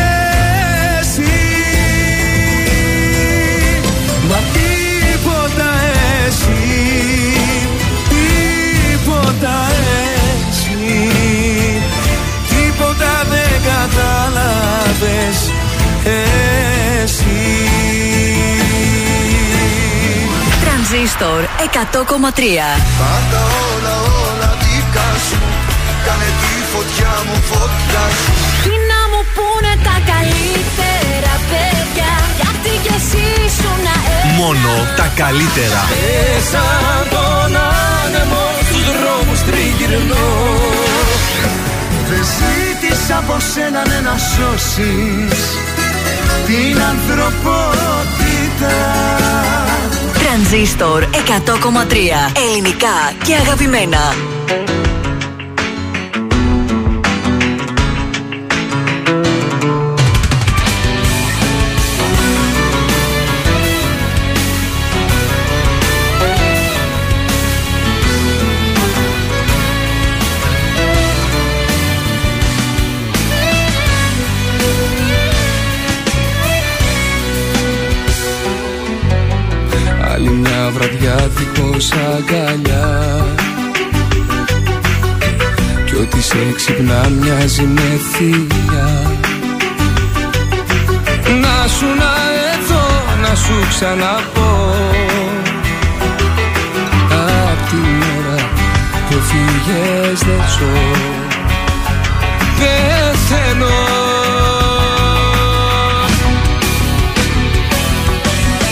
εσύ Τίποτα δεν κατάλαβες Εσύ. Τρανζίστορ 100,3. Πάντα όλα όλα δικά σου. Κάνε τη φωτιά μου φωτιά σου. Τι να μου πούνε τα καλύτερα παιδιά Γιατί κι εσύ σου να Μόνο τα καλύτερα. Μέσα τον άνεμο στους δρόμους τριγυρνώ Δεν ζήτησα από σένα ναι, να σώσεις Την ανθρωπότητα Τρανζίστορ 100,3. Ελληνικά και αγαπημένα. Αγκαλιά Κι ό,τι σε ξυπνά μοιάζει με θεία. Να σου να εδώ, να σου ξαναπώ. Απ' την ώρα που φύγες δεν ζω. Πεθαίνω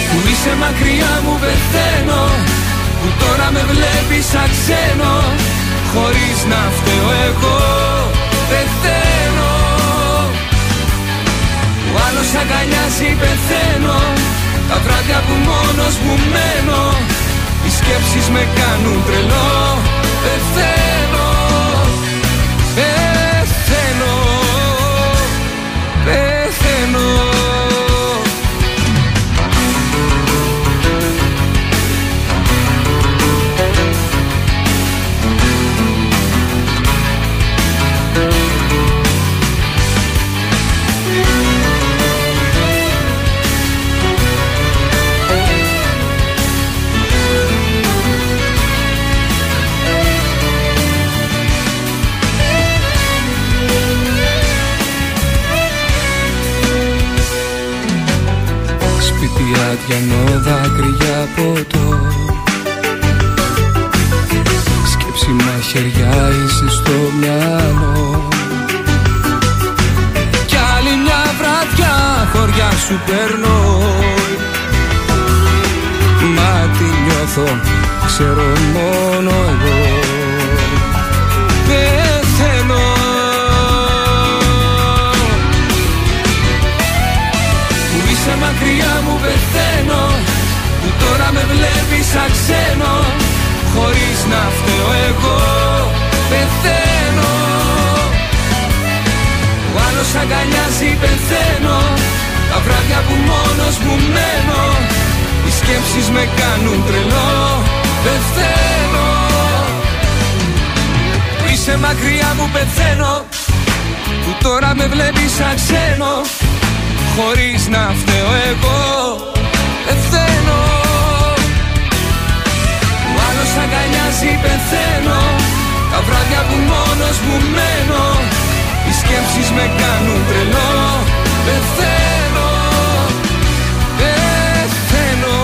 Που είσαι μακριά μου πεθαίνω Που τώρα με βλέπεις σαν ξένο Χωρίς να φταίω εγώ πεθαίνω Που άλλος αγκαλιάζει πεθαίνω Τα βράδια που μόνος μου μένω Οι σκέψεις με κάνουν τρελό Πεθαίνω Πεθαίνω Πεθαίνω Σπίτι αδιανό δάκρυα ποτό Σκέψη μαχαιριά είσαι στο μυαλό. Κι άλλη μια βραδιά χωριά σου περνώ Μα τι νιώθω ξέρω μόνο εγώ με βλέπεις σαν ξένο Χωρίς να φταίω εγώ Πεθαίνω. Ο άλλος αγκαλιάζει πεθαίνω Τα βράδια που μόνος μου μένω Οι σκέψεις με κάνουν τρελό Πεθαίνω. Που είσαι μακριά μου πεθαίνω Που τώρα με βλέπεις σαν ξένο Χωρίς να φταίω εγώ αγκαλιάζει πεθαίνω Τα βράδια που μόνος μου μένω Οι σκέψεις με κάνουν τρελό Πεθαίνω Πεθαίνω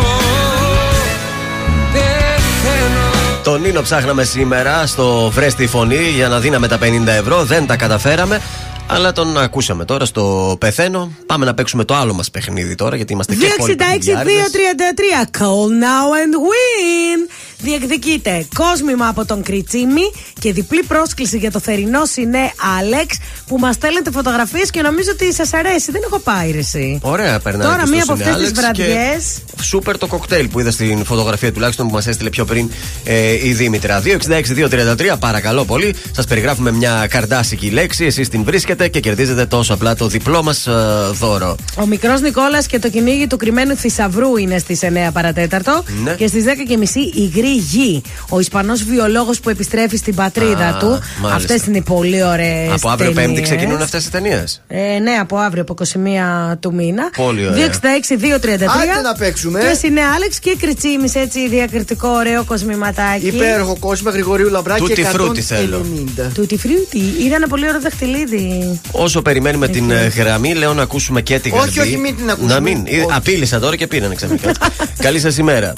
Πεθαίνω τον Νίνο ψάχναμε σήμερα στο Βρέστη Φωνή για να δίναμε τα 50 ευρώ. Δεν τα καταφέραμε. Αλλά τον ακούσαμε τώρα στο πεθαίνω. Πάμε να παίξουμε το άλλο μας παιχνίδι τώρα, γιατί είμαστε και πολύ. 266-233. Call now and win. Διεκδικείτε κόσμημα από τον Κριτσίμη και διπλή πρόσκληση για το θερινό συνέ Άλεξ που μας στέλνετε φωτογραφίες και νομίζω ότι σας αρέσει. Δεν έχω πάει ρε, εσύ. Ωραία, περνάει. Τώρα και στο μία από Σινέ αυτές τις Άλεξ βραδιές. και Σούπερ το κοκτέιλ που είδα στην φωτογραφία τουλάχιστον που μας έστειλε πιο πριν ε, η Δήμητρα. 266-233, παρακαλώ πολύ. Σας περιγράφουμε μια καρδάσικη λέξη. Εσείς την βρίσκετε και κερδίζετε τόσο απλά το διπλό μας ε, δώρο. Ο μικρός Νικόλας και το κυνήγι του κρυμμένου θησαυρού είναι στις 9 παρατέταρτο. Ναι. Και στις 10.30 η Γκρι Γη. Ο Ισπανός βιολόγος που επιστρέφει στην πατρίδα Α, του. μάλιστα. Αυτές είναι οι πολύ ωραίες. Από αύριο Πέμπτη ξεκινούν αυτές οι ταινίες; Ε, ναι, από αύριο, από 21 του μήνα. Πολύ ωραία. 266-233. Άντε να παίξουμε. Και είναι Άλεξ; Και Κριτσίμης, έτσι διακριτικό, ωραίο κοσμηματάκι. Υπέροχο κόσμο Γρηγορίου Λαμπράκη. Τούτη 190. φρούτη θέλω. Τούτη φρούτη. Είναι ένα πολύ ωραίο δαχτυλίδι. Όσο περιμένουμε την ε, γραμμή, λέω να ακούσουμε και την Όχι, γραμμή. όχι, μην την ακούσουμε. Να μην. Ε, Όχι. Απείλησα τώρα και πήραν ξαφνικά. Καλή σας ημέρα.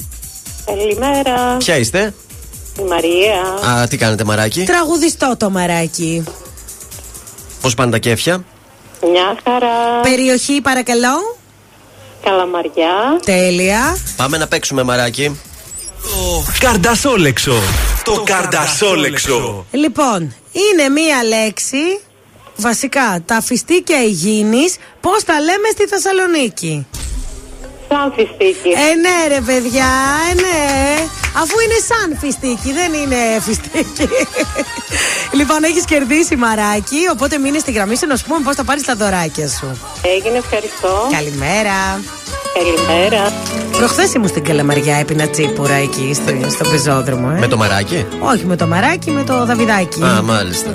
Καλημέρα. Ποια είστε; Η Μαρία. Α, τι κάνετε, μαράκι; Τραγουδιστό το μαράκι. Πώς πάνε τα κέφια; Μια χαρά. Περιοχή, παρακαλώ. Καλαμαριά. Τέλεια. Πάμε να παίξουμε, μαράκι. Καρντασόλεξο. Το καρντασόλεξο. Λοιπόν, είναι μία λέξη. Βασικά, τα φιστίκια υγιεινής Πώς τα λέμε στη Θεσσαλονίκη. Σαν φιστίκι. Ε, ναι, ρε παιδιά, ε, ναι. Αφού είναι σαν φιστίκι, δεν είναι φιστίκι. λοιπόν, έχεις κερδίσει μαράκι, οπότε μείνε στη γραμμή σου να σου πούμε πώς θα πάρεις τα δωράκια σου. Έγινε, ευχαριστώ. Καλημέρα. Καλημέρα. Προχθές ήμουν στην Καλαμαριά, έπεινα τσίπουρα εκεί στο, στο πεζόδρομο. Ε. Με το μαράκι; Όχι με το μαράκι, με το δαβιδάκι. Α, μάλιστα.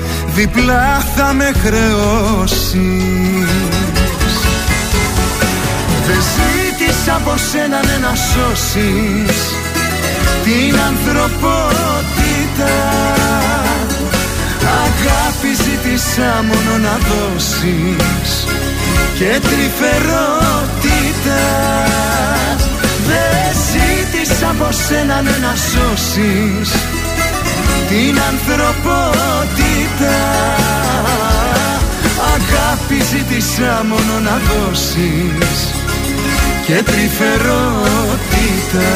διπλά θα με χρεώσεις. Δεν ζήτησα από σένα ναι, να σώσεις. Την ανθρωπότητα. Αγάπη ζήτησα μόνο να δώσεις. Και τρυφερότητα. Δεν ζήτησα από σένα ναι, να σώσεις. Την ανθρωπότητα Αγάπη ζήτησα μόνο να δώσεις και τρυφερότητα.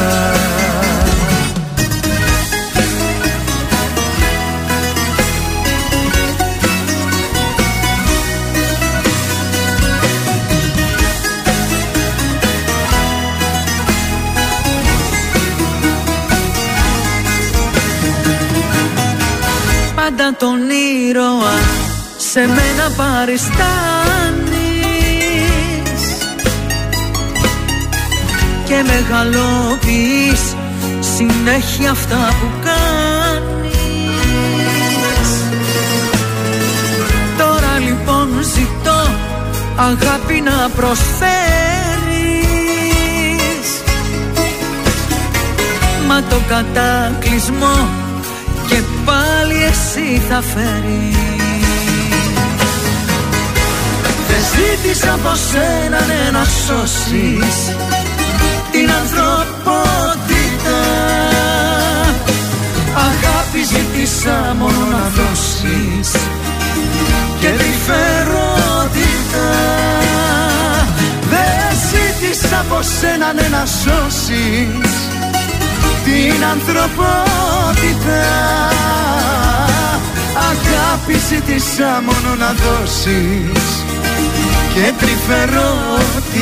Πάντα τον ήρωα σε μένα παριστάνεις Και μεγαλοποιείς συνέχεια αυτά που κάνεις. Τώρα λοιπόν ζητώ αγάπη να προσφέρεις. Μα το κατάκλυσμό και πάλι εσύ θα φέρεις ζήτησα από σένα ναι, να σώσεις την ανθρωπότητα. Αγάπη ζήτησα μόνο να δώσεις και τρυφερότητα Δεν ζήτησα από σένα ναι, να σώσεις την ανθρωπότητα. Αγάπη ζήτησα μόνο να δώσεις Και τρυφερότητα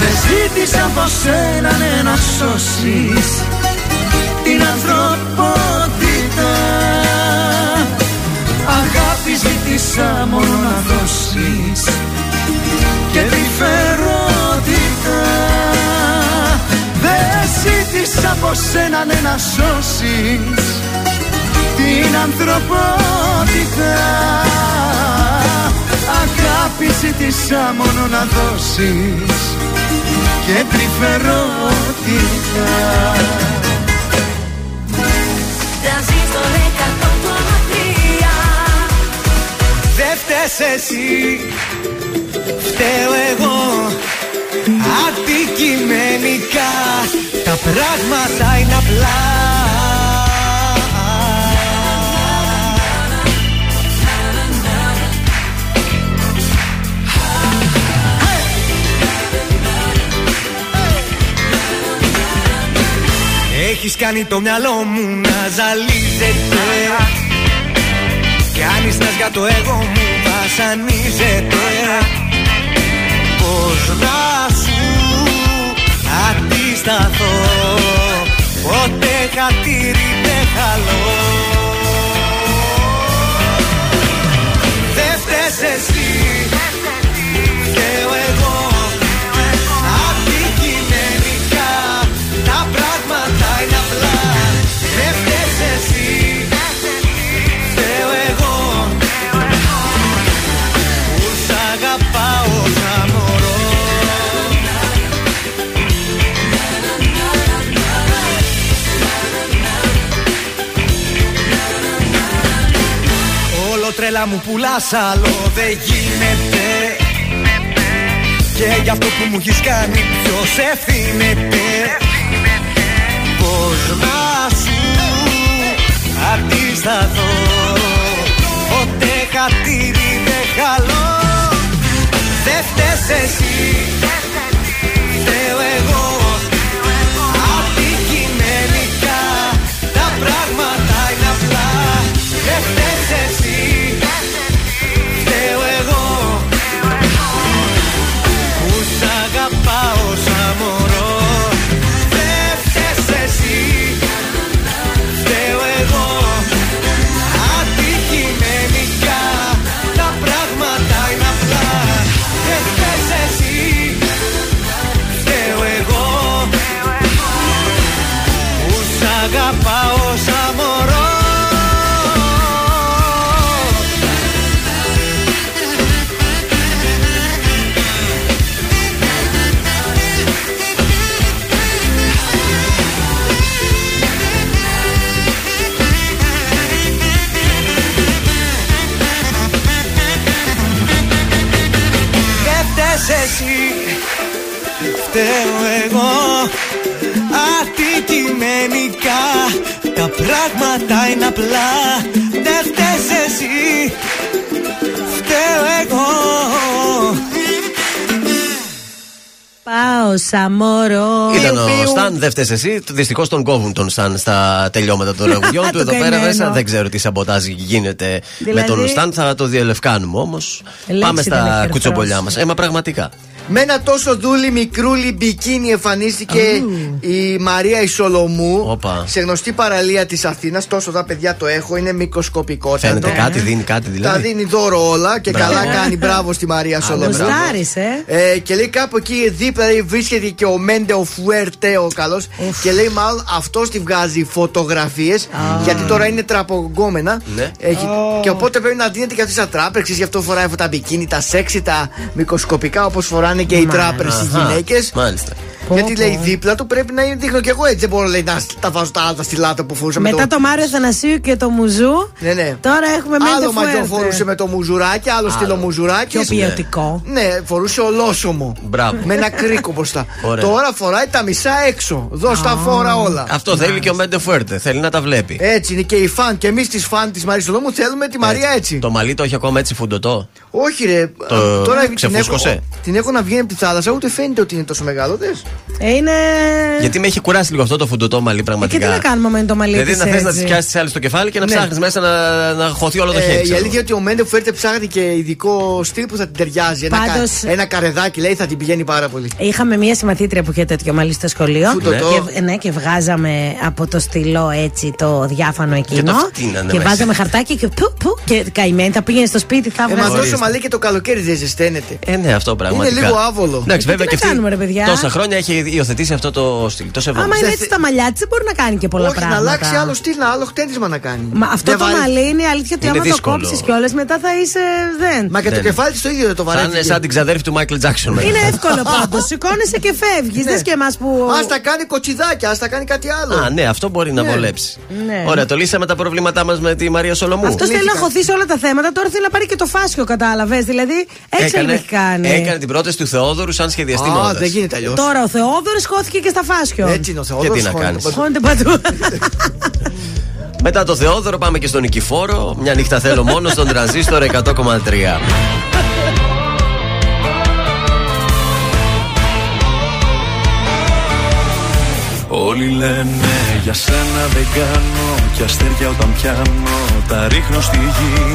Δεν ζήτησα από σένα ναι, να σώσεις ζήτησα από σένα ναι, να σώσεις την ανθρωπότητα. Αγάπη ζήτησα μόνο να δώσεις και τρυφερότητα. Τρανζίστορ 100,3 Δεν φταίς εσύ, φταίω εγώ. Αντικειμενικά τα πράγματα είναι απλά. Έχεις κάνει το μυαλό μου να ζαλίζεται. Κάνεις νας για το εγώ μου βασανίζεται. Πώς να σου αντισταθώ Ποτέ χατήρι δεν χαλώ. Δεν φταίς εσύ Φταίω εγώ. Αντικειμενικά Τα πράγματα είναι απλά Όλο τρέλα μου πουλάς άλλο δεν γίνεται. Και γι' αυτό που μου έχεις κάνει ποιος ευθύνεται. Πώς να σου αντισταθώ Ποτέ χατήρι δεν χαλώ. Δεν φταίς εσύ Φταίω εγώ. Αντικειμενικά Τα πράγματα είναι απλά. Δεν Φταίω εγώ Αντικειμενικά Τα πράγματα είναι απλά Δεν φταίς εσύ Φταίω εγώ Πάω σαν μωρό. Ήταν ο Σταν, δεν φταίεις εσύ. Δυστυχώς τον κόβουν τον Σταν στα τελειώματα των τραγουδιών του. Το Εδώ πέρα καημένο. μέσα δεν ξέρω τι σαμποτάζ γίνεται Δηλαδή- με τον Σταν. Θα το διαλευκάνουμε όμως. Λέξη Πάμε δεν έχει στα αρθρώσει. κουτσομπολιά μας. Έμα πραγματικά. Με ένα τόσο δούλη μικρούλι μπικίνι εμφανίστηκε η Μαρία Ισολομού Όπα. σε γνωστή παραλία της Αθήνας. Τόσο τα παιδιά το έχω, είναι μικροσκοπικότατο. Φαίνεται κάτι, δίνει κάτι Τα δηλαδή. δίνει δώρο όλα και Μπράβο. καλά κάνει. Μπράβο στη Μαρία Σολομού. Γουστάρεις, ε. Ε, και λέει κάπου εκεί δίπλα λέει, βρίσκεται και ο Μέντε ο Φουέρτε ο καλός. Και λέει μάλλον αυτός τη βγάζει φωτογραφίες. Γιατί τώρα είναι τραπογκόμενα. Ναι. Έχει, Και οπότε πρέπει να δίνεται και αυτή σαν τράπεζε. Γι' αυτό φοράει αυτά τα μπικίνι, τα σεξι, τα μικροσκοπικά όπως φοράνε και οι τράπεζες οι Αχα, γυναίκες. Μάλιστα. Γιατί πω. λέει δίπλα του πρέπει να είναι δείχνω κι εγώ έτσι. Δεν μπορώ λέει, να τα βάζω τα άλλα στη λάτα που φορούσα με Μετά το Μάριο Θανασίου και το Μουζού. Ναι, ναι. Τώρα έχουμε μέντε Άλλο μαγιό φορούσε με το μουζουράκι, άλλο στυλό μουζουράκι. Πιο ποιοτικό. Ναι, φορούσε ολόσωμο. Μπράβο. Με ένα κρίκο μπροστά. Ωραία. Τώρα φοράει τα μισά έξω. Δώσ' τα φόρα όλα. Αυτό θέλει και ο Μέντε Φουέρτε. Θέλει να τα βλέπει. Έτσι είναι και οι φαν. Και εμείς τις φαν της Μαρίας Σολόμου θέλουμε τη Μαρία έτσι. Το μαλλί το έχει ακόμα έτσι φουντωτό; Όχι, ρε. Το Τώρα την έχω, ξεφούσκωσε; την έχω να βγαίνει από τη θάλασσα, ούτε φαίνεται ότι είναι τόσο μεγάλο. Δες. Ε, είναι. Γιατί με έχει κουράσει λίγο αυτό το φουντωτό μαλλί Ε, και πραγματικά. τι να κάνουμε με το μαλλί Δηλαδή της να θες να έτσι. τη πιάσεις τις άλλες στο κεφάλι και να Ναι. ψάχνεις μέσα να, να χωθεί όλο το Ε, χέρι. η ξέρω. αλήθεια είναι ότι ο Μέντε φέρτε ψάχνει και ειδικό στυλ που θα την ταιριάζει. Ένα, κα- Πάντως- ένα καρεδάκι λέει θα την πηγαίνει πάρα πολύ. Είχαμε μία συμμαθήτρια που είχε τέτοιο μαλλί στο σχολείο. Φουντωτό. Και, ναι, και βγάζαμε από το στυλό έτσι το διάφανο εκείνο. το φτύνανε και μέσα. βάζαμε χαρτάκι και που, που, και καημένη θα πήγαινε στο σπίτι, θα Ε, μα βγάζει. τόσο μαλλί και το καλοκαίρι δεν ζεσταίνεται. Ε, ναι, αυτό πραγματικά. λίγο άβολο. Εντάξει, Ε, βέβαια τι και να αυτή. κάνουμε, ρε παιδιά; Τόσα χρόνια έχει υιοθετήσει αυτό το στυλ. Τόσο Άμα εβδομάδα. είναι έτσι τα μαλλιά της, δεν μπορεί να κάνει και πολλά Όχι, πράγματα. να αλλάξει άλλο στυλ, να άλλο χτένισμα να κάνει. Μα αυτό Δεν το βάρει- μαλλί είναι η αλήθεια ότι Είναι άμα δύσκολο. το κόψεις κιόλας μετά θα είσαι. Δεν. Μα και το Δεν. κεφάλι στο ίδιο δεν το Θα είναι βαρέθηκε. σαν την ξαδέρφη του Μάικλ Τζάξον. Είναι εύκολο πάντως. Σηκώνεσαι και φεύγεις. Ναι. Δεν και εμάς που. Α τα κάνει κοτσιδάκια, ας τα κάνει κάτι άλλο. Α, ναι, αυτό μπορεί να Ναι. βολέψει. Ναι. Ωραία, το λύσαμε τα προβλήματά μας με τη Μαρία Σολομού. Αυτός θέλει να χωθεί σε όλα τα θέματα. Τώρα θέλει να πάρει και το φάσιο, κατάλαβες. Δηλαδή, έτσι δεν έχει κάνει. έκανε την πρόταση του Θεόδωρου σαν σχεδιαστή Α, μόδας. δεν γίνεται αλλιώς. Τώρα ο Θεόδωρο χώθηκε και στα φάσιο. Έτσι είναι ο Και Θεόδωρο. τι να κάνεις. Χώνεται παντού. Μετά το Θεόδωρο πάμε και στον Νικηφόρο. Μια νύχτα θέλω μόνο στον τρανζίστορ 100,3. Όλοι λένε για σένα δεν κάνω Κι αστέρια όταν πιάνω τα ρίχνω στη γη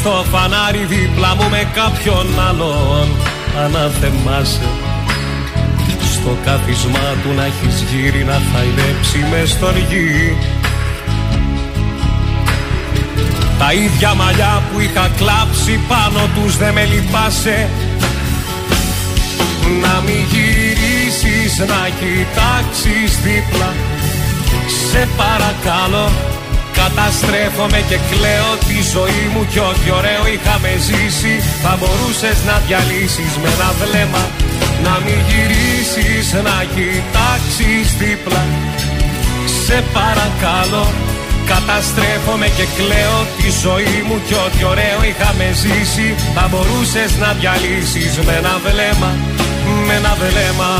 Στο φανάρι δίπλα μου με κάποιον άλλον. Αναθεμάσαι. Στο κάθισμά του να έχεις γύρει να θαϊδέψει μες στοργή Τα ίδια μαλλιά που είχα κλάψει πάνω τους δεν με λυπάσαι. Να μην γυρίσεις να κοιτάξεις δίπλα. Σε παρακαλώ Καταστρέφομαι και κλαίω τη ζωή μου κι ό,τι ωραίο είχαμε ζήσει. Θα μπορούσες να διαλύσεις με ένα βλέμμα Να μην γυρίσεις να κοιτάξεις δίπλα. Σε παρακαλώ Καταστρέφομαι και κλαίω τη ζωή μου κι ό,τι ωραίο είχαμε ζήσει. Θα μπορούσες να διαλύσεις με ένα βλέμμα Με ένα βλέμμα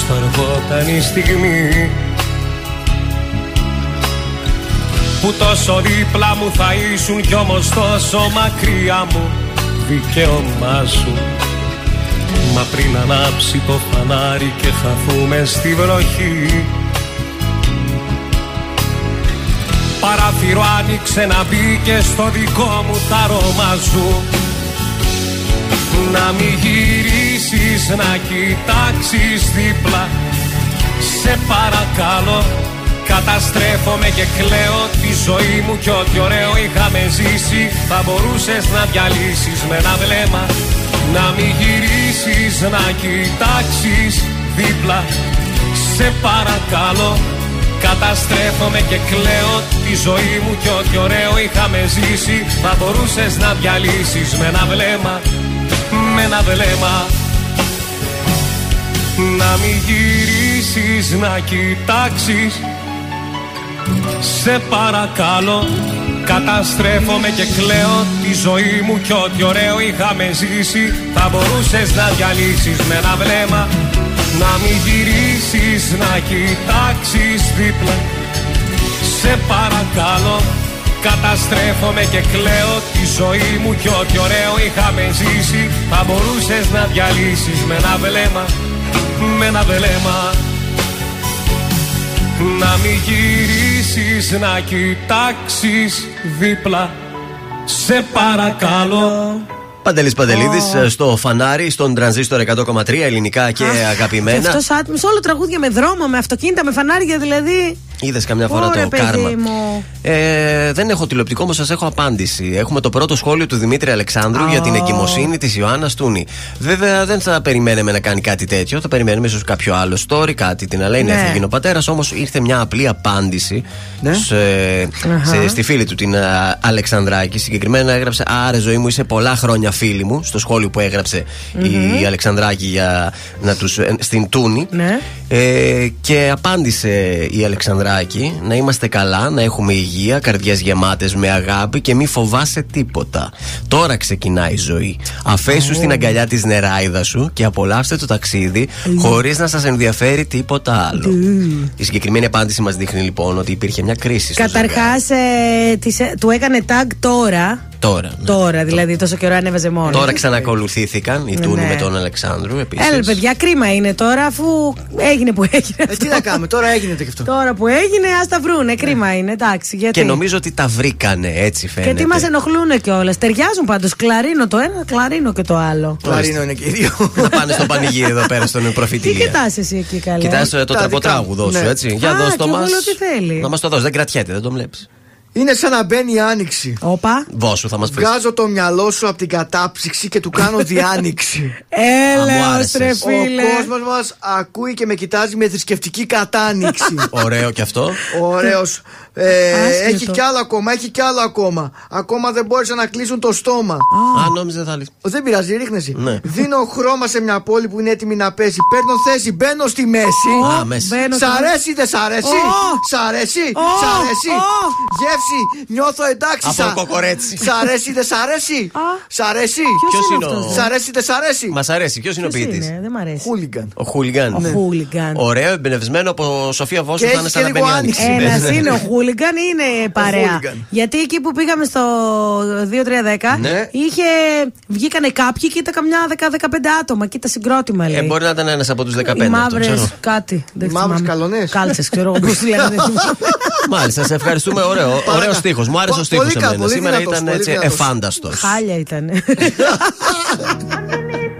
ποτέ πως θα ερχόταν η στιγμή Που τόσο δίπλα μου θα ήσουν κι όμως τόσο μακριά μου δικαίωμά σου. Μα πριν ανάψει το φανάρι και χαθούμε στη βροχή Παράθυρο άνοιξε να μπήκε στο δικό μου τα αρώμα σου να μην γυρίσεις να κοιτάξεις δίπλα. Σε παρακαλώ Καταστρέφομαι και κλαίω. Τη ζωή μου κι ό,τι ωραίο είχαμε ζήσει. Θα μπορούσες να διαλύσεις με ένα βλέμμα. Να μην γυρίσεις να κοιτάξεις δίπλα. Σε παρακαλώ Καταστρέφομαι και κλαίω. Τη ζωή μου κι ό,τι ωραίο είχαμε ζήσει. Θα μπορούσες να διαλύσεις με ένα βλέμμα με ένα βλέμμα. Να μην γυρίσεις να κοιτάξεις. Σε παρακαλώ Καταστρέφομαι και κλαίω. Τη ζωή μου κι ό,τι ωραίο είχαμε ζήσει. Θα μπορούσες να διαλύσεις με ένα βλέμμα. Να μην γυρίσεις να κοιτάξεις δίπλα. Σε παρακαλώ Καταστρέφομαι και κλαίω τη ζωή μου κι ό,τι ωραίο είχαμε ζήσει. Θα μπορούσες να διαλύσεις με ένα βλέμμα, με ένα βλέμμα. Να μην γυρίσεις να κοιτάξεις δίπλα. Σε παρακαλώ. Παντελής Παντελίδης στο φανάρι, στον τρανζίστορ 100,3 ελληνικά και αγαπημένα. Αυτός άτομο, όλο τραγούδια με δρόμο, με αυτοκίνητα, με φανάρια δηλαδή. Είδες καμιά φορά Ωρε, το παιδί κάρμα. μου. Ε, δεν έχω τηλεοπτικό, όμως σας έχω απάντηση. Έχουμε το πρώτο σχόλιο του Δημήτρη Αλεξάνδρου για την εγκυμοσύνη της Ιωάννας Τούνη. Βέβαια, δεν θα περιμένουμε να κάνει κάτι τέτοιο. Θα περιμένουμε ίσως κάποιο άλλο story, κάτι την Αλέη να Ναι. έφυγε ο πατέρας. Όμως ήρθε μια απλή απάντηση σε, Αχα. σε- στη φίλη του την α, Αλεξανδράκη. Συγκεκριμένα έγραψε Άρε, ζωή μου, είσαι πολλά χρόνια φίλη μου. Στο σχόλιο που έγραψε η Αλεξανδράκη για να τους, ε, στην Τούνη. Ναι. Ε, και απάντησε η Αλεξανδράκη να είμαστε καλά, να έχουμε υγεία, καρδιές γεμάτες με αγάπη και μη φοβάσαι τίποτα. Τώρα ξεκινάει η ζωή. Αφέσου στην αγκαλιά της νεράιδας σου και απολαύστε το ταξίδι χωρίς να σας ενδιαφέρει τίποτα άλλο. Η συγκεκριμένη απάντηση μας δείχνει λοιπόν ότι υπήρχε μια κρίση στο ζευγάρι. Καταρχά, ε, της- ε, του έκανε tag τώρα. Τώρα. ναι. Τώρα, δηλαδή, τόσο καιρό ανέβαζε μόνος. Τώρα ξανακολουθήθηκαν οι Ναι, Τούνη ναι. με τον Αλεξάνδρου επίσης. Έλα, παιδιά, κρίμα είναι τώρα, αφού έγινε που έγινε. Ε, τι να κάνουμε, τώρα έγινε και αυτό. Τώρα που έγινε, ας τα βρούνε. Κρίμα είναι, εντάξει. Γιατί; Και νομίζω ότι τα βρήκανε έτσι φαίνεται. Και τι μας ενοχλούν κιόλας. Ταιριάζουν πάντως. Κλαρίνο το ένα, κλαρίνο και το άλλο. Κλαρίνο είναι και οι δύο. Να πάνε στο πανηγύρι εδώ πέρα στον Τι προφητηλία. κοιτάς εσύ εκεί καλά; Κοιτάς ε, το Τα δικά τραγουδό μου. σου, Ναι. έτσι. Για Α, δώσ' το κι εγώ μας. λέω τι θέλει. Να μας το δώσεις, δεν κρατιέται, δεν το βλέπεις. Είναι σαν να μπαίνει η άνοιξη. Όπα. Βόσου θα μας πεις. Βγάζω το μυαλό σου από την κατάψυξη και του κάνω διάνοιξη. Έλεος ρε φίλε. Ο κόσμος μας ακούει και με κοιτάζει με θρησκευτική κατάνοιξη. Ωραίο και αυτό. Ωραίος. Ε, Άσχετο. έχει κι άλλο ακόμα, έχει κι άλλο ακόμα. Ακόμα δεν μπόρεσαν να κλείσουν το στόμα. Α, νόμιζα θα λύσει. Δεν πειράζει, ρίχνεσαι. Ναι. Δίνω χρώμα σε μια πόλη που είναι έτοιμη να πέσει. Παίρνω θέση, μπαίνω στη μέση. Α, μέση. Μπαίνω Σ' στη- αρέσει, δεν σ' αρέσει; Ω! Σ' αρέσει, Ω! σ' αρέσει. Ω! Γεύση, νιώθω εντάξει. Από σα- κοκορέτσι. Σ' αρέσει, δεν σ' αρέσει; Σ' αρέσει. Ποιος είναι είναι ο. αυτός, Σ' αρέσει, δεν σ' αρέσει; Μας αρέσει, ποιος είναι ο Ποιος ποιητής; είναι, δεν μ' αρέσει. Χούλιγκαν. Ο Χούλιγκαν. Ο Χούλιγκαν. Ωραίο, εμπνευσμένο από Σοφία Βόσου Και θα είναι έχει σαν να και λίγο μπαίνει η άνοιξη. άνοιξη. Ένα είναι ο Χούλιγκαν ή είναι παρέα. Χούλιγκαν. Γιατί εκεί που πήγαμε στο 2-3-10 Ναι. είχε. Βγήκανε κάποιοι και ήταν καμιά 10-15 άτομα. Και ήταν συγκρότημα λέει. Ε, μπορεί να ήταν ένας από τους 15. Οι αυτό μαύρες ξέρω. κάτι. Δεν μαύρες θυμάμαι. καλονές. Κάλτσες, ξέρω εγώ πώς τη λένε. δεν θυμάμαι. Μάλιστα, σε ευχαριστούμε. Ωραίο, ωραίος στίχος. Μου άρεσε ο Πο- στίχος πολύ κα- εμένα. πολύ Σήμερα δυνατός, ήταν πολύ έτσι δυνατός. εφάνταστος. Χάλια ήταν.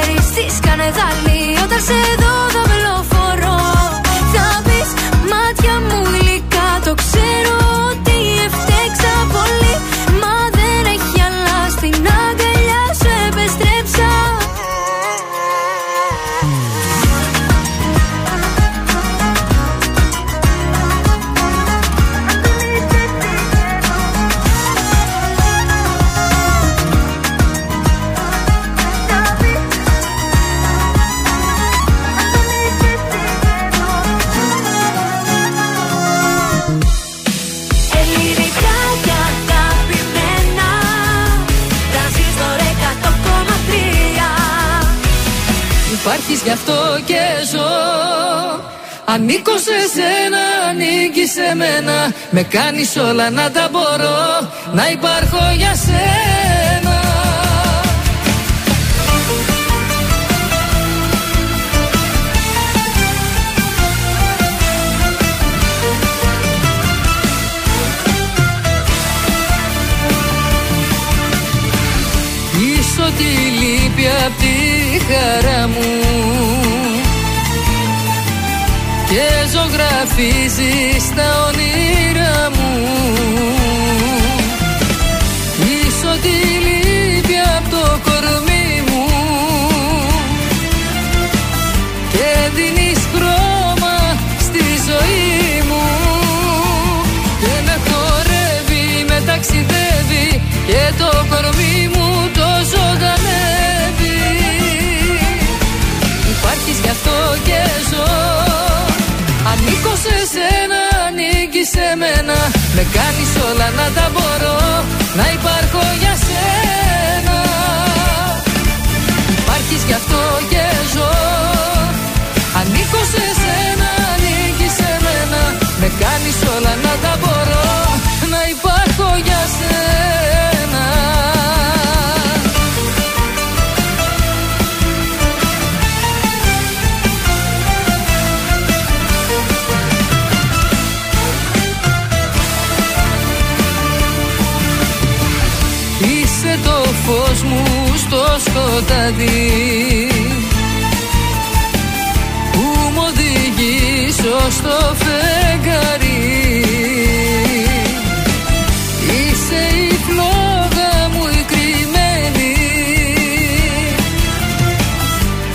στη σκανεδάλη Όταν σε δω γι' αυτό και ζω. Ανήκω σε σένα, ανήκει σε μένα. Με κάνεις όλα να τα μπορώ Να υπάρχω για σένα. Πίσω τη λύπη απ' τη χαρά μου Και ζωγραφίζεις τα όνειρά μου. Πίσω τη λύπη απ' το κορμί μου. Και δίνεις χρώμα στη ζωή μου. Και με χορεύει, με ταξιδεύει Και το και ζω Ανήκω σε σένα, ανήκει σε μένα Με Με κάνεις όλα να τα μπορώ Να υπάρχω για σένα. Υπάρχεις γι' αυτό και σκοτάδι Που μου οδηγήσω στο φεγγάρι. Είσαι η φλόγα μου η κρυμμένη.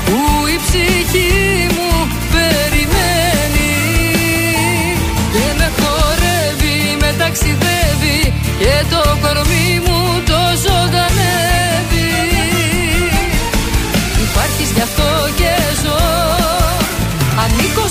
Που η ψυχή μου περιμένει. Και με χορεύει, με ταξιδεύει Και το κορμί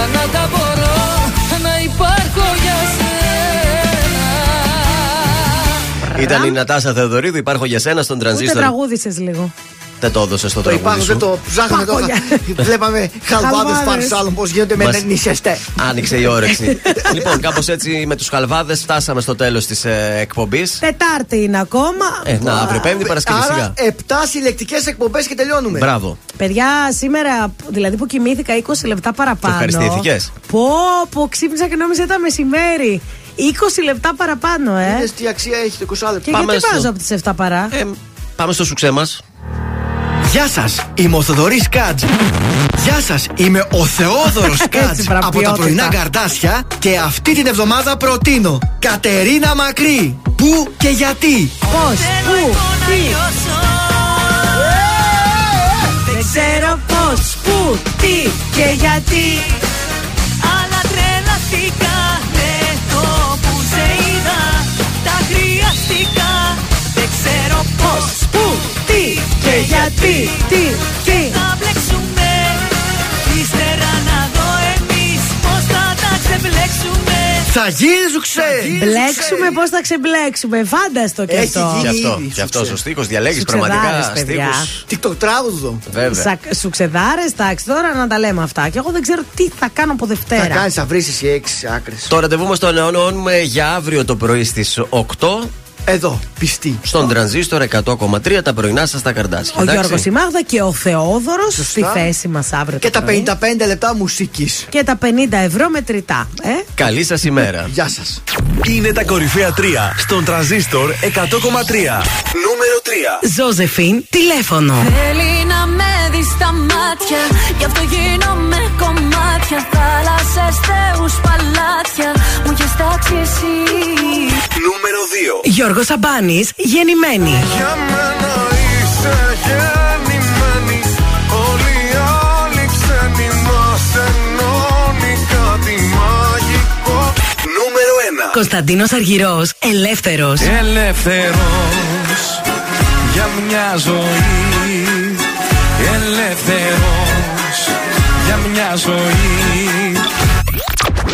όλα να τα μπορώ Να υπάρχω για σένα Ήταν η Νατάσα Θεοδωρίδου, υπάρχω για σένα στον Ούτε τρανζίστορ. τραγούδισες λίγο. Δεν το έδωσε στο Το τραγούδι υπάρχω, σου. δεν το ψάχναμε τώρα. Βλέπαμε χαλβάδες Χαλβάδες. παρσάλων πώς γίνονται με Μας- νησιαστέ. Άνοιξε η όρεξη. λοιπόν, κάπως έτσι με τους χαλβάδες φτάσαμε στο τέλος της ε, εκπομπής. Τετάρτη είναι ακόμα. Ε, να, αύριο Πέμπτη Παρασκευή Άρα σιγά. 7 συλλεκτικές εκπομπές και τελειώνουμε. Μπράβο. Παιδιά, σήμερα, δηλαδή που κοιμήθηκα 20 λεπτά παραπάνω. ευχαριστήθηκες; Πω, πω, ξύπνησα και νόμιζα ήταν μεσημέρι. 20 λεπτά παραπάνω, ε. Είδες τι αξία έχει το 20 λεπτό. Και γιατί βάζω από τις 7 παρά; Ε, Πάμε στο σουξέ μας. Γεια σας, είμαι ο Θοδωρής Κάτζ. Γεια σας, είμαι ο Θεόδωρος Κάτζ Έτσι, από τα βραβιότητα. πρωινά καρδάσια και αυτή την εβδομάδα προτείνω Κατερίνα Μακρύ. Πού και γιατί; Πώς, πού, τι; Δεν ξέρω πώς, πού, τι και γιατί. Αλλά τρελαθήκα, ναι, το που σε είδα Τα χρειαστικά, δεν ξέρω πώς Πού, τι και γιατί. Τι, τι. Θα μπλέξουμε, ύστερα να δω εμείς Πώς θα τα ξεμπλέξουμε Θα γίνει ζουξέ. Μπλέξουμε, πώς θα ξεμπλέξουμε. Φάνταστο και Έχει αυτό. Και γίνει. αυτό, ήδη, και αυτό σουξέ. ο στίχο διαλέγεις Σουξεδάρες, πραγματικά παιδιά. στίχους. TikTok τράγουδο. Βέβαια. Σα, σουξεδάρε, εντάξει, τώρα να τα λέμε αυτά. Και εγώ δεν ξέρω τι θα κάνω από Θα Δευτέρα. κάνεις, θα βρεις εσύ έξι άκρες. Το ραντεβού μας το ανανεώνουμε για αύριο το πρωί στις 8 Εδώ, πιστή. στον τρανζίστορ 100,3 τα πρωινά σας τα καρδάσια. Ο εντάξει; Γιώργος Ημάγδα και ο Θεόδωρος Σωστά. στη θέση μας αύριο. Και το τα πρωί. 55 λεπτά μουσικής. Και τα 50 ευρώ μετρητά. Ε; Καλή σας ημέρα. Γεια σας. Είναι τα κορυφαία 3 στον τραζίστορ 100,3. Νούμερο 3. Ζώζεφιν, τηλέφωνο. Θέλει να με δει στα μάτια Γι' αυτό γίνομαι κομμάτια Θάλασσες, θεούς, παλάτια Μου έχεις τάξει εσύ Νούμερο 2. Γιώργος Σαμπάνης, γεννημένη. Για μένα είσαι γεννημένης Όλοι οι άλλοι ξένοι μας ενώνει κάτι μαγικό Νούμερο 1. Κωνσταντίνος Αργυρός, ελεύθερος. Ελεύθερος για μια ζωή Ελεύθερος για μια ζωή